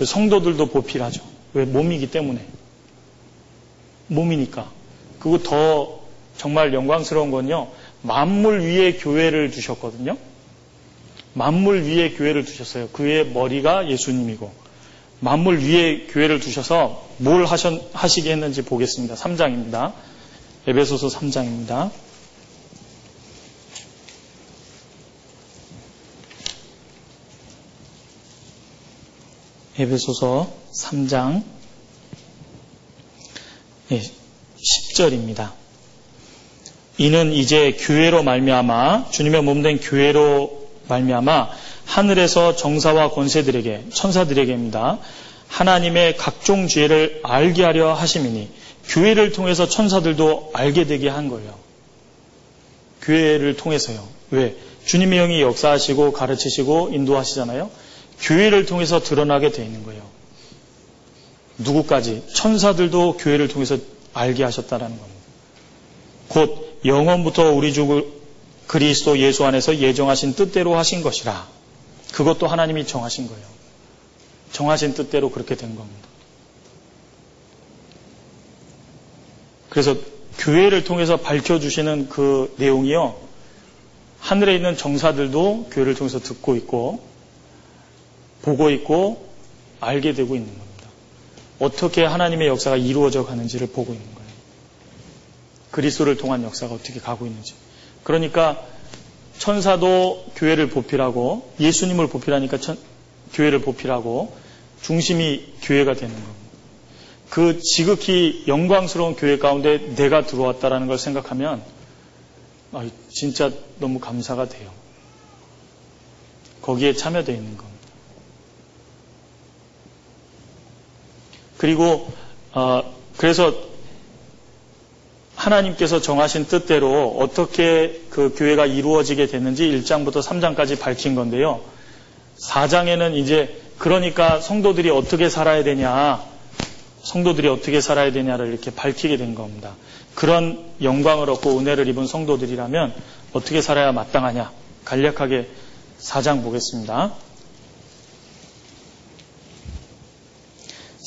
성도들도 보필하죠. 왜? 몸이기 때문에. 몸이니까. 그리고 더 정말 영광스러운 건요. 만물 위에 교회를 두셨거든요. 만물 위에 교회를 두셨어요. 그의 머리가 예수님이고 만물 위에 교회를 두셔서 뭘 하시게 했는지 보겠습니다. 3장입니다. 에베소서 3장입니다. 에베소서 3장 10절입니다. 이는 이제 교회로 말미암아 주님의 몸된 교회로 말미암아 하늘에서 정사와 권세들에게 천사들에게입니다. 하나님의 각종 죄를 알게 하려 하심이니 교회를 통해서 천사들도 알게 되게 한 거예요. 교회를 통해서요. 왜? 주님의 영이 역사하시고 가르치시고 인도하시잖아요. 교회를 통해서 드러나게 돼 있는 거예요. 누구까지? 천사들도 교회를 통해서 알게 하셨다라는 겁니다. 곧 영원부터 우리 주 그리스도 예수 안에서 예정하신 뜻대로 하신 것이라. 그것도 하나님이 정하신 거예요. 정하신 뜻대로 그렇게 된 겁니다. 그래서 교회를 통해서 밝혀주시는 그 내용이요. 하늘에 있는 정사들도 교회를 통해서 듣고 있고, 보고 있고, 알게 되고 있는 겁니다. 어떻게 하나님의 역사가 이루어져 가는지를 보고 있는 거예요. 그리스도를 통한 역사가 어떻게 가고 있는지. 그러니까 천사도 교회를 보필하고 예수님을 보필하니까 천, 교회를 보필하고 중심이 교회가 되는 겁니다. 그 지극히 영광스러운 교회 가운데 내가 들어왔다라는 걸 생각하면 아, 진짜 너무 감사가 돼요. 거기에 참여되어 있는 겁니다. 그리고 어, 그래서 하나님께서 정하신 뜻대로 어떻게 그 교회가 이루어지게 됐는지 1장부터 3장까지 밝힌 건데요. 4장에는 이제 그러니까 성도들이 어떻게 살아야 되냐, 성도들이 어떻게 살아야 되냐를 이렇게 밝히게 된 겁니다. 그런 영광을 얻고 은혜를 입은 성도들이라면 어떻게 살아야 마땅하냐, 간략하게 4장 보겠습니다.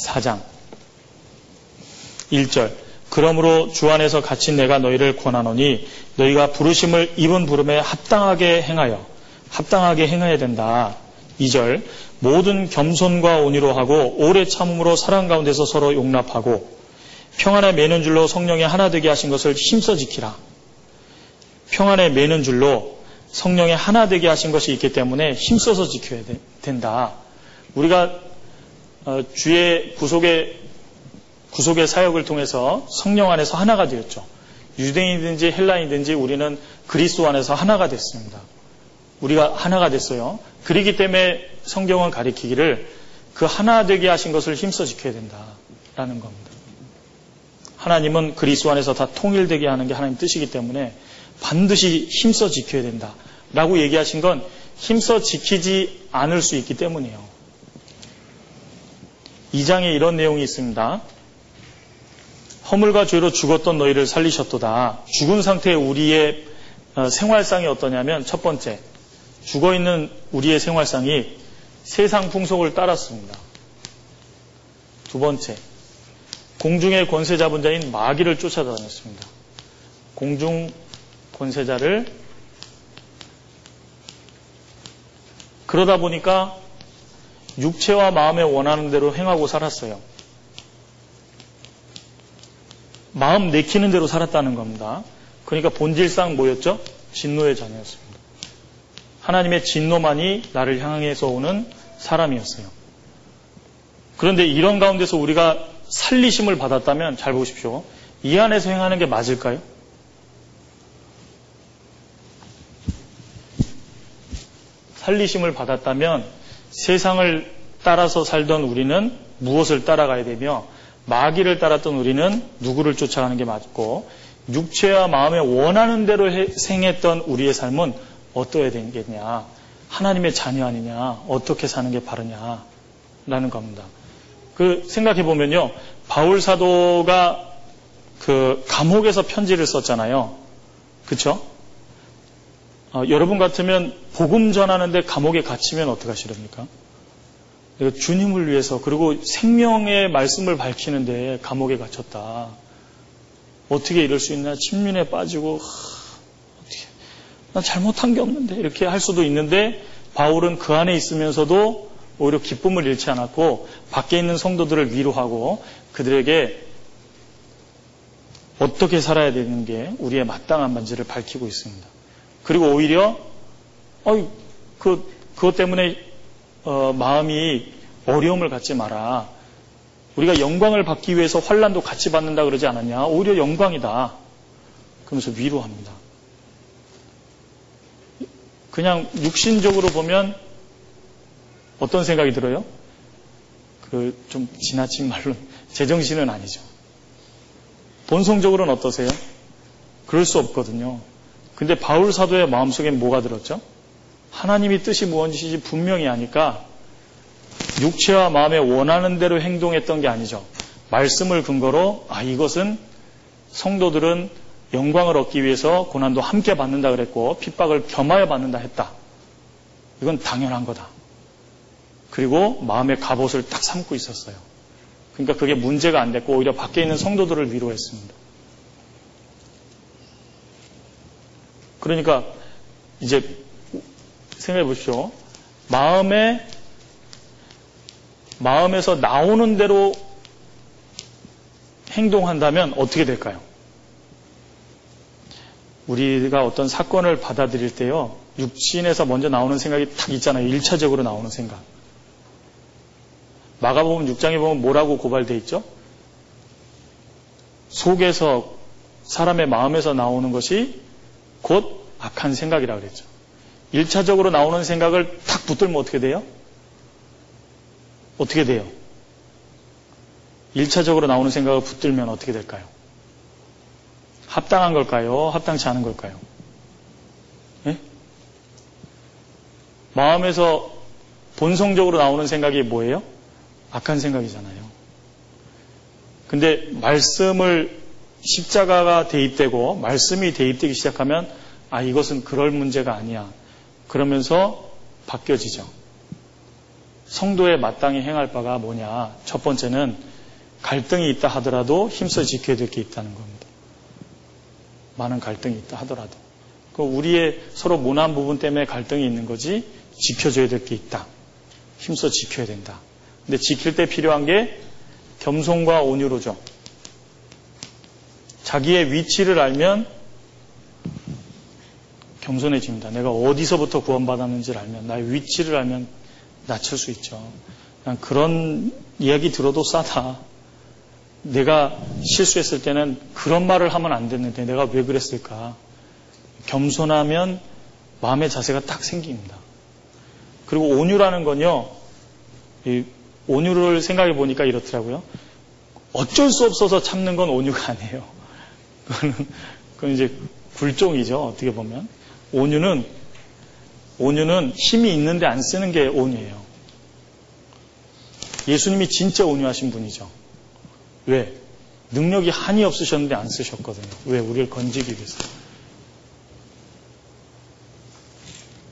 4장 1절 그러므로 주 안에서 갇힌 내가 너희를 권하노니 너희가 부르심을 입은 부름에 합당하게 행하여 합당하게 행해야 된다. 2절 모든 겸손과 온유로 하고 오래 참음으로 사랑 가운데서 서로 용납하고 평안에 매는 줄로 성령의 하나 되게 하신 것을 힘써 지키라. 평안에 매는 줄로 성령의 하나 되게 하신 것이 있기 때문에 힘써서 지켜야 된다. 우리가 어, 주의 구속의 구속의 사역을 통해서 성령 안에서 하나가 되었죠. 유대인이든지 헬라인이든지 우리는 그리스도 안에서 하나가 됐습니다. 우리가 하나가 됐어요. 그러기 때문에 성경은 가리키기를 그 하나 되게 하신 것을 힘써 지켜야 된다라는 겁니다. 하나님은 그리스도 안에서 다 통일되게 하는 게 하나님 뜻이기 때문에 반드시 힘써 지켜야 된다라고 얘기하신 건 힘써 지키지 않을 수 있기 때문이에요. 2장에 이런 내용이 있습니다. 허물과 죄로 죽었던 너희를 살리셨도다. 죽은 상태의 우리의 어, 생활상이 어떠냐면 첫 번째, 죽어 있는 우리의 생활상이 세상 풍속을 따랐습니다. 두 번째, 공중의 권세 잡은 자인 마귀를 쫓아다녔습니다. 공중 권세자를 그러다 보니까 육체와 마음에 원하는 대로 행하고 살았어요. 마음 내키는 대로 살았다는 겁니다. 그러니까 본질상 뭐였죠? 진노의 자녀였습니다. 하나님의 진노만이 나를 향해서 오는 사람이었어요. 그런데 이런 가운데서 우리가 살리심을 받았다면 잘 보십시오. 이 안에서 행하는 게 맞을까요? 살리심을 받았다면 세상을 따라서 살던 우리는 무엇을 따라가야 되며 마귀를 따랐던 우리는 누구를 쫓아가는 게 맞고 육체와 마음에 원하는 대로 생했던 우리의 삶은 어떠해야 되겠냐. 하나님의 자녀 아니냐. 어떻게 사는 게 바르냐. 라는 겁니다. 그 생각해 보면요. 바울 사도가 그 감옥에서 편지를 썼잖아요. 그쵸? 어, 여러분 같으면 복음 전하는데 감옥에 갇히면 어떡하시렵니까? 주님을 위해서 그리고 생명의 말씀을 밝히는데 감옥에 갇혔다. 어떻게 이럴 수 있나? 침륜에 빠지고 어떻게 나 잘못한 게 없는데 이렇게 할 수도 있는데 바울은 그 안에 있으면서도 오히려 기쁨을 잃지 않았고 밖에 있는 성도들을 위로하고 그들에게 어떻게 살아야 되는 게 우리의 마땅한 반지를 밝히고 있습니다. 그리고 오히려 어이 그 그것 때문에 어, 마음이 어려움을 갖지 마라. 우리가 영광을 받기 위해서 환란도 같이 받는다 그러지 않았냐? 오히려 영광이다. 그러면서 위로합니다. 그냥 육신적으로 보면 어떤 생각이 들어요? 그 좀 지나친 말로 제정신은 아니죠. 본성적으로는 어떠세요? 그럴 수 없거든요. 근데 바울 사도의 마음속엔 뭐가 들었죠? 하나님이 뜻이 무엇인지 분명히 아니까 육체와 마음에 원하는 대로 행동했던 게 아니죠. 말씀을 근거로 아 이것은 성도들은 영광을 얻기 위해서 고난도 함께 받는다 그랬고 핍박을 겸하여 받는다 했다. 이건 당연한 거다. 그리고 마음의 갑옷을 딱 삼고 있었어요. 그러니까 그게 문제가 안 됐고 오히려 밖에 있는 성도들을 위로했습니다. 그러니까 이제 생각해 보십시오. 마음에 마음에서 나오는 대로 행동한다면 어떻게 될까요? 우리가 어떤 사건을 받아들일 때요, 육신에서 먼저 나오는 생각이 딱 있잖아요. 1차적으로 나오는 생각. 마가복음 6장에 보면 뭐라고 고발돼 있죠? 속에서 사람의 마음에서 나오는 것이 곧 악한 생각이라 그랬죠. 1차적으로 나오는 생각을 탁 붙들면 어떻게 돼요? 어떻게 돼요? 1차적으로 나오는 생각을 붙들면 어떻게 될까요? 합당한 걸까요? 합당치 않은 걸까요? 네? 마음에서 본성적으로 나오는 생각이 뭐예요? 악한 생각이잖아요. 근데 말씀을 십자가가 대입되고 말씀이 대입되기 시작하면 아 이것은 그럴 문제가 아니야. 그러면서 바뀌어지죠. 성도의 마땅히 행할 바가 뭐냐? 첫 번째는 갈등이 있다 하더라도 힘써 지켜야 될 게 있다는 겁니다. 많은 갈등이 있다 하더라도. 그 우리의 서로 모난 부분 때문에 갈등이 있는 거지 지켜줘야 될 게 있다. 힘써 지켜야 된다. 근데 지킬 때 필요한 게 겸손과 온유로죠. 자기의 위치를 알면 겸손해집니다. 내가 어디서부터 구원받았는지를 알면, 나의 위치를 알면 낮출 수 있죠. 그냥 그런 이야기 들어도 싸다. 내가 실수했을 때는 그런 말을 하면 안 됐는데 내가 왜 그랬을까? 겸손하면 마음의 자세가 딱 생깁니다. 그리고 온유라는 건요, 온유를 생각해 보니까 이렇더라고요. 어쩔 수 없어서 참는 건 온유가 아니에요. 그건, 이제 굴종이죠. 어떻게 보면. 온유는, 온유는 힘이 있는데 안 쓰는 게 온유예요. 예수님이 진짜 온유하신 분이죠. 왜? 능력이 한이 없으셨는데 안 쓰셨거든요. 왜? 우리를 건지기 위해서.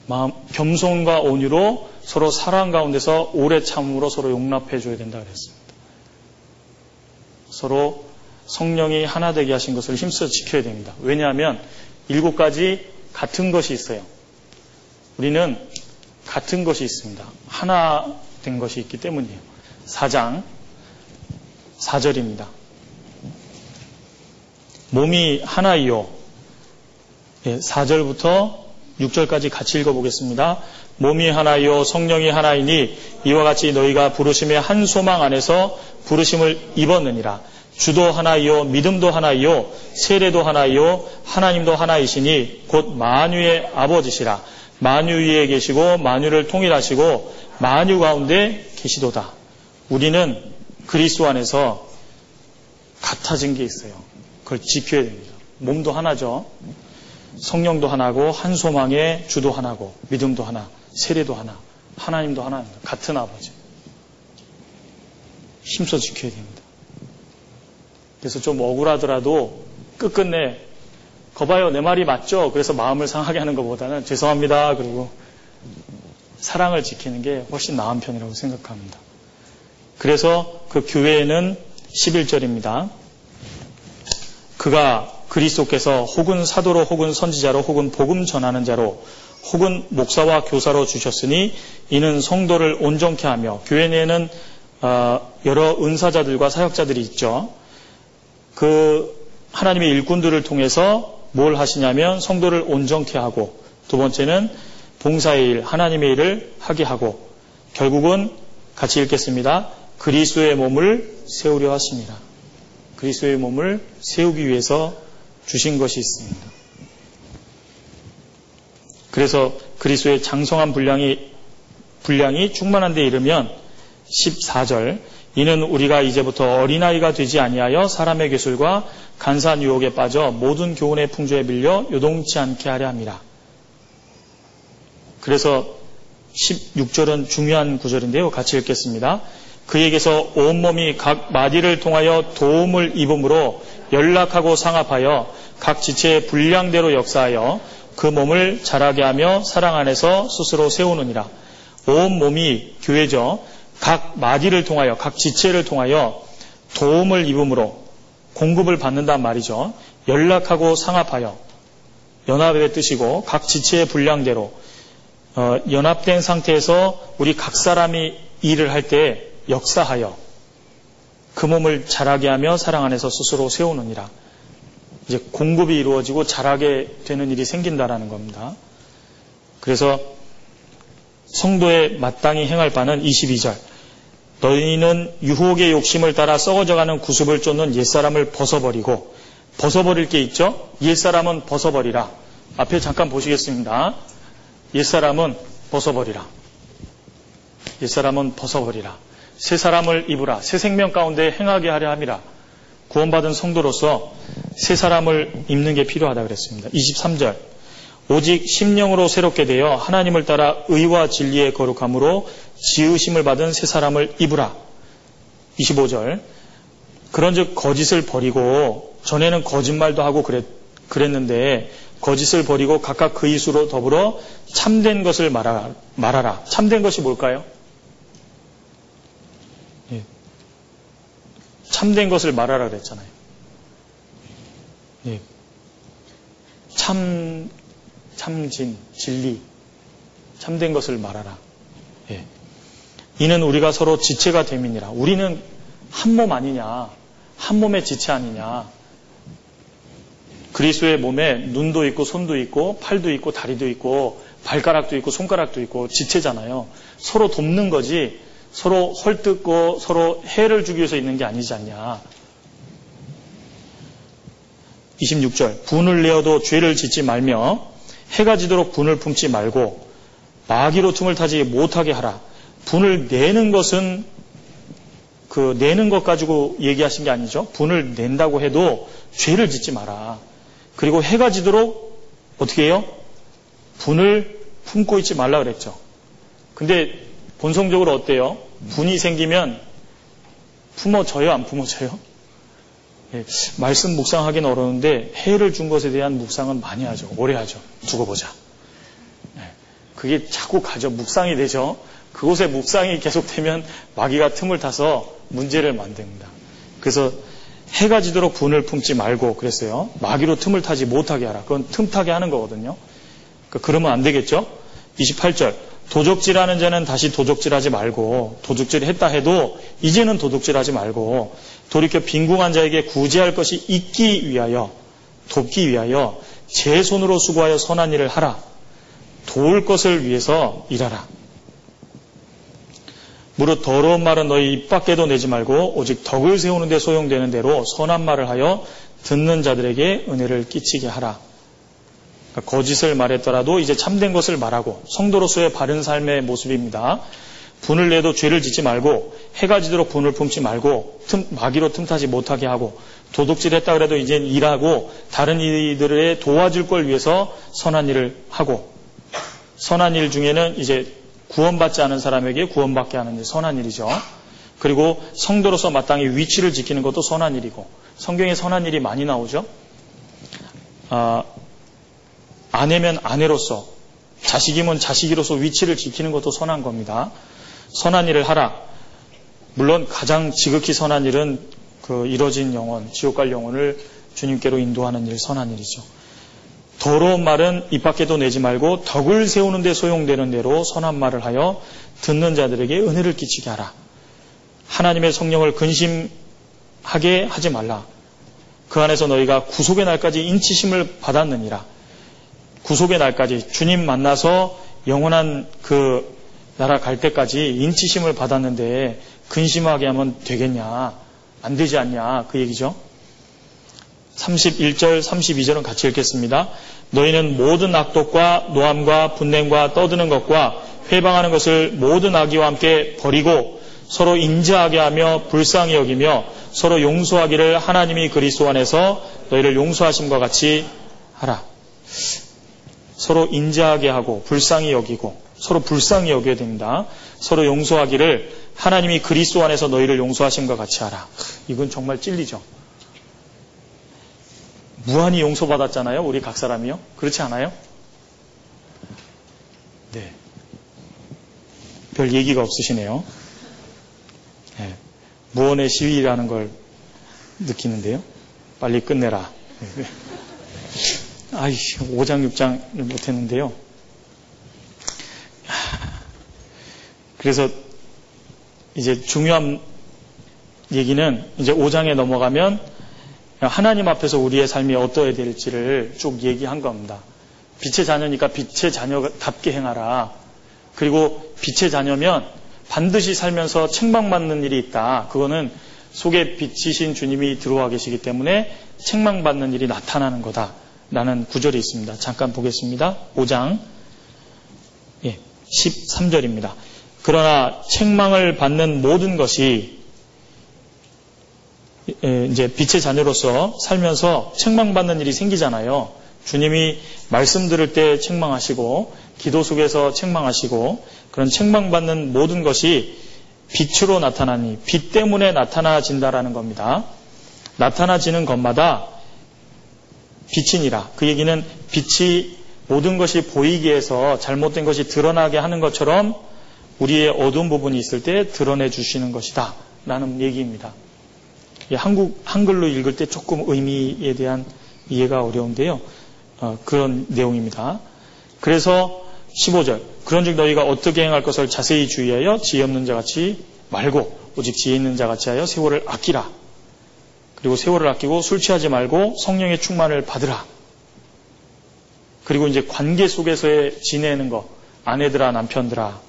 마음, 겸손과 온유로 서로 사랑 가운데서 오래 참음으로 서로 용납해 줘야 된다 그랬습니다. 서로 성령이 하나 되게 하신 것을 힘써 지켜야 됩니다. 왜냐하면 일곱 가지 같은 것이 있어요. 우리는 같은 것이 있습니다. 하나 된 것이 있기 때문이에요. 4장 4절입니다. 몸이 하나이요. 4절부터 예, 6절까지 같이 읽어보겠습니다. 몸이 하나이요 성령이 하나이니 이와 같이 너희가 부르심의 한 소망 안에서 부르심을 입었느니라. 주도 하나이요 믿음도 하나이요 세례도 하나이요 하나님도 하나이시니 곧 만유의 아버지시라. 만유 위에 계시고 만유를 통일하시고 만유 가운데 계시도다. 우리는 그리스도 안에서 같아진 게 있어요. 그걸 지켜야 됩니다. 몸도 하나죠. 성령도 하나고 한 소망에 주도 하나고 믿음도 하나, 세례도 하나, 하나님도 하나입니다. 같은 아버지. 힘써 지켜야 됩니다. 그래서 좀 억울하더라도 끝끝내 거봐요 내 말이 맞죠? 그래서 마음을 상하게 하는 것보다는 죄송합니다. 그리고 사랑을 지키는 게 훨씬 나은 편이라고 생각합니다. 그래서 그 교회에는 11절입니다. 그가 그리스도께서 혹은 사도로 혹은 선지자로 혹은 복음 전하는 자로 혹은 목사와 교사로 주셨으니 이는 성도를 온전케 하며 교회 내에는 어, 여러 은사자들과 사역자들이 있죠. 그 하나님의 일꾼들을 통해서 뭘 하시냐면 성도를 온전케 하고 두 번째는 봉사의 일, 하나님의 일을 하게 하고 결국은 같이 읽겠습니다. 그리스도의 몸을 세우려 하십니다. 그리스도의 몸을 세우기 위해서 주신 것이 있습니다. 그래서 그리스도의 장성한 분량이 분량이 충만한 데 이르면 14절 이는 우리가 이제부터 어린아이가 되지 아니하여 사람의 기술과 간사한 유혹에 빠져 모든 교훈의 풍조에 밀려 요동치 않게 하려 함이라. 그래서 16절은 중요한 구절인데요. 같이 읽겠습니다. 그에게서 온몸이 각 마디를 통하여 도움을 입음으로 연락하고 상합하여 각 지체의 분량대로 역사하여 그 몸을 자라게 하며 사랑 안에서 스스로 세우느니라. 온 몸이 교회죠. 각 마디를 통하여 각 지체를 통하여 도움을 입음으로 공급을 받는단 말이죠. 연락하고 상합하여 연합의 뜻이고 각 지체의 분량대로 어, 연합된 상태에서 우리 각 사람이 일을 할 때 역사하여 그 몸을 자라게 하며 사랑 안에서 스스로 세우느니라. 이제 공급이 이루어지고 자라게 되는 일이 생긴다라는 겁니다. 그래서 성도의 마땅히 행할 바는 22절. 너희는 유혹의 욕심을 따라 썩어져가는 구습을 쫓는 옛사람을 벗어버리고 벗어버릴 게 있죠? 옛사람은 벗어버리라. 앞에 잠깐 보시겠습니다. 옛사람은 벗어버리라. 옛사람은 벗어버리라. 새 사람을 입으라. 새 생명 가운데 행하게 하려 함이라. 구원받은 성도로서 새 사람을 입는 게 필요하다 그랬습니다. 23절. 오직 심령으로 새롭게 되어 하나님을 따라 의와 진리의 거룩함으로 지으심을 받은 새 사람을 입으라. 25절. 그런즉 거짓을 버리고 전에는 거짓말도 하고 그랬, 그랬는데 거짓을 버리고 각각 그 이수로 더불어 참된 것을 말하라. 말하라. 참된 것이 뭘까요? 예. 참된 것을 말하라 그랬잖아요. 예. 참 참진, 진리, 참된 것을 말하라. 예. 이는 우리가 서로 지체가 됨이니라. 우리는 한 몸 아니냐. 한 몸의 지체 아니냐. 그리스도의 몸에 눈도 있고 손도 있고 팔도 있고 다리도 있고 발가락도 있고 손가락도 있고 지체잖아요. 서로 돕는 거지 서로 헐뜯고 서로 해를 주기 위해서 있는 게 아니지 않냐. 26절 분을 내어도 죄를 짓지 말며 해가 지도록 분을 품지 말고 마귀로 틈을 타지 못하게 하라. 분을 내는 것은 그 내는 것 가지고 얘기하신 게 아니죠. 분을 낸다고 해도 죄를 짓지 마라. 그리고 해가 지도록 어떻게 해요? 분을 품고 있지 말라 그랬죠. 근데 본성적으로 어때요? 분이 생기면 품어져요? 안 품어져요? 예, 말씀 묵상하기는 어려운데 해를 준 것에 대한 묵상은 많이 하죠. 오래 하죠. 두고 보자. 예, 그게 자꾸 가죠. 묵상이 되죠. 그곳에 묵상이 계속되면 마귀가 틈을 타서 문제를 만듭니다. 그래서 해가 지도록 분을 품지 말고 그랬어요. 마귀로 틈을 타지 못하게 하라. 그건 틈 타게 하는 거거든요. 그러니까 그러면 안 되겠죠? 28절. 도적질하는 자는 다시 도적질하지 말고 도둑질 했다 해도 이제는 도둑질하지 말고 돌이켜 빈궁한 자에게 구제할 것이 있기 위하여 돕기 위하여 제 손으로 수고하여 선한 일을 하라. 도울 것을 위해서 일하라. 무릇 더러운 말은 너희 입 밖에도 내지 말고 오직 덕을 세우는 데 소용되는 대로 선한 말을 하여 듣는 자들에게 은혜를 끼치게 하라. 그러니까 거짓을 말했더라도 이제 참된 것을 말하고 성도로서의 바른 삶의 모습입니다. 분을 내도 죄를 짓지 말고 해가 지도록 분을 품지 말고 틈, 마귀로 틈타지 못하게 하고 도둑질 했다 그래도 이제 일하고 다른 이들의 도와줄 걸 위해서 선한 일을 하고 선한 일 중에는 이제 구원받지 않은 사람에게 구원받게 하는 일 선한 일이죠. 그리고 성도로서 마땅히 위치를 지키는 것도 선한 일이고 성경에 선한 일이 많이 나오죠. 아, 아내면 아내로서 자식이면 자식이로서 위치를 지키는 것도 선한 겁니다. 선한 일을 하라. 물론 가장 지극히 선한 일은 그 이뤄진 영혼, 지옥 갈 영혼을 주님께로 인도하는 일, 선한 일이죠. 더러운 말은 입 밖에도 내지 말고 덕을 세우는 데 소용되는 대로 선한 말을 하여 듣는 자들에게 은혜를 끼치게 하라. 하나님의 성령을 근심하게 하지 말라. 그 안에서 너희가 구속의 날까지 인치심을 받았느니라. 구속의 날까지 주님 만나서 영원한 그 나라 갈 때까지 인치심을 받았는데 근심하게 하면 되겠냐? 안 되지 않냐? 그 얘기죠. 31절, 32절은 같이 읽겠습니다. 너희는 모든 악독과 노함과 분냄과 떠드는 것과 회방하는 것을 모든 악의와 함께 버리고 서로 인자하게 하며 불쌍히 여기며 서로 용서하기를 하나님이 그리스도 안에서 너희를 용서하심과 같이 하라. 서로 인자하게 하고 불쌍히 여기고 서로 불쌍히 여겨야 됩니다. 서로 용서하기를 하나님이 그리스도 안에서 너희를 용서하심과 같이 하라. 이건 정말 찔리죠. 무한히 용서받았잖아요. 우리 각 사람이요. 그렇지 않아요? 네. 별 얘기가 없으시네요. 네. 무언의 시위라는 걸 느끼는데요. 빨리 끝내라. 네. 아이, 5장, 6장을 못했는데요. 그래서 이제 중요한 얘기는 이제 5장에 넘어가면 하나님 앞에서 우리의 삶이 어떠해야 될지를 쭉 얘기한 겁니다. 빛의 자녀니까 빛의 자녀답게 행하라. 그리고 빛의 자녀면 반드시 살면서 책망받는 일이 있다. 그거는 속에 빛이신 주님이 들어와 계시기 때문에 책망받는 일이 나타나는 거다. 라는 구절이 있습니다. 잠깐 보겠습니다. 5장 예, 13절입니다. 그러나 책망을 받는 모든 것이 이제 빛의 자녀로서 살면서 책망받는 일이 생기잖아요. 주님이 말씀 들을 때 책망하시고 기도 속에서 책망하시고 그런 책망받는 모든 것이 빛으로 나타나니 빛 때문에 나타나진다라는 겁니다. 나타나지는 것마다 빛이니라. 그 얘기는 빛이 모든 것이 보이게 해서 잘못된 것이 드러나게 하는 것처럼 우리의 어두운 부분이 있을 때 드러내 주시는 것이다. 라는 얘기입니다. 한국, 한글로 읽을 때 조금 의미에 대한 이해가 어려운데요. 어, 그런 내용입니다. 그래서 15절. 그런 즉 너희가 어떻게 행할 것을 자세히 주의하여 지혜 없는 자 같이 말고 오직 지혜 있는 자 같이 하여 세월을 아끼라. 그리고 세월을 아끼고 술 취하지 말고 성령의 충만을 받으라. 그리고 이제 관계 속에서의 지내는 거. 아내들아, 남편들아,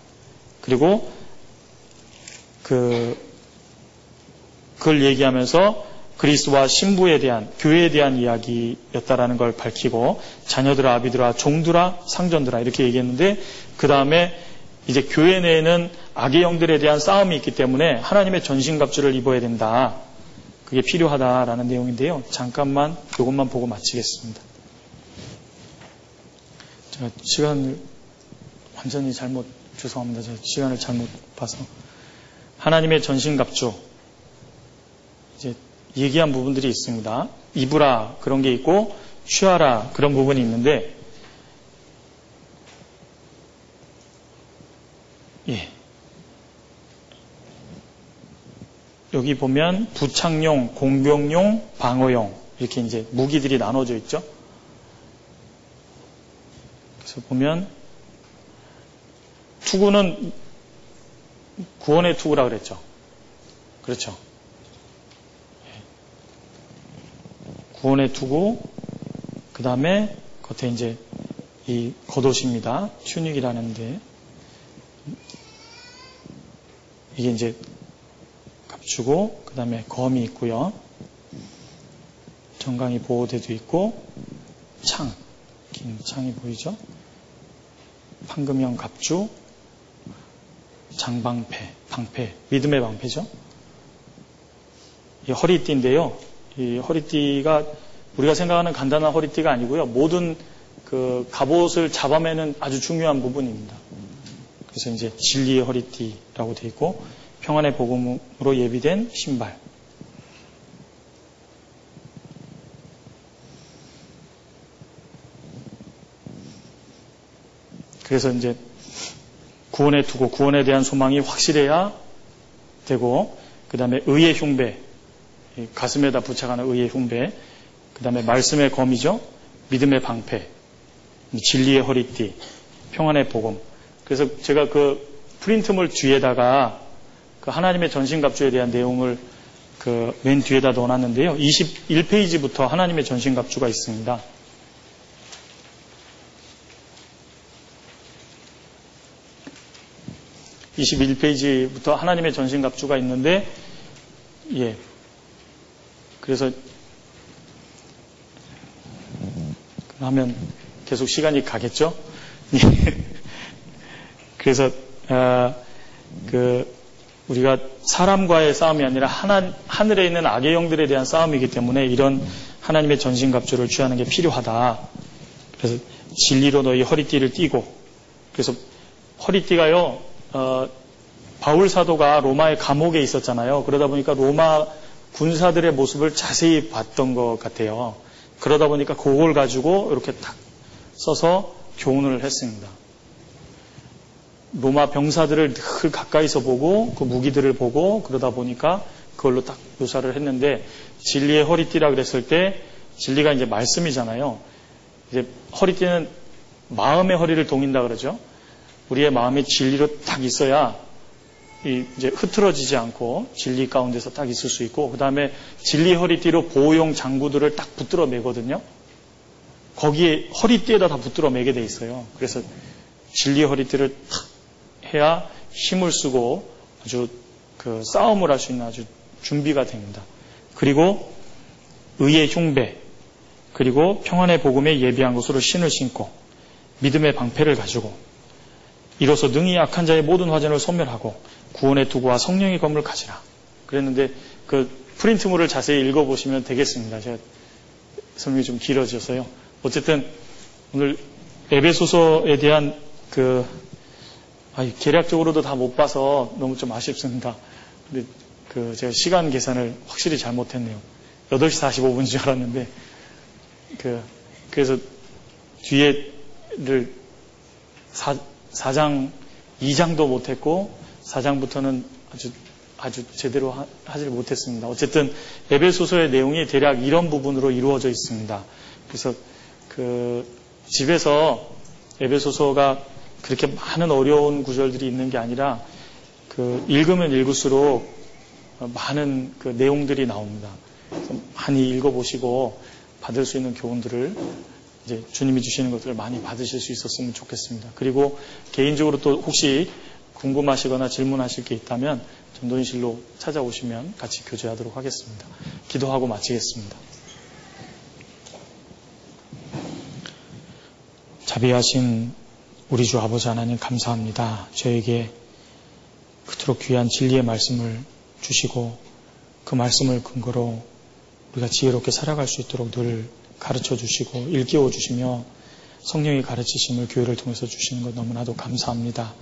그리고 그 그걸 얘기하면서 그리스도와 신부에 대한 교회에 대한 이야기였다라는 걸 밝히고 자녀들아 아비들아 종들아 상전들아 이렇게 얘기했는데 그 다음에 이제 교회 내에는 악의 영들에 대한 싸움이 있기 때문에 하나님의 전신갑주를 입어야 된다. 그게 필요하다라는 내용인데요. 잠깐만 이것만 보고 마치겠습니다. 제가 시간을 완전히 잘못 죄송합니다. 제가 시간을 잘못 봐서. 하나님의 전신갑주. 이제 얘기한 부분들이 있습니다. 입으라 그런 게 있고 취하라 그런 부분이 있는데 예. 여기 보면 부착용, 공병용, 방어용 이렇게 이제 무기들이 나눠져 있죠. 그래서 보면 투구는 구원의 투구라 그랬죠. 그렇죠. 구원의 투구, 그 다음에 겉에 이제 이 겉옷입니다. 튜닉이라는데 이게 이제 갑주고 그 다음에 검이 있고요. 정강이 보호대도 있고 창, 긴 창이 보이죠? 황금형 갑주, 장방패, 방패, 믿음의 방패죠. 이 허리띠인데요. 이 허리띠가 우리가 생각하는 간단한 허리띠가 아니고요. 모든 그 갑옷을 잡아매는 아주 중요한 부분입니다. 그래서 이제 진리의 허리띠라고 되어 있고 평안의 복음으로 예비된 신발. 그래서 이제 구원에 두고 구원에 대한 소망이 확실해야 되고 그 다음에 의의 흉배 가슴에다 부착하는 의의 흉배 그 다음에 말씀의 검이죠 믿음의 방패 진리의 허리띠, 평안의 복음. 그래서 제가 그 프린트물 뒤에다가 그 하나님의 전신갑주에 대한 내용을 그 맨 뒤에다 넣어놨는데요. 21페이지부터 하나님의 전신갑주가 있습니다. 21페이지부터 하나님의 전신갑주가 있는데, 예. 그래서, 하면 계속 시간이 가겠죠? 예. 그래서, 아, 그, 우리가 사람과의 싸움이 아니라 하나, 하늘에 있는 악의 영들에 대한 싸움이기 때문에 이런 하나님의 전신갑주를 취하는 게 필요하다. 그래서 진리로 너희 허리띠를 띠고, 그래서 허리띠가요, 어, 바울 사도가 로마의 감옥에 있었잖아요. 그러다 보니까 로마 군사들의 모습을 자세히 봤던 것 같아요. 그러다 보니까 그걸 가지고 이렇게 딱 써서 교훈을 했습니다. 로마 병사들을 늘 가까이서 보고 그 무기들을 보고 그러다 보니까 그걸로 딱 묘사를 했는데 진리의 허리띠라 그랬을 때 진리가 이제 말씀이잖아요. 이제 허리띠는 마음의 허리를 동인다 그러죠. 우리의 마음이 진리로 딱 있어야 이제 흐트러지지 않고 진리 가운데서 딱 있을 수 있고 그 다음에 진리 허리띠로 보호용 장구들을 딱 붙들어 매거든요. 거기에 허리띠에다 다 붙들어 매게 돼 있어요. 그래서 진리 허리띠를 탁 해야 힘을 쓰고 아주 그 싸움을 할 수 있는 아주 준비가 됩니다. 그리고 의의 흉배 그리고 평안의 복음에 예비한 것으로 신을 신고 믿음의 방패를 가지고 이로써 능히 약한 자의 모든 화전을 소멸하고 구원의 두구와 성령의 검을 가지라. 그랬는데 그 프린트물을 자세히 읽어보시면 되겠습니다. 제가 설명이 좀 길어져서요. 어쨌든 오늘 에베소서에 대한 그 아, 계략적으로도 다 못 봐서 너무 좀 아쉽습니다. 근데 그 제가 시간 계산을 확실히 잘못했네요. 8시 45분인 줄 알았는데 그 그래서 뒤에를 4장 2장도 못했고 4장부터는 아주 아주 제대로 하, 하지 못했습니다. 어쨌든 에베소서의 내용이 대략 이런 부분으로 이루어져 있습니다. 그래서 그 집에서 에베소서가 그렇게 많은 어려운 구절들이 있는 게 아니라 그 읽으면 읽을수록 많은 그 내용들이 나옵니다. 많이 읽어보시고 받을 수 있는 교훈들을 이제 주님이 주시는 것들을 많이 받으실 수 있었으면 좋겠습니다. 그리고 개인적으로 또 혹시 궁금하시거나 질문하실 게 있다면 전도인실로 찾아오시면 같이 교제하도록 하겠습니다. 기도하고 마치겠습니다. 자비하신 우리 주 아버지 하나님 감사합니다. 저에게 그토록 귀한 진리의 말씀을 주시고 그 말씀을 근거로 우리가 지혜롭게 살아갈 수 있도록 늘 가르쳐 주시고 일깨워 주시며 성령이 가르치심을 교회를 통해서 주시는 것 너무나도 감사합니다.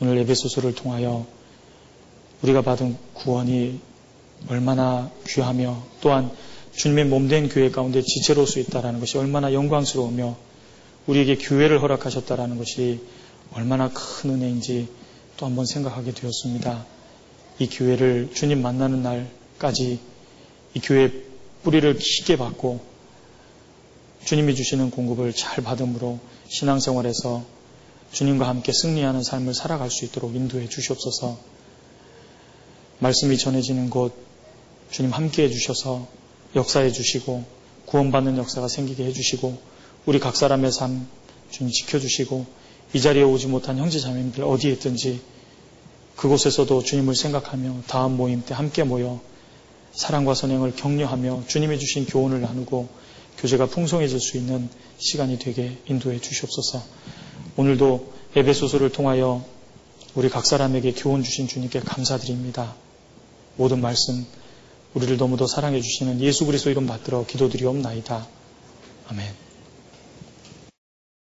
오늘 예배소서를 통하여 우리가 받은 구원이 얼마나 귀하며 또한 주님의 몸된 교회 가운데 지체로 수 있다는 것이 얼마나 영광스러우며 우리에게 교회를 허락하셨다는 것이 얼마나 큰 은혜인지 또 한번 생각하게 되었습니다. 이 교회를 주님 만나는 날까지 이 교회 뿌리를 깊게 받고 주님이 주시는 공급을 잘 받음으로 신앙생활에서 주님과 함께 승리하는 삶을 살아갈 수 있도록 인도해 주시옵소서. 말씀이 전해지는 곳 주님 함께 해 주셔서 역사해 주시고 구원받는 역사가 생기게 해 주시고 우리 각 사람의 삶 주님 지켜 주시고 이 자리에 오지 못한 형제 자매님들 어디에 있든지 그곳에서도 주님을 생각하며 다음 모임 때 함께 모여 사랑과 선행을 격려하며 주님이 주신 교훈을 나누고 교제가 풍성해질 수 있는 시간이 되게 인도해 주시옵소서. 오늘도 에베소서를 통하여 우리 각 사람에게 교훈 주신 주님께 감사드립니다. 모든 말씀 우리를 너무도 사랑해 주시는 예수 그리스도 이름 받들어 기도드리옵나이다. 아멘.